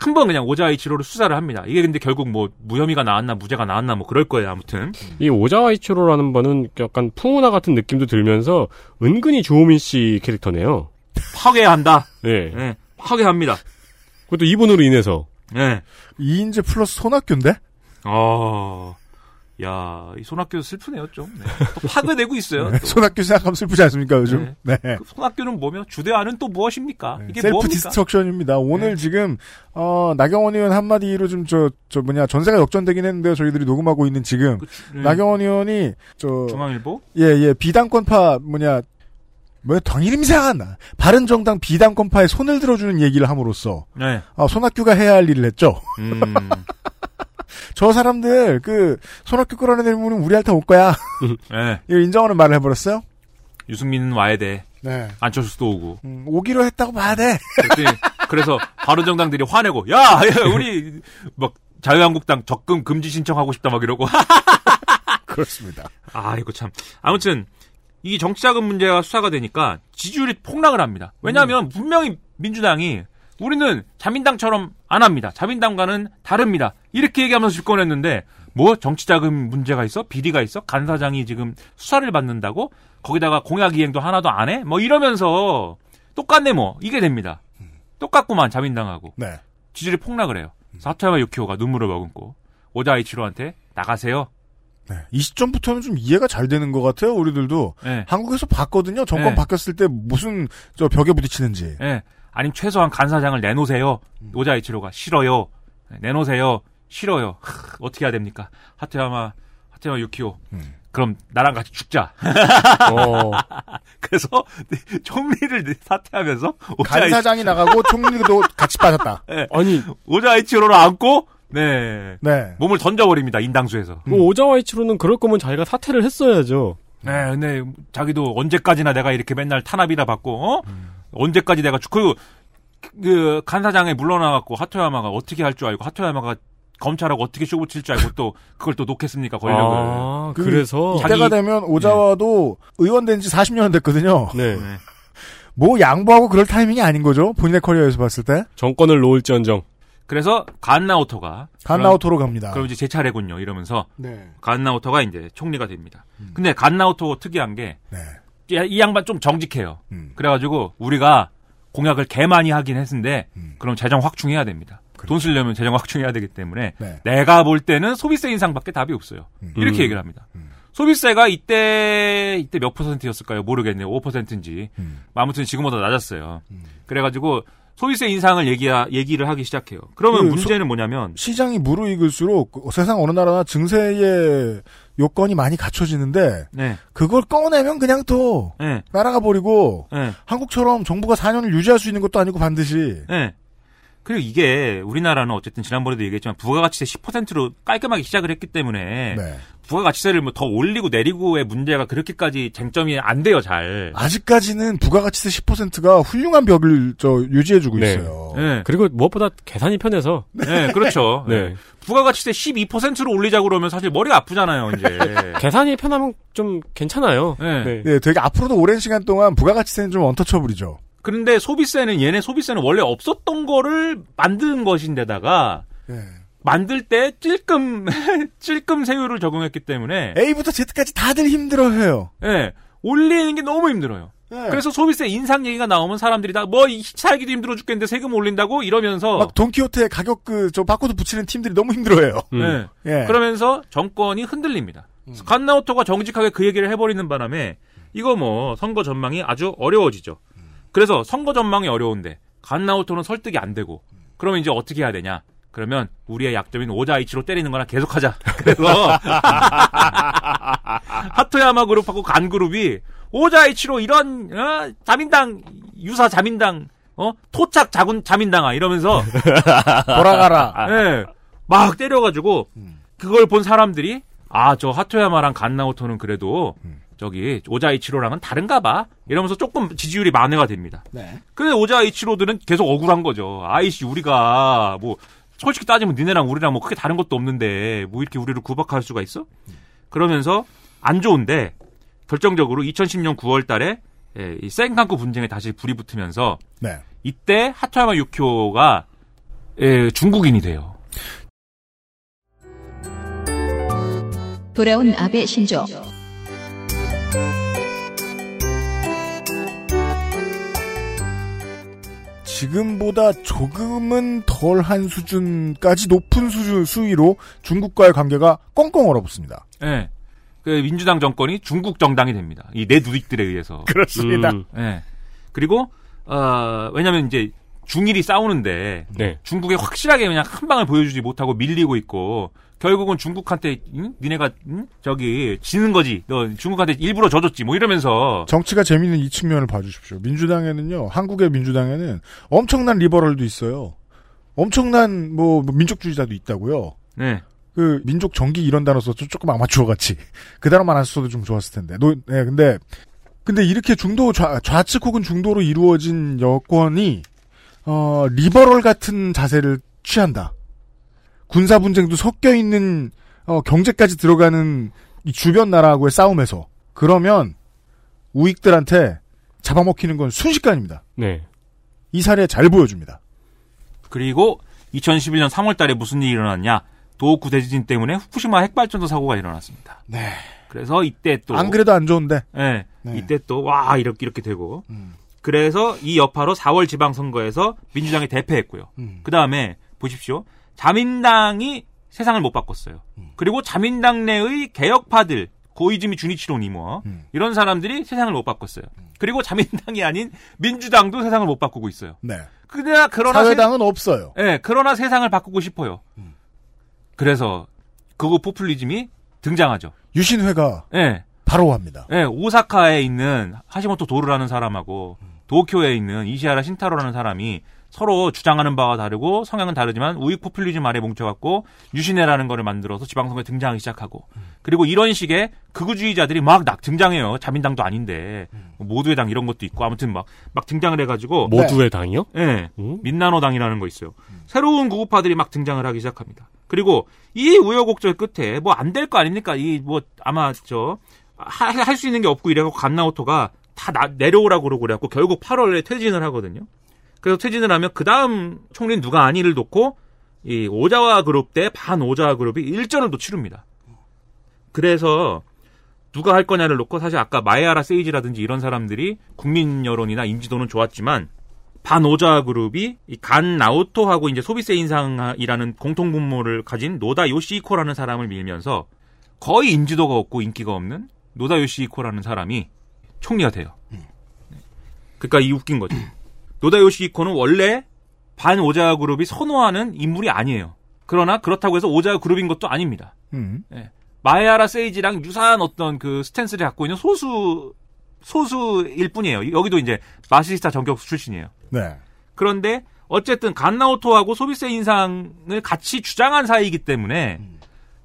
한번 그냥 오자와 이치로를 수사를 합니다. 이게 근데 결국 뭐 무혐의가 나왔나 무죄가 나왔나 뭐 그럴 거예요 아무튼. 이 오자와 이치로라는 분은 약간 풍우나 같은 느낌도 들면서 은근히 조우민 씨 캐릭터네요. 파괴한다. 네. 네, 파괴합니다. 그것도 이분으로 인해서. 네. 이인재 플러스 손학규인데? 어, 야, 이 손학규 슬프네요, 좀. 네. 또 파괴되고 있어요. 또. 손학규 생각하면 슬프지 않습니까, 요즘? 네. 그 손학규는 뭐며 주대환은 또 무엇입니까? 이게 셀프 뭡니까? destruction입니다. 오늘 지금 어 나경원 의원 한마디로 좀 저 저 뭐냐 전세가 역전되긴 했는데요. 저희들이 녹음하고 있는 지금 네. 나경원 의원이 저 중앙일보? 예 예 비당권파 뭐냐 뭐 당일 이상한 나 바른 정당 비당권파에 손을 들어주는 얘기를 함으로써 네. 아, 손학규가 해야 할 일을 했죠. 음, 저 사람들 그 손학규 끌어내리면 우리한테 올 거야. 네. 이거 인정하는 말을 해버렸어요. 유승민은 와야 돼. 네. 안철수도 오고. 음, 오기로 했다고 봐야 돼. 그랬더니 그래서 바른정당들이 화내고, 야, 야, 우리 막 자유한국당 적금 금지 신청하고 싶다 막 이러고. 그렇습니다. 아, 이거 참. 아무튼 이 정치자금 문제가 수사가 되니까 지지율이 폭락을 합니다. 왜냐하면 분명히 민주당이 우리는 자민당처럼 안 합니다. 자민당과는 다릅니다. 이렇게 얘기하면서 집권했는데 뭐 정치자금 문제가 있어? 비리가 있어? 간사장이 지금 수사를 받는다고? 거기다가 공약 이행도 하나도 안 해? 뭐 이러면서 똑같네 뭐 이게 됩니다. 똑같구만 자민당하고 네. 지지율이 폭락을 해요. 사토야마 유키오가 눈물을 머금고 오자이치로한테 나가세요. 네. 이 시점부터는 좀 이해가 잘 되는 것 같아요. 우리들도 네. 한국에서 봤거든요. 정권 네. 바뀌었을 때 무슨 저 벽에 부딪히는지. 예. 아니면 최소한 간사장을 내놓으세요. 오자이치로가 싫어요. 네, 내놓으세요. 싫어요. 하, 어떻게 해야 됩니까? 하토야마 하토야마 유키오. 음. 그럼 나랑 같이 죽자. 어, 그래서 총리를 사퇴하면서 오자이, 간사장이 나가고 총리도 같이 빠졌다. 예, 아니, 오자이치로를 안고 네 네. 몸을 던져버립니다 인당수에서. 그 오자와 이치로는 그럴 거면 자기가 사퇴를 했어야죠. 네, 근데 자기도 언제까지나 내가 이렇게 맨날 탄압이나 받고 어? 언제까지 내가 죽- 그리고 그 간사장에 물러나갖고 하토야마가 어떻게 할 줄 알고 하토야마가 검찰하고 어떻게 쇼부 칠 줄 알고 또 그걸 또 놓겠습니까 권력을. 아, 그 그래서 이때가 되면 오자와도 의원 된 지 40년 됐거든요. 네. 뭐 양보하고 그럴 타이밍이 아닌 거죠. 본인의 커리어에서 봤을 때. 정권을 놓을지언정. 그래서 간나오토가 간나오토로 갑니다. 그럼 이제 제 차례군요. 이러면서 네. 간나오토가 이제 총리가 됩니다. 근데 간나오토 특이한 게이 네. 이 양반 좀 정직해요. 음. 그래가지고 우리가 공약을 개 많이 하긴 했는데 그럼 재정 확충해야 됩니다. 돈 쓰려면 재정 확충해야 되기 때문에 네. 내가 볼 때는 소비세 인상밖에 답이 없어요. 이렇게 음. 얘기를 합니다. 소비세가 이때 이때 몇 퍼센트였을까요? 모르겠네요. 5%인지. 아무튼 지금보다 낮았어요. 그래가지고 소비세 인상을 얘기 얘기를 하기 시작해요. 그러면 그 문제는 뭐냐면 시장이 무르익을수록 그 세상 어느 나라나 증세의 요건이 많이 갖춰지는데 네. 그걸 꺼내면 그냥 또 네. 날아가 버리고 네. 한국처럼 정부가 4년을 유지할 수 있는 것도 아니고 반드시 네. 그리고 이게 우리나라는 어쨌든 지난번에도 얘기했지만 부가가치세 10%로 깔끔하게 시작을 했기 때문에 네. 부가가치세를 뭐 더 올리고 내리고의 문제가 그렇게까지 쟁점이 안 돼요 잘. 아직까지는 부가가치세 10%가 훌륭한 벽을 저 유지해주고 네. 있어요. 네. 그리고 무엇보다 계산이 편해서. 네, 그렇죠. 네. 네. 부가가치세 12%로 올리자고 그러면 사실 머리가 아프잖아요, 이제. 계산이 편하면 좀 괜찮아요. 네. 예, 되게 앞으로도 오랜 시간 동안 부가가치세는 좀 언터처블이죠. 그런데 소비세는 얘네 소비세는 원래 없었던 거를 만든 것인데다가 예. 만들 때 찔끔 찔끔 세율을 적용했기 때문에 A부터 Z까지 다들 힘들어해요. 예. 올리는 게 너무 힘들어요. 예. 그래서 소비세 인상 얘기가 나오면 사람들이 다 뭐 살기도 힘들어 죽겠는데 세금 올린다고 이러면서 막 돈키호테 가격 그 저 바코드 붙이는 팀들이 너무 힘들어해요. 네. 예. 그러면서 정권이 흔들립니다. 갓나우토가 정직하게 그 얘기를 해버리는 바람에 이거 뭐 선거 전망이 아주 어려워지죠. 그래서 선거 전망이 어려운데 갓나우토는 설득이 안 되고 그러면 이제 어떻게 해야 되냐? 그러면 우리의 약점인 오자이치로 때리는 거나 계속하자. 그래서 하토야마 그룹하고 간 그룹이 오자이치로 이런 어? 자민당 유사 자민당 어 토착 자군 자민당아 이러면서 돌아가라. 예. 막 때려가지고 그걸 본 사람들이 아 저 하토야마랑 간나오토는 그래도 저기 오자이치로랑은 다른가 봐 이러면서 조금 지지율이 만회가 됩니다. 네. 근데 오자이치로들은 계속 억울한 거죠. 아이씨 우리가 뭐 솔직히 따지면 니네랑 우리랑 뭐 크게 다른 것도 없는데 뭐 이렇게 우리를 구박할 수가 있어? 그러면서 안 좋은데 결정적으로 2010년 9월달에 예, 이 센강구 분쟁에 다시 불이 붙으면서 네. 이때 하토야마 유키오가 예, 중국인이 돼요. 돌아온 아베 신조. 지금보다 조금은 덜한 수준까지 높은 수준 수위로 중국과의 관계가 꽁꽁 얼어붙습니다. 예. 그 민주당 정권이 중국 정당이 됩니다. 이 내두익들에 의해서. 그렇습니다. 음. 예. 그리고 어 왜냐면 이제 중일이 싸우는데 네. 중국에 확실하게 그냥 한 방을 보여주지 못하고 밀리고 있고 결국은 중국한테 응? 니네가 응? 저기 지는 거지. 너 중국한테 일부러 져줬지. 뭐 이러면서 정치가 재미있는 이 측면을 봐주십시오. 민주당에는요, 한국의 민주당에는 엄청난 리버럴도 있어요. 엄청난 뭐 민족주의자도 있다고요. 네. 그 민족 정기 이런 단어 써서 조금 아마추어 같이 그 단어만 안 써도 좀 좋았을 텐데. 노, 네, 근데 근데 이렇게 중도 좌, 좌측 혹은 중도로 이루어진 여권이 어 liberal 같은 자세를 취한다. 군사 분쟁도 섞여 있는 어, 경제까지 들어가는 이 주변 나라하고의 싸움에서 그러면 우익들한테 잡아먹히는 건 순식간입니다. 네. 이 사례 잘 보여줍니다. 그리고 2011년 3월 달에 무슨 일이 일어났냐? 도호쿠 대지진 때문에 후쿠시마 핵발전소 사고가 일어났습니다. 네. 그래서 이때 또 안 그래도 안 좋은데. 네, 네. 이때 또 와 이렇게 이렇게 되고 음. 그래서 이 여파로 4월 지방선거에서 민주당이 대패했고요. 음. 그 다음에 보십시오. 자민당이 세상을 못 바꿨어요. 음. 그리고 자민당 내의 개혁파들 고이즈미 주니치로 니모 음. 이런 사람들이 세상을 못 바꿨어요. 그리고 자민당이 아닌 민주당도 세상을 못 바꾸고 있어요. 네. 그러나 그러나 사회당은 없어요. 세, 네, 그러나 세상을 바꾸고 싶어요. 그래서 그거 포퓰리즘이 등장하죠. 유신회가 예. 바로 합니다. 예, 오사카에 있는 하시모토 도르라는 사람하고 도쿄에 있는 이시하라 신타로라는 사람이 서로 주장하는 바가 다르고 성향은 다르지만 우익 포퓰리즘 아래 뭉쳐갖고 유신회라는 거를 만들어서 지방선거에 등장하기 시작하고 그리고 이런 식의 극우주의자들이 막 등장해요. 자민당도 아닌데 뭐 모두의 당 이런 것도 있고 아무튼 막 막 등장을 해가지고 모두의 당이요? 예, 민나노당이라는 거 있어요. 새로운 구구파들이 막 등장을 하기 시작합니다. 그리고 이 우여곡절 끝에 뭐 안 될 거 아닙니까? 이 뭐 아마 저 할 수 있는 게 없고 이래갖고 간나오토가 다 나- 내려오라고 그러고 그래갖고 결국 8월에 퇴진을 하거든요. 그래서 퇴진을 하면 그 다음 총리는 누가 아니를 놓고 이 오자와 그룹 대 반 오자와 그룹이 일전을 또 치릅니다. 그래서 누가 할 거냐를 놓고 사실 아까 마에아라 세이지라든지 이런 사람들이 국민 여론이나 인지도는 좋았지만 반 오자 그룹이 이 간 나오토하고 이제 소비세 인상이라는 공통 분모를 가진 노다 요시이코라는 사람을 밀면서 거의 인지도가 없고 인기가 없는 노다 요시이코라는 사람이 총리가 돼요. 그러니까 이 웃긴 거죠. 노다 요시히코는 원래 반 오자와 그룹이 선호하는 인물이 아니에요. 그러나 그렇다고 해서 오자와 그룹인 것도 아닙니다. 음. 예. 마에하라 세이지랑 유사한 어떤 그 스탠스를 갖고 있는 소수 소수일 뿐이에요. 여기도 이제 마쓰시타 정경숙 출신이에요. 네. 그런데 어쨌든 간 나오토하고 소비세 인상을 같이 주장한 사이이기 때문에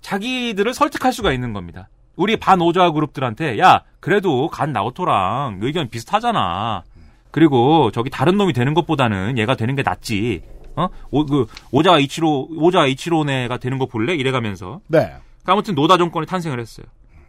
자기들을 설득할 수가 있는 겁니다. 우리 반 오자와 그룹들한테 야 그래도 간 나오토랑 의견 비슷하잖아. 그리고 저기 다른 놈이 되는 것보다는 얘가 되는 게 낫지. 어? 오, 그 오자와 이치로 오자와 이치로네가 되는 거 볼래? 이래가면서 네. 아무튼 노다 정권이 탄생을 했어요.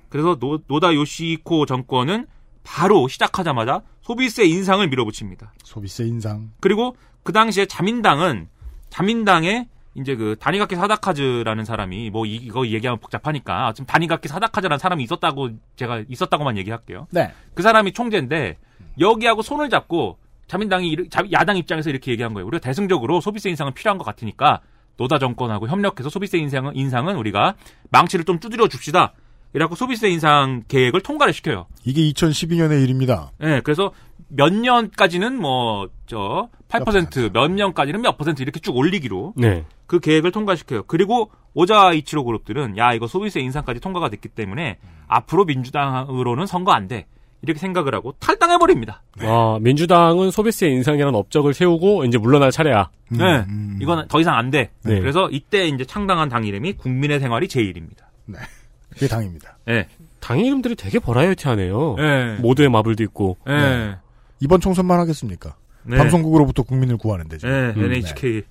그래서 노, 노다 요시히코 정권은 바로 시작하자마자 소비세 인상을 밀어붙입니다. 소비세 인상. 그리고 그 당시에 자민당은 자민당에 이제 그 다니가키 사다카즈라는 사람이 뭐 이- 이거 얘기하면 복잡하니까 지금 다니가키 사다카즈라는 사람이 있었다고 제가 있었다고만 얘기할게요. 네. 그 사람이 총재인데 여기하고 손을 잡고 자민당이 야당 입장에서 이렇게 얘기한 거예요. 우리가 대승적으로 소비세 인상은 필요한 것 같으니까 노다 정권하고 협력해서 소비세 인상은, 인상은 우리가 망치를 좀 두드려 줍시다. 이래갖고 소비세 인상 계획을 통과를 시켜요. 이게 2012년의 일입니다. 예, 그래서 몇 년까지는 뭐, 저, 8%, 몇 년까지는 몇 퍼센트 이렇게 쭉 올리기로 네. 그 계획을 통과시켜요. 그리고 오자 이치로 그룹들은 야, 이거 소비세 인상까지 통과가 됐기 때문에 앞으로 민주당으로는 선거 안 돼. 이렇게 생각을 하고 탈당해 버립니다. 아, 민주당은 소비세 인상이라는 업적을 세우고 이제 물러날 차례야. 네. 이건 더 이상 안 돼. 네. 그래서 이때 이제 창당한 당 이름이 국민의 생활이 제일입니다. 네. 그게 당입니다. 네. 당 이름들이 되게 버라이어티하네요. 네. 모두의 마블도 있고. 네. 이번 총선만 하겠습니까? 네. 방송국으로부터 국민을 구하는 데죠. 네, 음, NHK.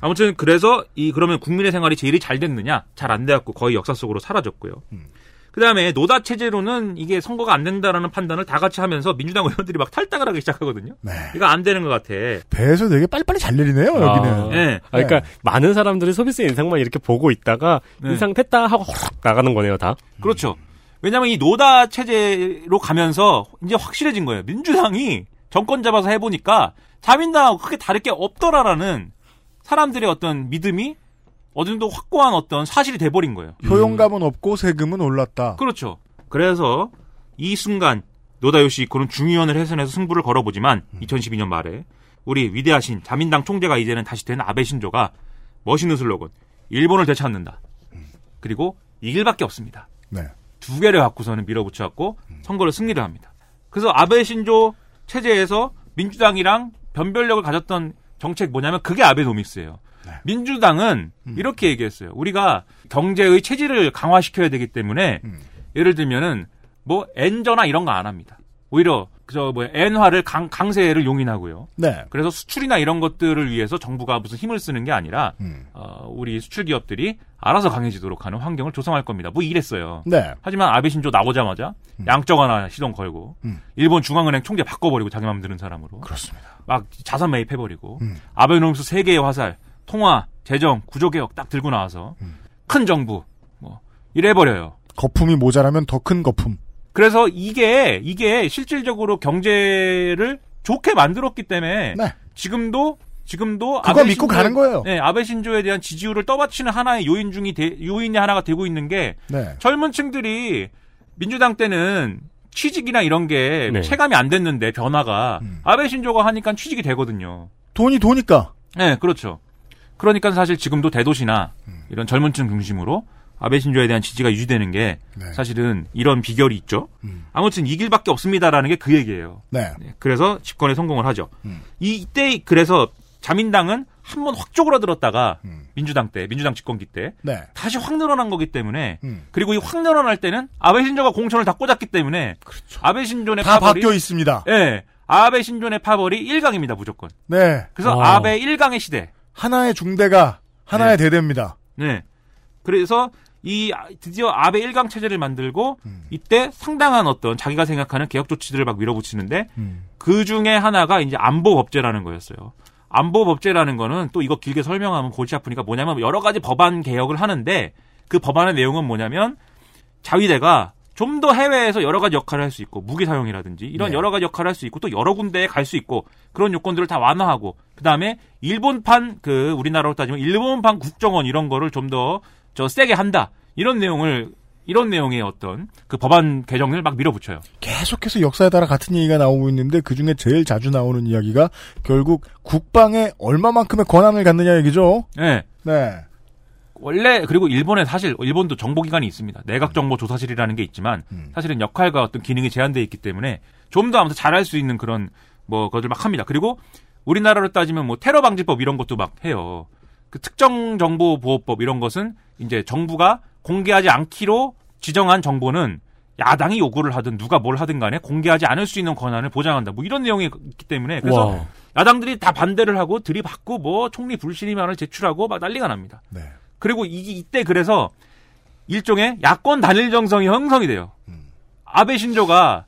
아무튼 그래서 이 그러면 국민의 생활이 제일이 잘 됐느냐? 잘 안 돼갖고 거의 역사 속으로 사라졌고요. 그 다음에 노다 체제로는 이게 선거가 안 된다라는 판단을 다 같이 하면서 민주당 의원들이 막 탈당을 하기 시작하거든요. 네. 이거 안 되는 것 같아. 배에서 되게 빨리빨리 잘 내리네요, 여기는. 아, 네. 아, 그러니까 많은 사람들이 소비세 인상만 이렇게 보고 있다가 네. 인상 됐다 하고 호락 나가는 거네요, 다. 그렇죠. 왜냐면 이 노다 체제로 가면서 이제 확실해진 거예요. 민주당이 정권 잡아서 해보니까 자민당하고 크게 다를 게 없더라라는 사람들의 어떤 믿음이 어느 정도 확고한 어떤 사실이 돼버린 거예요. 효용감은 없고 세금은 올랐다. 그렇죠. 그래서 이 순간 노다요시 이코는 중의원을 해산해서 승부를 걸어보지만 2012년 말에 우리 위대하신 자민당 총재가 이제는 다시 된 아베 신조가 멋있는 슬로건 일본을 되찾는다. 그리고 이 길밖에 없습니다. 네. 두 개를 갖고서는 밀어붙여갖고 선거를 승리를 합니다. 그래서 아베 신조 체제에서 민주당이랑 변별력을 가졌던 정책 뭐냐면 그게 아베노믹스예요. 민주당은 이렇게 얘기했어요. 우리가 경제의 체질을 강화시켜야 되기 때문에 예를 들면은 뭐 엔저나 이런 거 안 합니다. 오히려 저뭐 엔화를 강, 강세를 용인하고요. 네. 그래서 수출이나 이런 것들을 위해서 정부가 무슨 힘을 쓰는 게 아니라 어, 우리 수출 기업들이 알아서 강해지도록 하는 환경을 조성할 겁니다. 뭐 이랬어요. 네. 하지만 아베 신조 나오자마자 양적 완화 시동 걸고 음. 일본 중앙은행 총재 바꿔버리고 자기 마음 드는 사람으로 그렇습니다. 막 자산 매입해버리고 음. 아베노믹스 세계의 화살 통화 재정 구조개혁 딱 들고 나와서 음. 큰 정부 뭐 이래버려요. 거품이 모자라면 더 큰 거품. 그래서 이게 이게 실질적으로 경제를 좋게 만들었기 때문에 네. 지금도 지금도 그거 아베 믿고 신조에- 가는 거예요. 네, 아베 신조에 대한 지지율을 떠받치는 하나의 요인 중이 돼- 요인이 하나가 되고 있는 게 네. 젊은 층들이 민주당 때는 취직이나 이런 게 네. 체감이 안 됐는데 변화가 아베 신조가 하니까 취직이 되거든요. 돈이 도니까. 네, 그렇죠. 그러니까 사실 지금도 대도시나 이런 젊은 층 중심으로 아베 신조에 대한 지지가 유지되는 게 네. 사실은 이런 비결이 있죠. 아무튼 이 길밖에 없습니다라는 게 그 얘기예요. 네. 그래서 집권에 성공을 하죠. 이, 이때 그래서 자민당은 한 번 확 쪼그라들었다가 민주당 때 민주당 집권기 때 네. 다시 확 늘어난 거기 때문에 음. 그리고 이 확 늘어날 때는 아베 신조가 공천을 다 꽂았기 때문에 아베 신존의 다 파벌이 바뀌어 있습니다. 예. 아베 신존의 파벌이 1강입니다, 무조건. 네. 그래서 와. 아베 1강의 시대. 하나의 중대가 하나의 대대입니다. 네. 그래서 이 아- 드디어 아베 1강 체제를 만들고 음. 이때 상당한 어떤 자기가 생각하는 개혁 조치들을 막 밀어붙이는데 음. 그 중에 하나가 이제 안보 법제라는 거였어요. 안보 법제라는 거는 또 이거 길게 설명하면 골치 아프니까 뭐냐면 여러 가지 법안 개혁을 하는데 그 법안의 내용은 뭐냐면 자위대가 좀 더 해외에서 여러 가지 역할을 할 수 있고 무기 사용이라든지 이런 네. 여러 가지 역할을 할 수 있고 또 여러 군데에 갈 수 있고 그런 요건들을 다 완화하고 그다음에 일본판 그 우리나라로 따지면 일본판 국정원 이런 거를 좀 더 저 세게 한다. 이런 내용을 이런 내용의 어떤 그 법안 개정을 막 밀어붙여요. 계속해서 역사에 따라 같은 얘기가 나오고 있는데 그 중에 제일 자주 나오는 이야기가 결국 국방에 얼마만큼의 권한을 갖느냐 얘기죠. 네. 네. 원래 그리고 일본에 사실 일본도 정보기관이 있습니다. 내각정보조사실이라는 게 있지만 사실은 역할과 어떤 기능이 제한되어 있기 때문에 좀 더 아무튼 잘할 수 있는 그런 뭐 것들 막 합니다. 그리고 우리나라로 따지면 뭐 테러 방지법 이런 것도 막 해요. 그 특정 정보 보호법 이런 것은 이제 정부가 공개하지 않기로 지정한 정보는 야당이 요구를 하든 누가 뭘 하든 간에 공개하지 않을 수 있는 권한을 보장한다. 뭐 이런 내용이 있기 때문에 그래서 와. 야당들이 다 반대를 하고 들이받고 뭐 총리 불신임안을 제출하고 막 난리가 납니다. 네. 그리고 이, 이때 그래서 일종의 야권 단일 정성이 형성이 돼요. 아베 신조가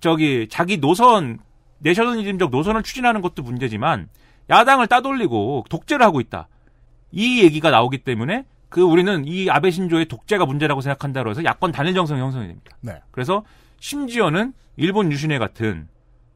저기 자기 노선 내셔널리즘적 노선을 추진하는 것도 문제지만 야당을 따돌리고 독재를 하고 있다. 이 얘기가 나오기 때문에 그 우리는 이 아베 신조의 독재가 문제라고 생각한다고 해서 야권 단일 정성이 형성이 됩니다. 네. 그래서 심지어는 일본 유신회 같은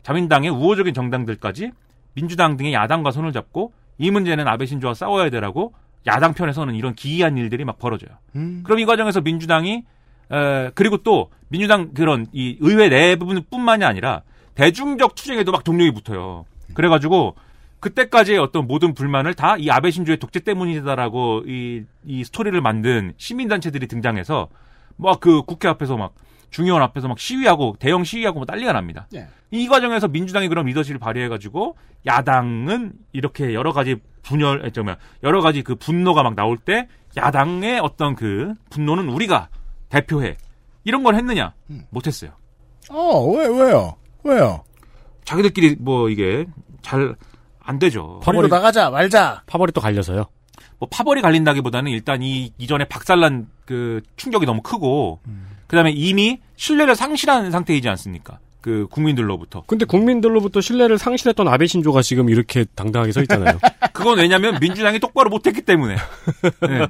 자민당의 우호적인 정당들까지 민주당 등의 야당과 손을 잡고 이 문제는 아베 신조와 싸워야 되라고 야당 편에서는 이런 기이한 일들이 막 벌어져요. 음. 그럼 이 과정에서 민주당이 에, 그리고 또 민주당 그런 이 의회 내 부분뿐만이 아니라 대중적 투쟁에도 막 동력이 붙어요. 그래가지고 그때까지의 어떤 모든 불만을 다 이 아베 신조의 독재 때문이다라고 이, 이 스토리를 만든 시민단체들이 등장해서 막 그 국회 앞에서 막 중의원 앞에서 막 시위하고 대형 시위하고 뭐 난리가 납니다. 예. 이 과정에서 민주당이 그런 리더십을 발휘해가지고 야당은 이렇게 여러 가지 분열, 잠깐만 여러 가지 그 분노가 막 나올 때 야당의 어떤 그 분노는 우리가 대표해 이런 걸 했느냐 못했어요. 어, 왜, 왜요? 왜요? 자기들끼리 뭐 이게 잘 안 되죠. 버리고 나가자, 말자. 파벌이 또 갈려서요. 뭐 파벌이 갈린다기보다는 일단 이 이전에 박살난 그 충격이 너무 크고 그다음에 이미 신뢰를 상실한 상태이지 않습니까? 그 국민들로부터. 근데 국민들로부터 신뢰를 상실했던 아베 신조가 지금 이렇게 당당하게 서 있잖아요. 그건 왜냐면 민주당이 똑바로 못했기 때문에. 네.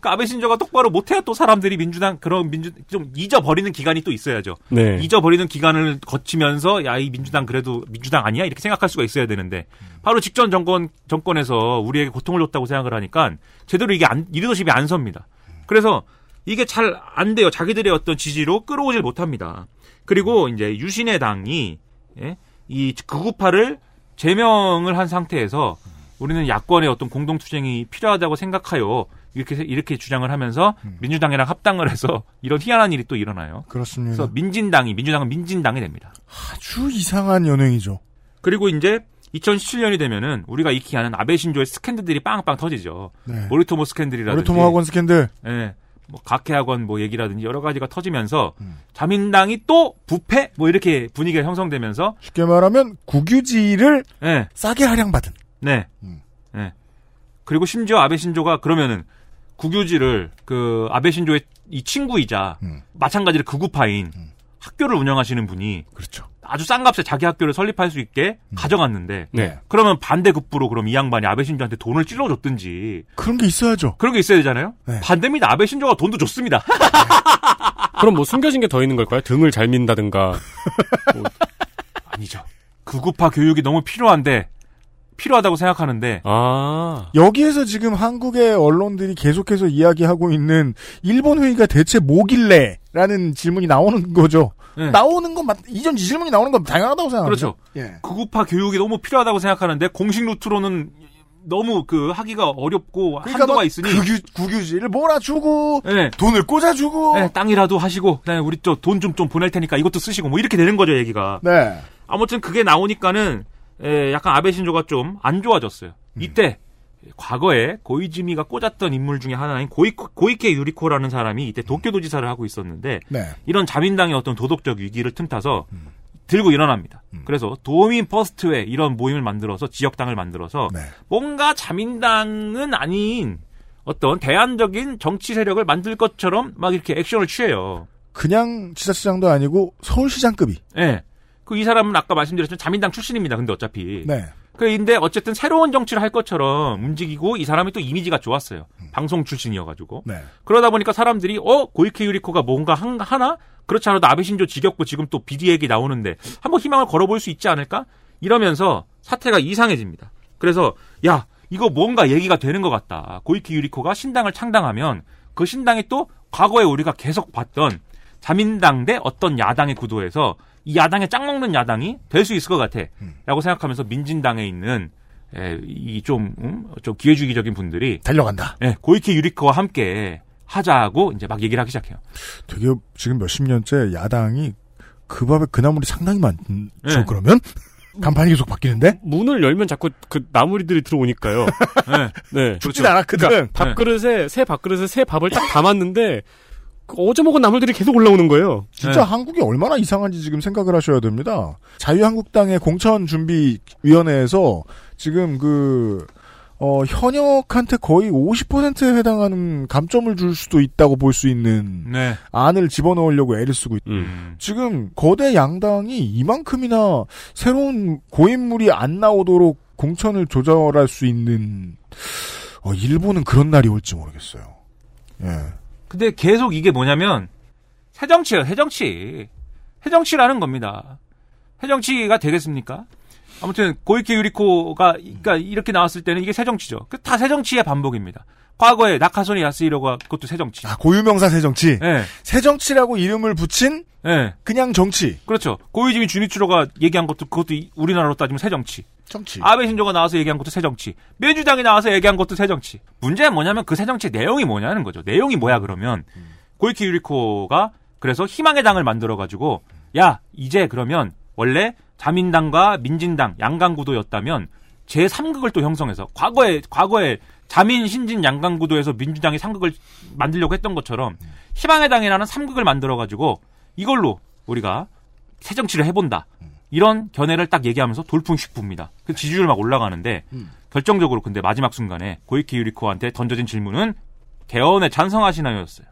그 아베 신조가 똑바로 못해야 또 사람들이 민주당 그런 민주 좀 잊어버리는 기간이 또 있어야죠. 네. 잊어버리는 기간을 거치면서 야 이 민주당 그래도 민주당 아니야 이렇게 생각할 수가 있어야 되는데 바로 직전 정권 정권에서 우리에게 고통을 줬다고 생각을 하니까 제대로 이게 안, 이 리더십이 안 섭니다. 그래서 이게 잘 안 돼요. 자기들의 어떤 지지로 끌어오질 못합니다. 그리고 이제 유신의 당이 예? 이 극우파를 제명을 한 상태에서 우리는 야권의 어떤 공동 투쟁이 필요하다고 생각하여 이렇게 이렇게 주장을 하면서 민주당이랑 합당을 해서 이런 희한한 일이 또 일어나요. 그렇습니다. 그래서 민진당이 민주당은 민진당이 됩니다. 아주 이상한 연행이죠. 그리고 이제 2017년이 되면은 우리가 익히 아는 아베 신조의 스캔들들이 빵빵 터지죠. 네. 모리토모 스캔들이라든지 모리토모 학원 스캔들. 예. 뭐 각해학원 뭐 얘기라든지 여러 가지가 터지면서 자민당이 또 부패 뭐 이렇게 분위기가 형성되면서 쉽게 말하면 국유지를 예. 싸게 할양받은. 네. 네. 그리고 심지어 아베 신조가 그러면은 국유지를 그 아베 신조의 이 친구이자 마찬가지로 극우파인 학교를 운영하시는 분이 그렇죠. 아주 싼 값에 자기 학교를 설립할 수 있게 가져갔는데 네. 그러면 반대급부로 그럼 이 양반이 아베 신조한테 돈을 찔러줬든지 그런 게 있어야죠. 그런 게 있어야 되잖아요. 반대입니다. 아베 신조가 돈도 줬습니다. 그럼 뭐 숨겨진 게 더 있는 걸까요? 등을 잘 민다든가. 아니죠. 극우파 교육이 너무 필요한데 필요하다고 생각하는데 아. 여기에서 지금 한국의 언론들이 계속해서 이야기하고 있는 일본 회의가 대체 뭐길래라는 질문이 나오는 거죠. 네. 나오는 건 맞, 이전 이 질문이 나오는 건 당연하다고 생각합니다. 그렇죠. 예. 극우파 교육이 너무 필요하다고 생각하는데 공식 루트로는 너무 그 하기가 어렵고 한도가 뭐 있으니 국유, 국유지를 몰아주고 네. 돈을 꽂아주고 네, 땅이라도 하시고 그다음에 우리 저돈좀좀 보낼 테니까 이것도 쓰시고 뭐 이렇게 되는 거죠 얘기가. 네. 아무튼 그게 나오니까는 에, 약간 아베 신조가 좀 안 좋아졌어요. 이때 과거에 고이즈미가 꽂았던 인물 중에 하나인 고이, 고이케 유리코라는 사람이 이때 도쿄도지사를 하고 있었는데 네. 이런 자민당의 어떤 도덕적 위기를 틈타서 들고 일어납니다. 그래서 도민 퍼스트회 이런 모임을 만들어서 지역당을 만들어서 네. 뭔가 자민당은 아닌 어떤 대안적인 정치 세력을 만들 것처럼 막 이렇게 액션을 취해요. 그냥 지자체장도 아니고 서울시장급이. 예. 그 이 사람은 아까 말씀드렸지만 자민당 출신입니다. 근데 어차피. 네. 그런데 어쨌든 새로운 정치를 할 것처럼 움직이고 이 사람이 또 이미지가 좋았어요. 방송 출신이어가지고. 네. 그러다 보니까 사람들이 어 고이케 유리코가 뭔가 한, 하나 그렇지 않아도 아베 신조 지겹고 지금 또 비디 얘기 나오는데 한번 희망을 걸어볼 수 있지 않을까 이러면서 사태가 이상해집니다. 그래서 야 이거 뭔가 얘기가 되는 것 같다. 고이케 유리코가 신당을 창당하면 그 신당이 또 과거에 우리가 계속 봤던 자민당 대 어떤 야당의 구도에서 이 야당에 짱 먹는 야당이 될 수 있을 것 같아. 라고 생각하면서 민진당에 있는 이좀 음? 좀 기회주의적인 분들이 달려간다. 예, 고이케 유리코와 함께 하자고 이제 막 얘기를 하기 시작해요. 되게 지금 몇십 년째 야당이 그 밥에 그 나물이 상당히 많죠. 네. 그러면 간판이 계속 바뀌는데 문을 열면 자꾸 그 나무리들이 들어오니까요. 네. 네. 죽진 않았거든. 그러니까 밥그릇에 새 밥그릇에 새 밥을 딱 담았는데 그 어제 먹은 나물들이 계속 올라오는 거예요. 진짜 한국이 얼마나 이상한지 지금 생각을 하셔야 됩니다. 자유한국당의 공천준비위원회에서 지금 그, 어, 현역한테 거의 50%에 해당하는 감점을 줄 수도 있다고 볼 수 있는 네. 안을 집어넣으려고 애를 쓰고 있 음. 지금 거대 양당이 이만큼이나 새로운 고인물이 안 나오도록 공천을 조절할 수 있는, 어, 일본은 그런 날이 올지 모르겠어요. 예. 근데 계속 이게 뭐냐면 새정치예요, 새정치. 새정치라는 겁니다. 새정치가 되겠습니까? 아무튼 고이케 유리코가 그러니까 이렇게 나왔을 때는 이게 새정치죠. 그다 새정치의 반복입니다. 과거에 나카소니 야스히로가 그것도 새정치. 아, 고유명사 새정치. 네. 새정치라고 이름을 붙인 네. 그냥 정치. 그렇죠. 고이즈미 주니치로가 얘기한 것도 그것도 이- 우리나라로 따지면 새정치. 정치. 아베 신조가 나와서 얘기한 것도 새 정치. 민주당이 나와서 얘기한 것도 새 정치. 문제는 뭐냐면 그 새 정치 내용이 뭐냐는 거죠. 내용이 뭐야 그러면 고이키 유리코가 그래서 희망의 당을 만들어 가지고 야 이제 그러면 원래 자민당과 민진당 양강구도였다면 제 3극을 또 형성해서 과거에 과거에 자민 신진 양강구도에서 민주당이 3극을 만들려고 했던 것처럼 희망의 당이라는 3극을 만들어 가지고 이걸로 우리가 새 정치를 해본다. 이런 견해를 딱 얘기하면서 돌풍씩 붑니다. 그 지지율 막 올라가는데 결정적으로 근데 마지막 순간에 고이키 유리코한테 던져진 질문은 개헌에 찬성하시나요였어요.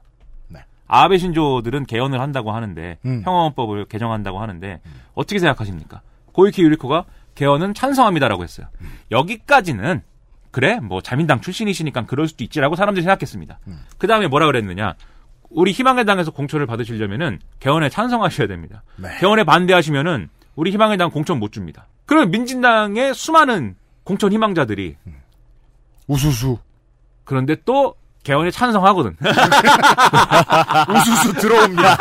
아베 신조들은 개헌을 한다고 하는데 음. 평화헌법을 개정한다고 하는데 어떻게 생각하십니까? 고이키 유리코가 개헌은 찬성합니다라고 했어요. 여기까지는 그래 뭐 자민당 출신이시니까 그럴 수도 있지라고 사람들이 생각했습니다. 그 다음에 뭐라 그랬느냐? 우리 희망의 당에서 공천을 받으시려면은 개헌에 찬성하셔야 됩니다. 개헌에 반대하시면은 우리 희망의 당 공천 못 줍니다. 그럼 민진당의 수많은 공천 희망자들이 우수수. 그런데 또 개헌에 찬성하거든. 우수수 들어옵니다.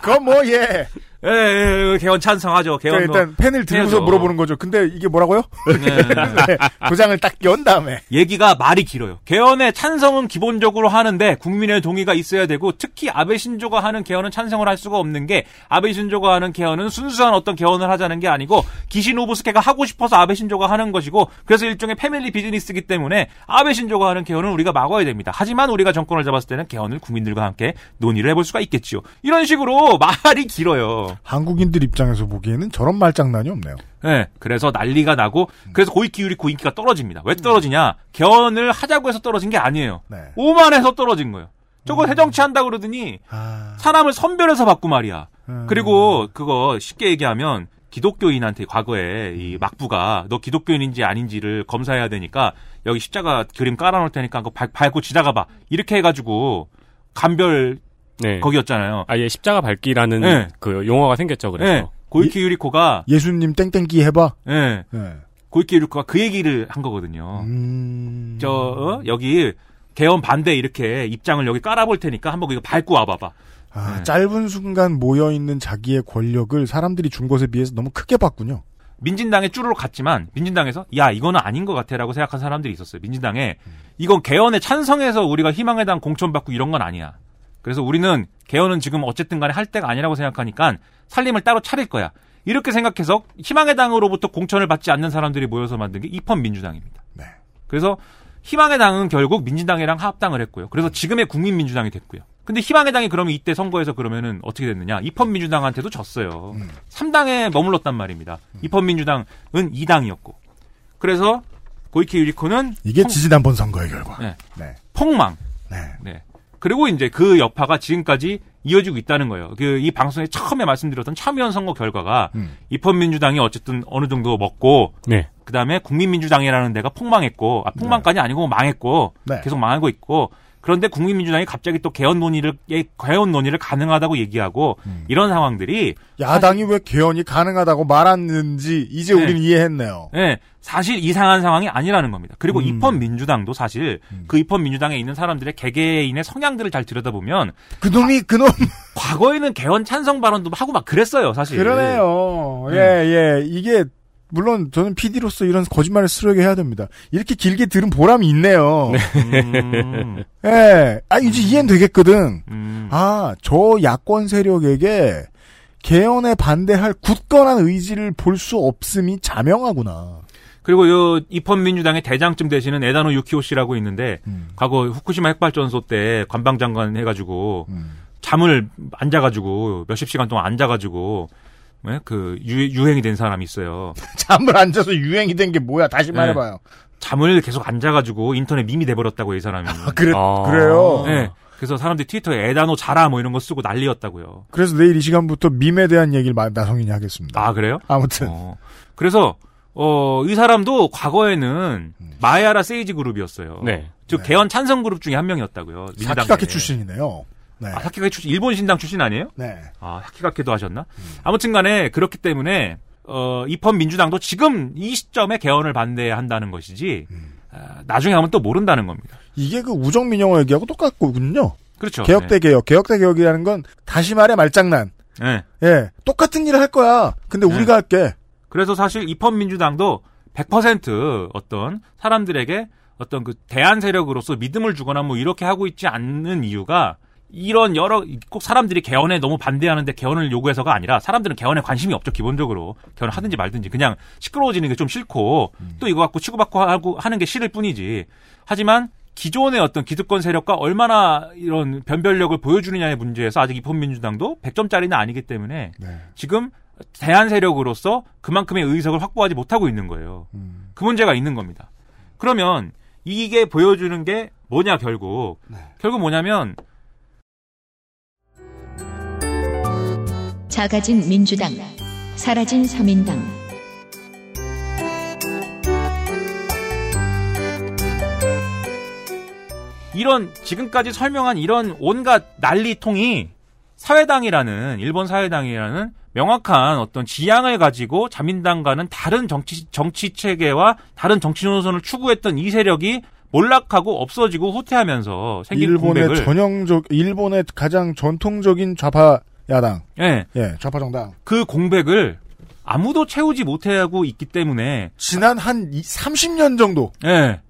그건 뭐, 예. 예, 예, 예, 개헌 찬성하죠. 개헌 그러니까 일단 펜을 들고서 해야죠. 물어보는 거죠. 근데 이게 뭐라고요? 네. 네. 도장을 딱 연 다음에. 얘기가 말이 길어요. 개헌에 찬성은 기본적으로 하는데 국민의 동의가 있어야 되고 특히 아베 신조가 하는 개헌은 찬성을 할 수가 없는 게 아베 신조가 하는 개헌은 순수한 어떤 개헌을 하자는 게 아니고 기시 노부스케가 하고 싶어서 아베 신조가 하는 것이고 그래서 일종의 패밀리 비즈니스이기 때문에 아베 신조가 하는 개헌은 우리가 막아야 됩니다. 하지만 우리가 정권을 잡았을 때는 개헌을 국민들과 함께 논의를 해볼 수가 있겠지요. 이런 식으로 말이 길어요. 한국인들 입장에서 보기에는 저런 말장난이 없네요. 네, 그래서 난리가 나고 그래서 유리코 인기가 떨어집니다. 왜 떨어지냐? 개헌을 하자고 해서 떨어진 게 아니에요. 오만해서 떨어진 거예요. 저거 해정치 한다 그러더니 사람을 선별해서 받고 말이야. 그리고 그거 쉽게 얘기하면 기독교인한테 과거에 이 막부가 너 기독교인인지 아닌지를 검사해야 되니까 여기 십자가 그림 깔아놓을 테니까 그거 밟- 밟고 지나가 봐. 이렇게 해가지고 간별 네. 거기였잖아요. 아예 십자가 밟기라는 네. 그 용어가 생겼죠. 그래서 네. 고이키 유리코가 예수님 땡땡기 해봐. 예. 네. 고이키 유리코가 그 얘기를 한 거거든요. 음. 저 어? 여기 개헌 반대 이렇게 입장을 여기 깔아볼 테니까 한번 이거 밟고 와봐봐. 아, 네. 짧은 순간 모여있는 자기의 권력을 사람들이 준 것에 비해서 너무 크게 봤군요. 민진당에 쭈르륵 갔지만 민진당에서 야 이거는 아닌 것 같아라고 생각한 사람들이 있었어요. 민진당에 이건 개헌에 찬성해서 우리가 희망의 당 공천받고 이런 건 아니야. 그래서 우리는 개헌은 지금 어쨌든 간에 할 때가 아니라고 생각하니까 살림을 따로 차릴 거야. 이렇게 생각해서 희망의 당으로부터 공천을 받지 않는 사람들이 모여서 만든 게 입헌 민주당입니다. 네. 그래서 희망의 당은 결국 민진당이랑 합당을 했고요. 그래서 지금의 국민민주당이 됐고요. 근데 희망의 당이 그러면 이때 선거에서 그러면은 어떻게 됐느냐? 입헌민주당한테도 졌어요. 음. 3당에 머물렀단 말입니다. 입헌민주당은 2당이었고. 그래서 고이케 유리코는 이게 통- 지지난번 선거의 결과. 네. 네. 폭망. 네. 네. 그리고 이제 그 여파가 지금까지 이어지고 있다는 거예요. 그 이 방송에 처음에 말씀드렸던 참여연 선거 결과가 음. 입헌민주당이 어쨌든 어느 정도 먹고 네. 그다음에 국민민주당이라는 데가 폭망했고 아, 폭망까지 아니고 망했고 네. 계속 망하고 있고 그런데 국민민주당이 갑자기 또 개헌 논의를 예, 개헌 논의를 가능하다고 얘기하고 음. 이런 상황들이 야당이 왜 개헌이 가능하다고 말았는지 이제 네. 우리는 이해했네요. 예, 사실 이상한 상황이 아니라는 겁니다. 그리고 음. 입헌 민주당도 사실 그 입헌 민주당에 있는 사람들의 개개인의 성향들을 잘 들여다보면 그놈이 그놈 과거에는 개헌 찬성 발언도 하고 막 그랬어요, 사실. 그러네요. 네. 예, 예. 이게 물론 저는 PD로서 이런 거짓말을 스르게 해야 됩니다. 이렇게 길게 들은 보람이 있네요. 음, 예. 아, 이제 이해는 되겠거든. 음. 아, 저 야권 세력에게 개헌에 반대할 굳건한 의지를 볼 수 없음이 자명하구나. 그리고 요 입헌 민주당의 대장쯤 되시는 에다노 유키오 씨라고 있는데 음. 과거 후쿠시마 핵발전소 때 관방장관 해가지고 음. 잠을 앉아가지고 몇십 시간 동안 앉아가지고 예? 그 유, 유행이 된 사람이 있어요. 잠을 앉아서 유행이 된 게 뭐야? 다시 네. 말해봐요. 잠을 계속 앉아가지고 인터넷 밈이 돼버렸다고 이 사람이. 그래, 아. 그래요? 네. 그래서 사람들이 트위터에 에다노 자라 뭐 이런 거 쓰고 난리였다고요. 그래서 내일 이 시간부터 밈에 대한 얘기를 마- 나성인이 하겠습니다. 아 그래요? 아무튼. 어. 그래서 어, 이 사람도 과거에는 마야라 세이지 그룹이었어요. 네. 즉 네. 개헌 찬성 그룹 중에 한 명이었다고요. 사키가케. 출신이네요. 네. 아, 사키가케 출신 일본 신당 출신 아니에요? 네. 아, 사키가케도 하셨나? 아무튼간에 그렇기 때문에 어, 입헌 민주당도 지금 이 시점에 개헌을 반대한다는 것이지 아, 나중에 하면 또 모른다는 겁니다. 이게 그 우정민영어 얘기하고 똑같거든요. 그렇죠. 개혁 대 개혁. 개혁 대 개혁이라는 건 다시 말해 말장난. 네. 예. 똑같은 일을 할 거야. 근데 네. 우리가 할게. 그래서 사실 입헌 민주당도 100% 어떤 사람들에게 어떤 그 대안 세력으로서 믿음을 주거나 뭐 이렇게 하고 있지 않는 이유가 이런 여러 꼭 사람들이 개헌에 너무 반대하는데 개헌을 요구해서가 아니라 사람들은 개헌에 관심이 없죠 기본적으로 개헌을 하든지 말든지 그냥 시끄러워지는 게 좀 싫고 또 이거 갖고 치고받고 하고 하는 게 싫을 뿐이지 하지만 기존의 어떤 기득권 세력과 얼마나 이런 변별력을 보여주느냐의 문제에서 아직 입헌민주당도 100점짜리는 아니기 때문에 네. 지금 대한 세력으로서 그만큼의 의석을 확보하지 못하고 있는 거예요. 음. 그 문제가 있는 겁니다. 그러면 이게 보여주는 게 뭐냐 결국 결국 뭐냐면 작아진 민주당, 사라진 서민당. 이런 지금까지 설명한 이런 온갖 난리통이 사회당이라는 일본 사회당이라는 명확한 어떤 지향을 가지고 자민당과는 다른 정치 정치 체계와 다른 정치 노선을 추구했던 이 세력이 몰락하고 없어지고 후퇴하면서 생긴 일본의 공백을 전형적 일본의 가장 전통적인 좌파 야당. 예, 예, 좌파 정당. 그 공백을 아무도 채우지 못하고 있기 때문에 지난 한 30년 정도. 예.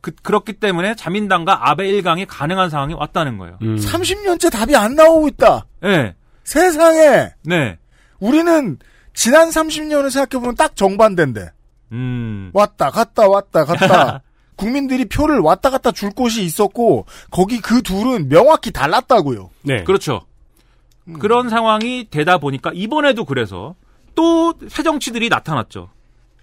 그, 그렇기 때문에 자민당과 아베 일강이 가능한 상황이 왔다는 거예요. 음. 30년째 답이 안 나오고 있다. 예. 세상에 네. 우리는 지난 30년을 생각해보면 딱 정반대인데 음. 왔다 갔다 왔다 갔다 국민들이 표를 왔다 갔다 줄 곳이 있었고 거기 그 둘은 명확히 달랐다고요. 네. 그렇죠. 그런 상황이 되다 보니까 이번에도 그래서 또 새 정치들이 나타났죠.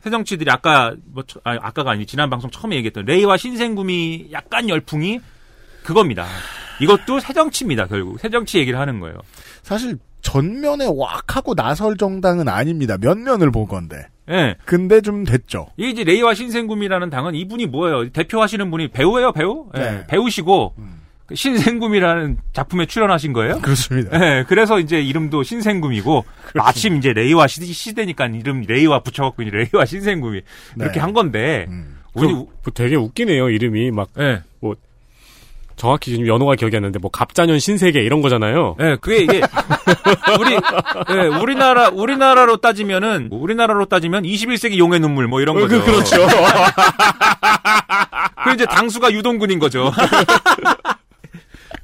새 정치들이 아까 뭐 처- 아니, 아까가 아니 지난 방송 처음에 얘기했던 레이와 신생구미 약간 열풍이 그겁니다. 이것도 새 정치입니다. 결국 새 정치 얘기를 하는 거예요. 사실 전면에 왁 하고 나설 정당은 아닙니다. 면면을 본 건데. 예. 근데 좀 됐죠. 이게 이제 레이와 신생구미라는 당은 이분이 뭐예요? 대표하시는 분이 배우예요, 배우? 예, 네. 배우시고 그 신생구미라는 작품에 출연하신 거예요? 그렇습니다. 네, 그래서 이제 이름도 신생구미고 마침 이제 레이와 시대, 시대니까 이름 레이와 붙여갖고 레이와 그렇게 네. 한 건데 음. 우리 그, 그 되게 웃기네요 이름이 막 예, 정확히 지금 연호가 기억이 안 나는데 뭐 갑자년 신세계 이런 거잖아요. 예, 그게 이게 우리 예, 우리나라 우리나라로 따지면은 우리나라로 따지면 21세기 용의 눈물 뭐 이런 어, 거죠. 그, 그렇죠. 그 이제 당수가 유동근인 거죠.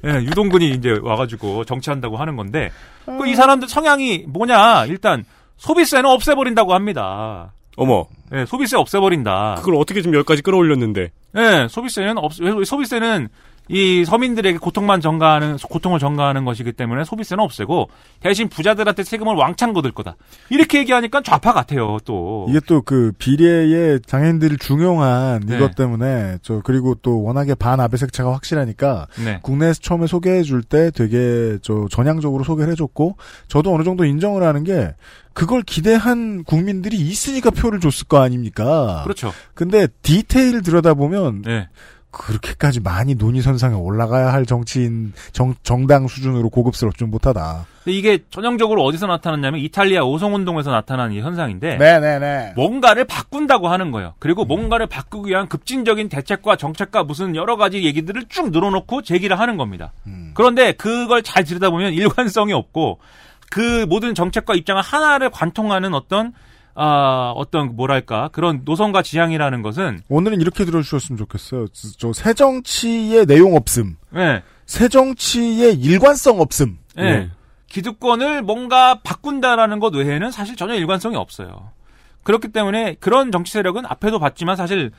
예, 유동근이 이제 와가지고 정치한다고 하는 건데, 그이 사람들 성향이 뭐냐? 일단, 소비세는 없애버린다고 합니다. 어머. 네, 소비세 없애버린다. 그걸 어떻게 지금 여기까지 끌어올렸는데. 네, 소비세는 없, 소비세는 이 서민들에게 고통만 전가하는 고통을 전가하는 것이기 때문에 소비세는 없애고 대신 부자들한테 세금을 왕창 거둘 거다. 이렇게 얘기하니까 좌파 같아요. 또 이게 또 그 비례의 장애인들을 중용한 네. 이것 때문에 저 그리고 또 워낙에 반아베 색차가 확실하니까 네. 국내에서 처음에 소개해 줄 때 되게 저 전향적으로 소개를 해줬고 저도 어느 정도 인정을 하는 게 그걸 기대한 국민들이 있으니까 표를 줬을 거 아닙니까? 그렇죠. 근데 디테일 들여다보면 네. 그렇게까지 많이 논의 선상에 올라가야 할 정치인 정, 정당 수준으로 고급스럽지 못하다. 근데 이게 전형적으로 어디서 나타났냐면 이탈리아 오송운동에서 나타난 이 현상인데 네네네. 뭔가를 바꾼다고 하는 거예요. 그리고 뭔가를 바꾸기 위한 급진적인 대책과 정책과 무슨 여러 가지 얘기들을 쭉 늘어놓고 제기를 하는 겁니다. 그런데 그걸 잘 들여다보면 일관성이 없고 그 모든 정책과 입장을 하나를 관통하는 어떤 아, 어떤 뭐랄까 그런 노선과 지향이라는 것은 오늘은 이렇게 들어주셨으면 좋겠어요. 저- 저 새정치의 내용 없음. 네. 새정치의 일관성 없음. 예. 기득권을 뭔가 바꾼다라는 것 외에는 사실 전혀 일관성이 없어요. 그렇기 때문에 그런 정치 세력은 앞에도 봤지만 사실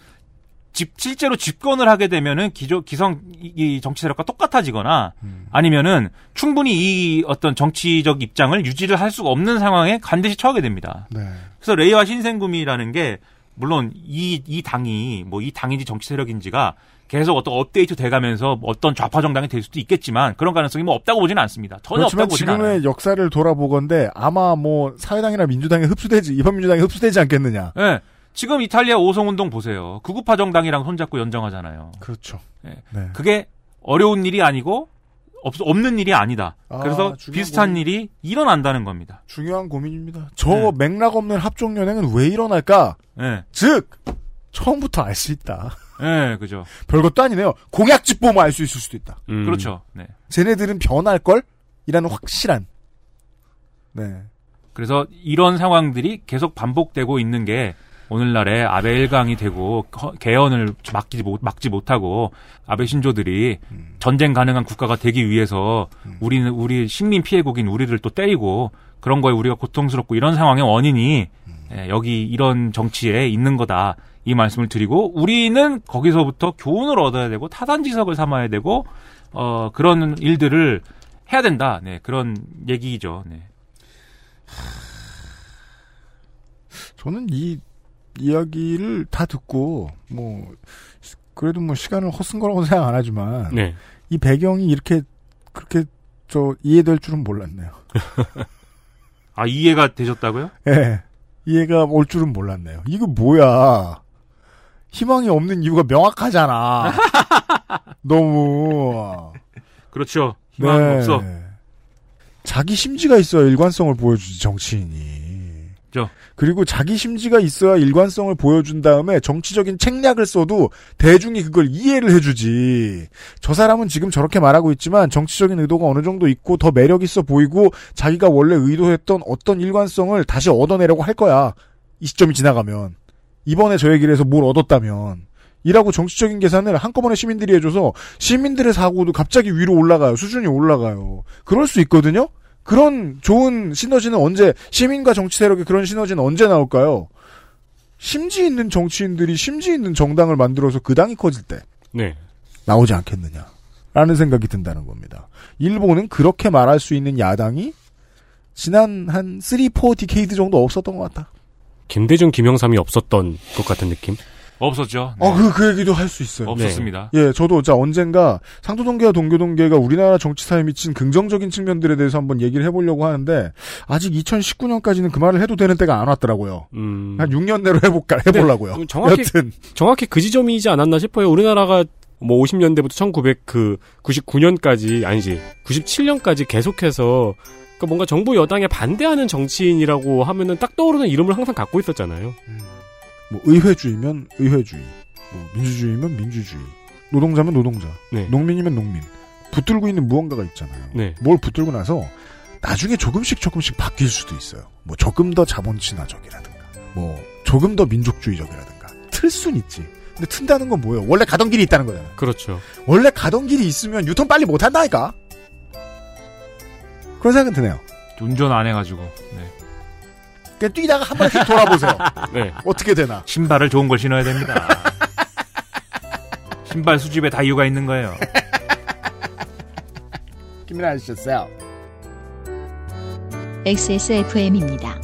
집, 실제로 집권을 하게 되면은 기조, 기성, 이, 이 정치 세력과 똑같아지거나 아니면은 충분히 이 어떤 정치적 입장을 유지를 할 수가 없는 상황에 반드시 처하게 됩니다. 네. 그래서 레이와 신생금이라는 게 물론 이, 이 당이 뭐 이 당인지 정치 세력인지가 계속 어떤 업데이트 돼가면서 어떤 좌파 정당이 될 수도 있겠지만 그런 가능성이 뭐 없다고 보지는 않습니다. 전혀 그렇지만 없다고 보지는 않아요. 지금의 역사를 돌아보건데 아마 뭐 사회당이나 민주당에 흡수되지 입헌민주당에 흡수되지 않겠느냐. 예. 지금 이탈리아 오송운동 보세요. 극우파 정당이랑 손잡고 연정하잖아요. 그렇죠. 예. 네. 그게 어려운 일이 아니고 없, 없는 일이 아니다. 아, 그래서 비슷한 고민. 일이 일어난다는 겁니다. 중요한 고민입니다. 저 네. 맥락 없는 합종 연행은 왜 일어날까? 예. 즉 처음부터 알 수 있다. 예, 그죠. 별것도 아니네요. 공약집 보면 알 수 있을 수도 있다. 음. 그렇죠. 네. 쟤네들은 변할 걸? 이라는 확실한. 네. 그래서 이런 상황들이 계속 반복되고 있는 게 오늘날의 아베 일강이 되고 허- 개헌을 막지 못 막지 못하고 아베 신조들이 전쟁 가능한 국가가 되기 위해서 우리는 우리 식민 피해국인 우리를 또 때리고 그런 거에 우리가 고통스럽고 이런 상황의 원인이 예, 여기 이런 정치에 있는 거다. 이 말씀을 드리고 우리는 거기서부터 교훈을 얻어야 되고 타단지석을 삼아야 되고 어 그런 일들을 해야 된다. 네 그런 얘기죠. 네. 저는 이 이야기를 다 듣고 뭐 그래도 뭐 시간을 헛쓴 거라고 생각 안 하지만 네. 이 배경이 이렇게 그렇게 저 이해될 줄은 몰랐네요. 아 이해가 되셨다고요? 예. 이해가 올 줄은 몰랐네요. 이거 뭐야? 희망이 없는 이유가 명확하잖아. 너무 그렇죠. 희망 네. 없어. 자기 심지가 있어야 일관성을 보여주지 정치인이. 죠. 그리고 자기 심지가 있어야 일관성을 보여준 다음에 정치적인 책략을 써도 대중이 그걸 이해를 해주지. 저 사람은 지금 저렇게 말하고 있지만 정치적인 의도가 어느 정도 있고 더 매력 있어 보이고 자기가 원래 의도했던 어떤 일관성을 다시 얻어내려고 할 거야. 이 시점이 지나가면. 이번에 저 얘기를 해서 뭘 얻었다면. 이라고 정치적인 계산을 한꺼번에 시민들이 해줘서 시민들의 사고도 갑자기 위로 올라가요. 수준이 올라가요. 그럴 수 있거든요? 그런 좋은 시너지는 언제, 시민과 정치 세력의 그런 시너지는 언제 나올까요? 심지 있는 정치인들이 심지 있는 정당을 만들어서 그 당이 커질 때 네. 나오지 않겠느냐. 라는 생각이 든다는 겁니다. 일본은 그렇게 말할 수 있는 야당이 지난 한 3, 4 decade 정도 없었던 것 같다. 김대중, 김영삼이 없었던 것 같은 느낌? 없었죠. 어, 그, 그 얘기도 할 수 있어요. 없었습니다. 예, 저도 자 언젠가 상도동계와 동교동계가 우리나라 정치사에 미친 긍정적인 측면들에 대해서 한번 얘기를 해보려고 하는데 아직 2019년까지는 그 말을 해도 되는 때가 안 왔더라고요. 음. 한 6년 내로 해볼까 해보려고요. 네, 정확히 여튼 정확히 그 지점이지 않았나 싶어요. 우리나라가 뭐 50년대부터 1900그 99년까지 아니지 97년까지 계속해서 그러니까 뭔가 정부 여당에 반대하는 정치인이라고 하면은 딱 떠오르는 이름을 항상 갖고 있었잖아요. 뭐 의회주의면 의회주의, 뭐 민주주의면 민주주의, 노동자면 노동자, 네. 농민이면 농민. 붙들고 있는 무언가가 있잖아요. 네. 뭘 붙들고 나서 나중에 조금씩 조금씩 바뀔 수도 있어요. 뭐 조금 더 자본 친화적이라든가, 뭐 조금 더 민족주의적이라든가 틀 순 있지. 근데 튼다는 건 뭐예요? 원래 가던 길이 있다는 거잖아요. 그렇죠. 원래 가던 길이 있으면 유턴 빨리 못 한다니까. 그런 생각은 드네요. 운전 안 해가지고. 네. 그냥 뛰다가 한 번씩 돌아보세요. 네. 어떻게 되나. 신발을 좋은 걸 신어야 됩니다. 신발 수집에 다 이유가 있는 거예요. 김민아 하셨어요. XSFM입니다.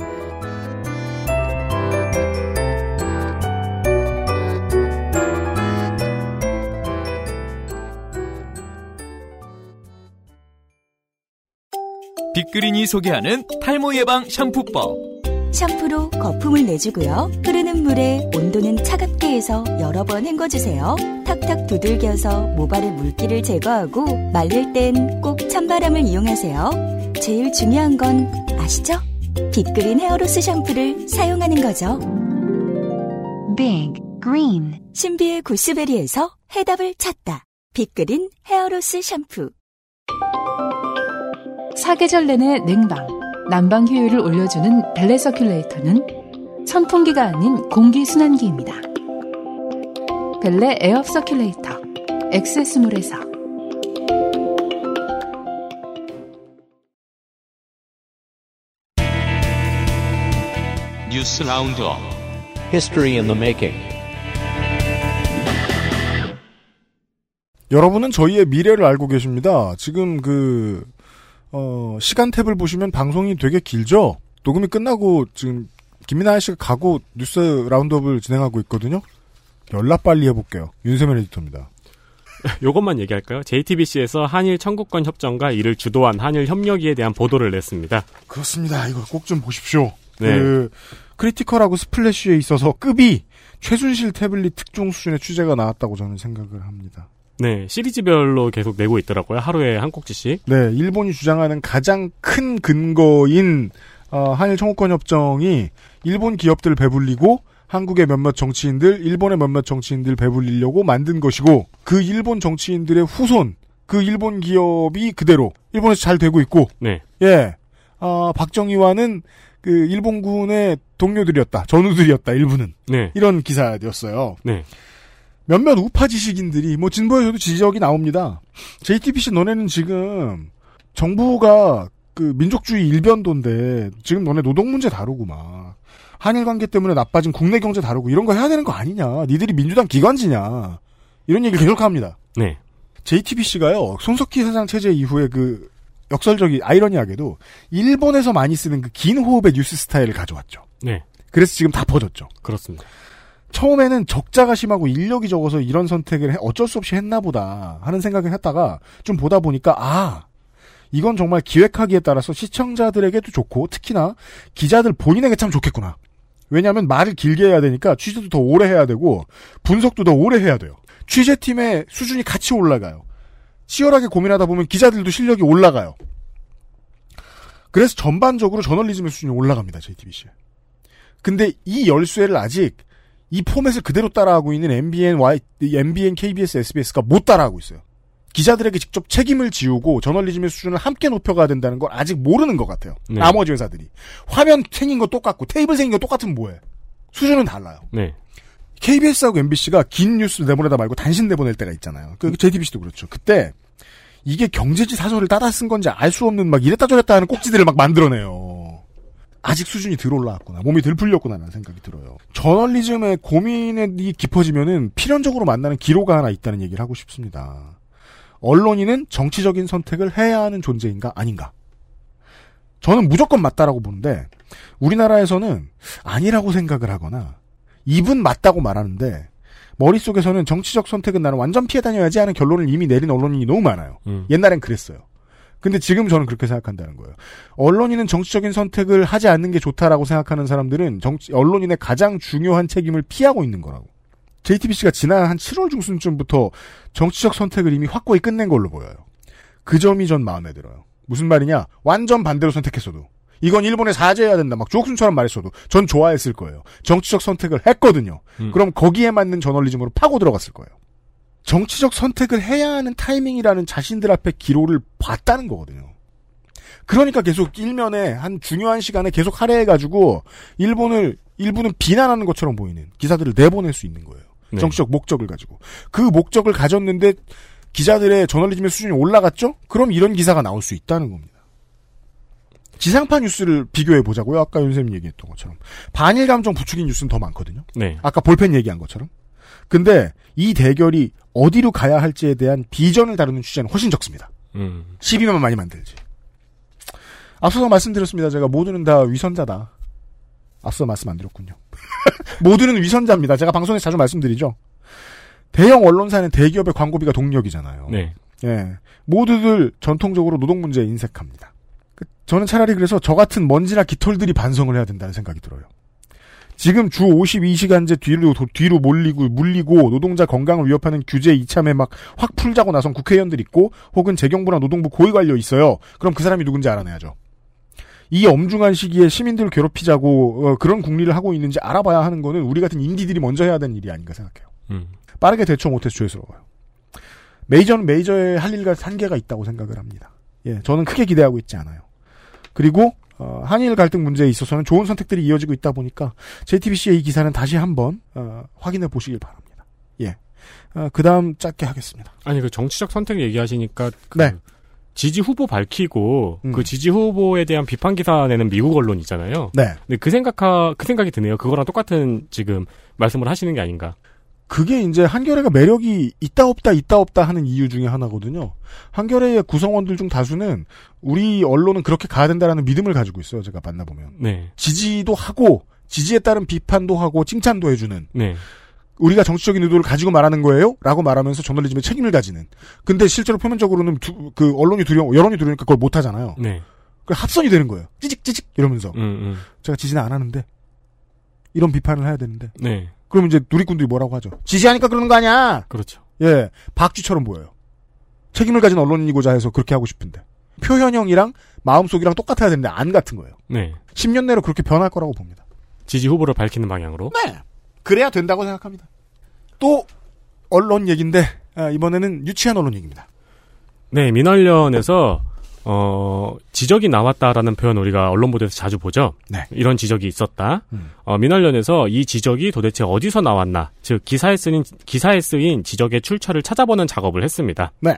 빅그린이 소개하는 탈모 예방 샴푸법. 샴푸로 거품을 내주고요. 흐르는 물에 온도는 차갑게 해서 여러 번 헹궈주세요. 탁탁 두들겨서 모발의 물기를 제거하고 말릴 땐 꼭 찬바람을 이용하세요. 제일 중요한 건 아시죠? 빅그린 hair loss 샴푸를 사용하는 거죠. Big Green 신비의 구스베리에서 해답을 찾다. 빅그린 hair loss 샴푸 사계절 내내 냉방, 난방 효율을 올려주는 벨레 circulator는 선풍기가 아닌 공기순환기입니다. 벨레 air circulator 엑세스몰에서 News Roundup History in the making. 여러분은 저희의 미래를 알고 계십니다. 지금 그, 어, 시간 탭을 보시면 방송이 되게 길죠? 녹음이 끝나고 지금 김민하 씨가 가고 News Roundup을 진행하고 있거든요? 연락 빨리 해볼게요. 윤세민 에디터입니다. 요것만 얘기할까요? JTBC에서 한일 청구권 협정과 이를 주도한 한일 협력위에 대한 보도를 냈습니다. 그렇습니다. 이거 꼭 좀 보십시오. 네. 그, critical하고 splash에 있어서 급이 최순실 태블릿 특종 수준의 취재가 나왔다고 저는 생각을 합니다. 네, 시리즈별로 계속 내고 있더라고요. 하루에 한 꼭지씩. 네, 일본이 주장하는 가장 큰 근거인 어, 한일 청구권 협정이 일본 기업들 배불리고 한국의 몇몇 정치인들, 일본의 몇몇 정치인들 배불리려고 만든 것이고 그 일본 정치인들의 후손, 그 일본 기업이 그대로 일본에서 잘 되고 있고, 네. 예, 어, 박정희와는 그 일본군의 동료들이었다, 전우들이었다 일부는 네. 이런 기사였어요. 네. 몇몇 우파 지식인들이 뭐 진보에서도 지적이 나옵니다. JTBC 너네는 지금 정부가 그 민족주의 일변도인데 지금 너네 노동 문제 다루고 막 한일 관계 때문에 나빠진 국내 경제 다루고 이런 거 해야 되는 거 아니냐? 니들이 민주당 기관지냐? 이런 얘기를 계속 합니다. 네. JTBC가요 손석희 사장 체제 이후에 그 역설적이 아이러니하게도 일본에서 많이 쓰는 그 긴 호흡의 뉴스 스타일을 가져왔죠. 네. 그래서 지금 다 퍼졌죠. 그렇습니다. 처음에는 적자가 심하고 인력이 적어서 이런 선택을 해- 어쩔 수 없이 했나 보다 하는 생각을 했다가 좀 보다 보니까 아 이건 정말 기획하기에 따라서 시청자들에게도 좋고 특히나 기자들 본인에게 참 좋겠구나. 왜냐하면 말을 길게 해야 되니까 취재도 더 오래 해야 되고 분석도 더 오래 해야 돼요. 취재팀의 수준이 같이 올라가요. 치열하게 고민하다 보면 기자들도 실력이 올라가요. 그래서 전반적으로 저널리즘의 수준이 올라갑니다. JTBC. 근데 이 열쇠를 아직 이 포맷을 그대로 따라하고 있는 MBN, Y, MBN, KBS, SBS가 못 따라하고 있어요. 기자들에게 직접 책임을 지우고 저널리즘의 수준을 함께 높여가야 된다는 걸 아직 모르는 것 같아요. 네. 나머지 회사들이. 화면 생긴 거 똑같고 테이블 생긴 거 똑같으면 뭐해. 수준은 달라요. 네. KBS하고 MBC가 긴 뉴스 내보내다 말고 단신 내보낼 때가 있잖아요. 그 JTBC도 그렇죠. 그때 이게 경제지 사설을 따다 쓴 건지 알 수 없는 막 이랬다 저랬다 하는 꼭지들을 막 만들어내요. 아직 수준이 덜 올라왔구나. 몸이 덜 풀렸구나라는 생각이 들어요. 저널리즘의 고민이 깊어지면은 필연적으로 만나는 기로가 하나 있다는 얘기를 하고 싶습니다. 언론인은 정치적인 선택을 해야 하는 존재인가 아닌가? 저는 무조건 맞다라고 보는데 우리나라에서는 아니라고 생각을 하거나 입은 맞다고 말하는데 머릿속에서는 정치적 선택은 나는 완전 피해 다녀야지 하는 결론을 이미 내린 언론인이 너무 많아요. 음. 옛날엔 그랬어요. 근데 지금 저는 그렇게 생각한다는 거예요. 언론인은 정치적인 선택을 하지 않는 게 좋다라고 생각하는 사람들은 정치, 언론인의 가장 중요한 책임을 피하고 있는 거라고. JTBC가 지난 한 7월 중순쯤부터 정치적 선택을 이미 확고히 끝낸 걸로 보여요. 그 점이 전 마음에 들어요. 무슨 말이냐? 완전 반대로 선택했어도. 이건 일본에 사죄해야 된다. 막 조옥순처럼 말했어도 전 좋아했을 거예요. 정치적 선택을 했거든요. 음. 그럼 거기에 맞는 저널리즘으로 파고 들어갔을 거예요. 정치적 선택을 해야 하는 타이밍이라는 자신들 앞에 기로를 봤다는 거거든요. 그러니까 계속 일면에 한 중요한 시간에 계속 할애해가지고 일본을 일부는 비난하는 것처럼 보이는 기사들을 내보낼 수 있는 거예요. 네. 정치적 목적을 가지고 그 목적을 가졌는데 기자들의 저널리즘의 수준이 올라갔죠? 그럼 이런 기사가 나올 수 있다는 겁니다. 지상파 뉴스를 비교해 보자고요. 아까 윤쌤이 얘기했던 것처럼 반일 감정 부추긴 뉴스는 더 많거든요. 네. 아까 볼펜 얘기한 것처럼. 근데 이 대결이 어디로 가야 할지에 대한 비전을 다루는 취재는 훨씬 적습니다. 음. 12만 많이 만들지. 앞서서 말씀드렸습니다. 제가 모두는 다 위선자다. 앞서 말씀 안 드렸군요. 모두는 위선자입니다. 제가 방송에서 자주 말씀드리죠. 대형 언론사는 대기업의 광고비가 동력이잖아요. 네. 예. 모두들 전통적으로 노동 문제에 인색합니다. 그, 저는 차라리 그래서 저 같은 먼지나 깃털들이 반성을 해야 된다는 생각이 들어요. 지금 주 52시간제 뒤로, 도- 뒤로 몰리고, 물리고, 노동자 건강을 위협하는 규제 이참에 막 확 풀자고 나선 국회의원들 있고, 혹은 재경부나 노동부 고위 관료 있어요. 그럼 그 사람이 누군지 알아내야죠. 이 엄중한 시기에 시민들을 괴롭히자고, 어, 그런 국리를 하고 있는지 알아봐야 하는 거는 우리 같은 인디들이 먼저 해야 되는 일이 아닌가 생각해요. 음. 빠르게 대처 못해서 죄스러워요. 메이저는 메이저의 할 일과 한계가 있다고 생각을 합니다. 예, 저는 크게 기대하고 있지 않아요. 그리고 어, 한일 갈등 문제에 있어서는 좋은 선택들이 이어지고 있다 보니까 JTBC의 이 기사는 다시 한번 어, 확인해 보시길 바랍니다. 예, 어, 그 다음 짧게 하겠습니다. 아니 그 정치적 선택 얘기하시니까 그 네. 지지 후보 밝히고 음. 그 지지 후보에 대한 비판 기사 내는 미국 언론 있잖아요. 네. 근데 그 생각하 그 생각이 드네요. 그거랑 똑같은 지금 말씀을 하시는 게 아닌가. 그게 이제 한겨레가 매력이 있다 없다 있다 없다 하는 이유 중에 하나거든요. 한겨레의 구성원들 중 다수는 우리 언론은 그렇게 가야 된다라는 믿음을 가지고 있어요. 제가 만나보면. 네. 지지도 하고 지지에 따른 비판도 하고 칭찬도 해주는 네. 우리가 정치적인 의도를 가지고 말하는 거예요? 라고 말하면서 저널리즘에 책임을 가지는. 근데 실제로 표면적으로는 두- 그 언론이 두려워, 여론이 두려우니까 그걸 못 하잖아요. 네. 그 합선이 되는 거예요. 찌직찌직 이러면서. 음, 음. 제가 지지는 안 하는데 이런 비판을 해야 되는데. 네. 그럼 이제 누리꾼들이 뭐라고 하죠? 지지하니까 그러는 거 아니야. 그렇죠. 예, 박쥐처럼 보여요. 책임을 가진 언론인이고자 해서 그렇게 하고 싶은데 표현형이랑 마음속이랑 똑같아야 되는데 안 같은 거예요. 네. 10년 내로 그렇게 변할 거라고 봅니다. 지지 후보를 밝히는 방향으로. 네. 그래야 된다고 생각합니다. 또 언론 얘기인데 아, 이번에는 유치한 언론 얘기입니다. 네, 민원련에서 어, 지적이 나왔다라는 표현 우리가 언론 보도에서 자주 보죠. 네. 이런 지적이 있었다. 음. 어, 민원련에서 이 지적이 도대체 어디서 나왔나, 즉 기사에 쓰인 기사에 쓰인 지적의 출처를 찾아보는 작업을 했습니다. 네.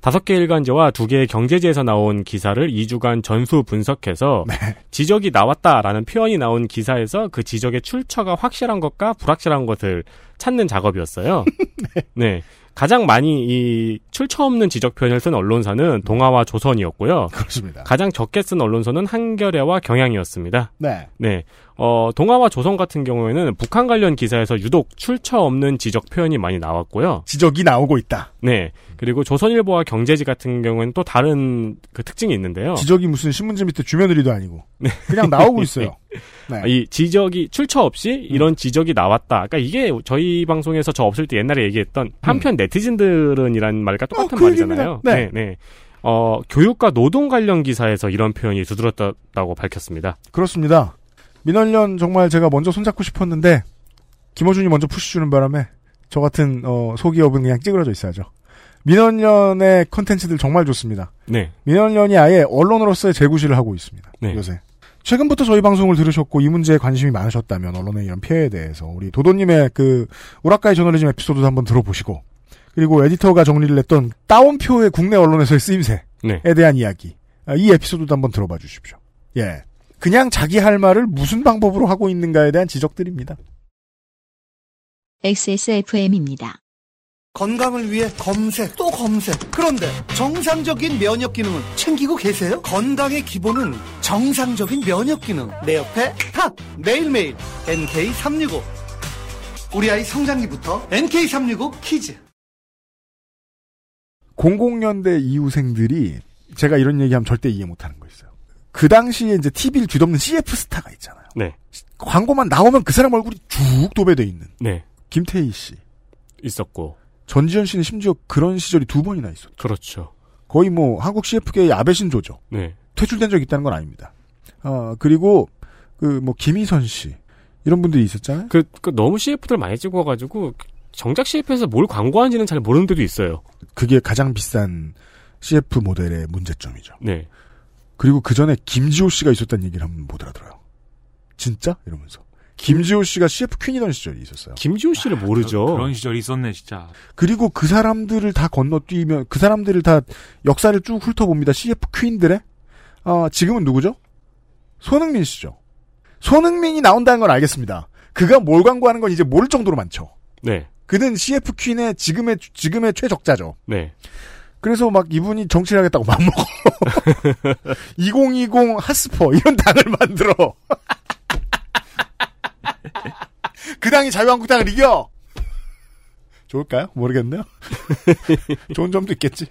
다섯 개 일간지와 두 개의 경제지에서 나온 기사를 2주간 전수 분석해서 네. 지적이 나왔다라는 표현이 나온 기사에서 그 지적의 출처가 확실한 것과 불확실한 것을 찾는 작업이었어요. 네. 가장 많이 이 출처 없는 지적 표현을 쓴 언론사는 동아와 조선이었고요. 그렇습니다. 가장 적게 쓴 언론사는 한겨레와 경향이었습니다. 네. 네. 어, 동아와 조선 같은 경우에는 북한 관련 기사에서 유독 출처 없는 지적 표현이 많이 나왔고요. 지적이 나오고 있다. 네. 그리고 조선일보와 경제지 같은 경우에는 또 다른 그 특징이 있는데요. 지적이 무슨 신문지 밑에 주며느리도 아니고 그냥 나오고 있어요. 네. 이 지적이 출처 없이 이런 지적이 나왔다. 그러니까 이게 저희 방송에서 저 없을 때 옛날에 얘기했던 한편 네티즌들은이란 말과 똑같은 어, 그 말이잖아요. 얘기입니다. 네, 네. 어, 교육과 노동 관련 기사에서 이런 표현이 두드러졌다고 밝혔습니다. 그렇습니다. 민원련 정말 제가 먼저 손잡고 싶었는데 김어준이 먼저 푸시 주는 바람에 저 같은 어, 소기업은 그냥 찌그러져 있어야죠. 민원련의 컨텐츠들 정말 좋습니다. 네. 민원련이 아예 언론으로서의 재구실을 하고 있습니다. 네. 요새. 최근부터 저희 방송을 들으셨고 이 문제에 관심이 많으셨다면 언론의 이런 피해에 대해서 우리 도도님의 그 우라카이 저널리즘 에피소드도 한번 들어보시고 그리고 에디터가 정리를 했던 따옴표의 국내 언론에서의 쓰임새에 네. 대한 이야기 아, 이 에피소드도 한번 들어봐 주십시오. 예. 그냥 자기 할 말을 무슨 방법으로 하고 있는가에 대한 지적들입니다. XSFM입니다. 건강을 위해 검색 또 검색. 그런데 정상적인 면역 기능은 챙기고 계세요? 건강의 기본은 정상적인 면역 기능. 내 옆에 탁 매일매일 NK365. 우리 아이 성장기부터 NK365 키즈. 00년대 이후생들이 제가 이런 얘기하면 절대 이해 못하는 거 있어요. 그 당시에 이제 TV를 뒤덮는 CF 스타가 있잖아요. 네. 광고만 나오면 그 사람 얼굴이 쭉 도배돼 있는 네. 김태희 씨, 있었고. 전지현 씨는 심지어 그런 시절이 두 번이나 있었죠. 그렇죠. 거의 뭐 한국 CF계의 아베신조죠. 네. 퇴출된 적이 있다는 건 아닙니다. 어, 그리고 그 뭐 김희선 씨 이런 분들이 있었잖아요. 그, 그 너무 CF들 많이 찍어 가지고 정작 CF에서 뭘 광고하는지는 잘 모르는 데도 있어요. 그게 가장 비싼 CF 모델의 문제점이죠. 네. 그리고 그 전에 김지호 씨가 있었다는 얘기를 한번 못 알아들어요. 진짜? 이러면서. 김지호 씨가 CF 퀸이던 시절이 있었어요. 김지호 씨를 모르죠. 그 런 시절이 있었네, 진짜. 그리고 그 사람들을 다 건너뛰면 그 사람들을 다 역사를 쭉 훑어봅니다. CF 퀸들의 아 지금은 누구죠? 손흥민 씨죠. 손흥민이 나온다는 건 알겠습니다. 그가 뭘 광고하는 건 이제 모를 정도로 많죠. 네. 그는 CF 퀸의 지금의 지금의 최적자죠. 네. 그래서 막 이분이 정치를 하겠다고 맘먹어. 2020 하스퍼 이런 당을 만들어. 그 당이 자유한국당을 이겨. 좋을까요? 모르겠네요. 좋은 점도 있겠지.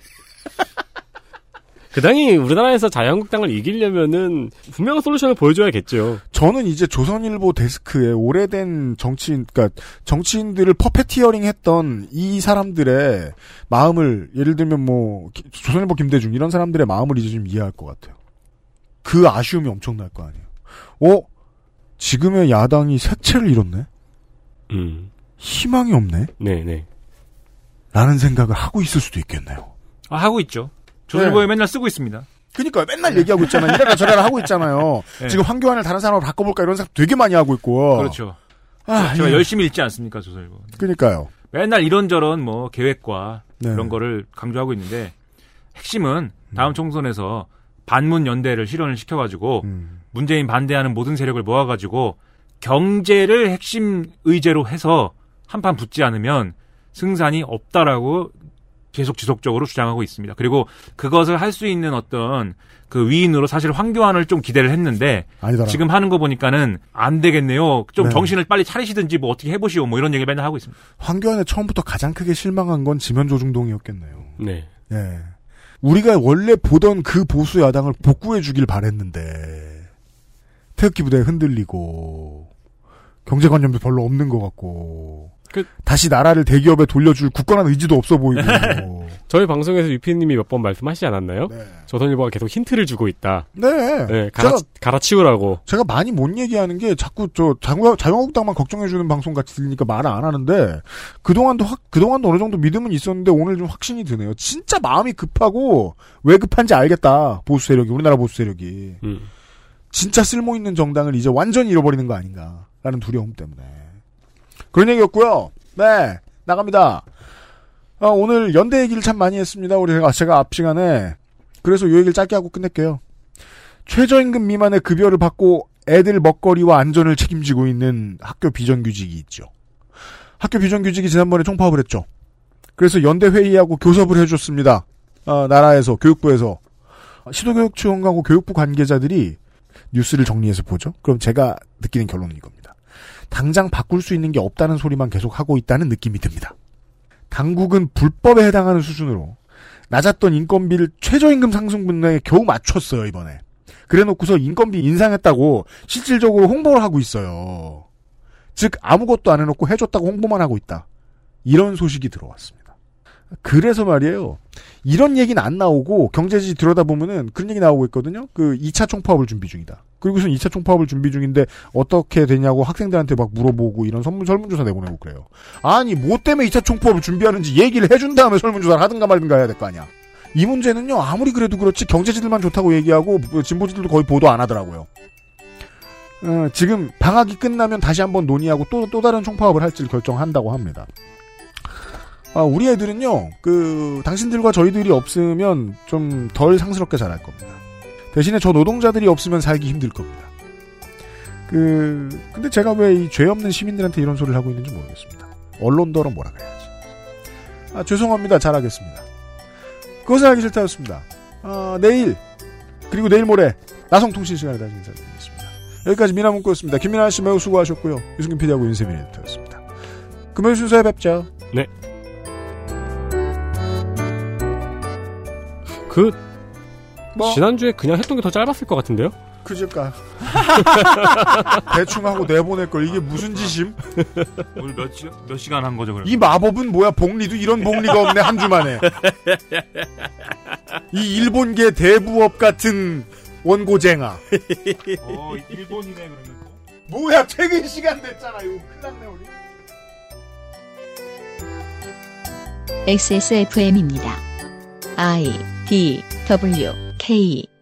그 당이 우리나라에서 자유한국당을 이기려면은 분명한 솔루션을 보여줘야겠죠. 저는 이제 조선일보 데스크에 오래된 정치인, 그러니까 정치인들을 퍼페티어링했던 이 사람들의 마음을 예를 들면 뭐 기- 조선일보 김대중 이런 사람들의 마음을 이제 좀 이해할 것 같아요. 그 아쉬움이 엄청날 거 아니에요. 어? 지금의 야당이 색채를 잃었네. 음. 희망이 없네. 네, 네. 라는 생각을 하고 있을 수도 있겠네요. 아, 하고 있죠. 조선일보에 네. 맨날 쓰고 있습니다. 그니까요. 맨날 얘기하고 있잖아요. 이래라 저래라 하고 있잖아요. 네. 지금 황교안을 다른 사람으로 바꿔볼까 이런 생각 되게 많이 하고 있고. 그렇죠. 아, 제가 예. 열심히 읽지 않습니까, 조선일보. 그니까요. 맨날 이런저런 뭐 계획과 네. 이런 거를 강조하고 있는데 핵심은 다음 총선에서 반문 연대를 실현을 시켜가지고 음. 문재인 반대하는 모든 세력을 모아가지고 경제를 핵심 의제로 해서 한판 붙지 않으면 승산이 없다라고 계속 지속적으로 주장하고 있습니다. 그리고 그것을 할 수 있는 어떤 그 위인으로 사실 황교안을 좀 기대를 했는데 아니더라. 지금 하는 거 보니까는 안 되겠네요. 좀 네. 정신을 빨리 차리시든지 뭐 어떻게 해보시오 뭐 이런 얘기 맨날 하고 있습니다. 황교안의 처음부터 가장 크게 실망한 건 지면 조중동이었겠네요. 네. 예. 우리가 원래 보던 그 보수 야당을 복구해 주길 바랬는데 태극기 부대 흔들리고 경제관념도 별로 없는 것 같고 다시 나라를 대기업에 돌려줄 굳건한 의지도 없어 보이고 저희 방송에서 유피님이 몇 번 말씀하시지 않았나요? 네. 조선일보가 계속 힌트를 주고 있다. 네. 네, 갈아, 제가- 갈아치우라고. 제가 많이 못 얘기하는 게 자꾸 저 자유- 자유한국당만 걱정해주는 방송 같이 들리니까 말을 안 하는데 그동안도 확 그동안도 어느 정도 믿음은 있었는데 오늘 좀 확신이 드네요. 진짜 마음이 급하고 왜 급한지 알겠다. 보수 세력이 우리나라 보수 세력이 음. 진짜 쓸모 있는 정당을 이제 완전히 잃어버리는 거 아닌가라는 두려움 때문에 그런 얘기였고요. 네 나갑니다. 아, 오늘 연대 얘기를 참 많이 했습니다. 우리 제가, 제가 앞 시간에 그래서 요 얘기를 짧게 하고 끝낼게요. 최저임금 미만의 급여를 받고 애들 먹거리와 안전을 책임지고 있는 학교 비정규직이 있죠. 학교 비정규직이 지난번에 총파업을 했죠. 그래서 연대 회의하고 교섭을 해줬습니다. 아, 나라에서 교육부에서 시도교육 지원하고 교육부 관계자들이 뉴스를 정리해서 보죠. 그럼 제가 느끼는 결론은 이겁니다. 당장 바꿀 수 있는 게 없다는 소리만 계속 하고 있다는 느낌이 듭니다. 당국은 불법에 해당하는 수준으로 낮았던 인건비를 최저임금 상승 분야에 겨우 맞췄어요 이번에. 그래놓고서 인건비 인상했다고 실질적으로 홍보를 하고 있어요. 즉 아무것도 안 해놓고 해줬다고 홍보만 하고 있다. 이런 소식이 들어왔습니다. 그래서 말이에요. 이런 얘기는 안 나오고 경제지 들여다보면은 그런 얘기 나오고 있거든요. 그 2차 총파업을 준비 중이다. 그리고선 2차 총파업을 준비 중인데 어떻게 되냐고 학생들한테 막 물어보고 이런 설문, 설문조사 내보내고 그래요. 아니 뭐 때문에 2차 총파업을 준비하는지 얘기를 해준 다음에 설문조사를 하든가 말든가 해야 될 거 아니야. 이 문제는요 아무리 그래도 그렇지 경제지들만 좋다고 얘기하고 뭐 진보지들도 거의 보도 안 하더라고요. 어, 지금 방학이 끝나면 다시 한번 논의하고 또, 또 다른 총파업을 할지를 결정한다고 합니다. 아, 우리 애들은요, 그, 당신들과 저희들이 없으면 좀 덜 상스럽게 자랄 겁니다. 대신에 저 노동자들이 없으면 살기 힘들 겁니다. 그, 근데 제가 왜 이 죄 없는 시민들한테 이런 소리를 하고 있는지 모르겠습니다. 언론더러 뭐라 그래야지. 아, 죄송합니다. 잘하겠습니다. 그것을 알기 싫다였습니다. 아, 내일, 그리고 내일 모레, 나성통신 시간에 다시 인사드리겠습니다. 여기까지 미나문구였습니다. 김민아 씨 매우 수고하셨고요. 유승균 PD하고 윤세민 에디터였습니다. 금요일 순서에 뵙죠. 네. 그 뭐? 지난주에 그냥 했던 게 더 짧았을 것 같은데요? 그저까 대충 하고 내보낼 걸 이게 무슨 짓임? 오늘 몇, 시, 몇 시간 한 거죠, 그럼? 이 마법은 뭐야? 복리도 이런 복리가 없네 한 주만에. 이 일본계 대부업 같은 원고쟁아. 어, 일본이네, 그러면. 뭐야 퇴근 시간 됐잖아 이거 큰일 났네 우리. XSFM입니다. I D W K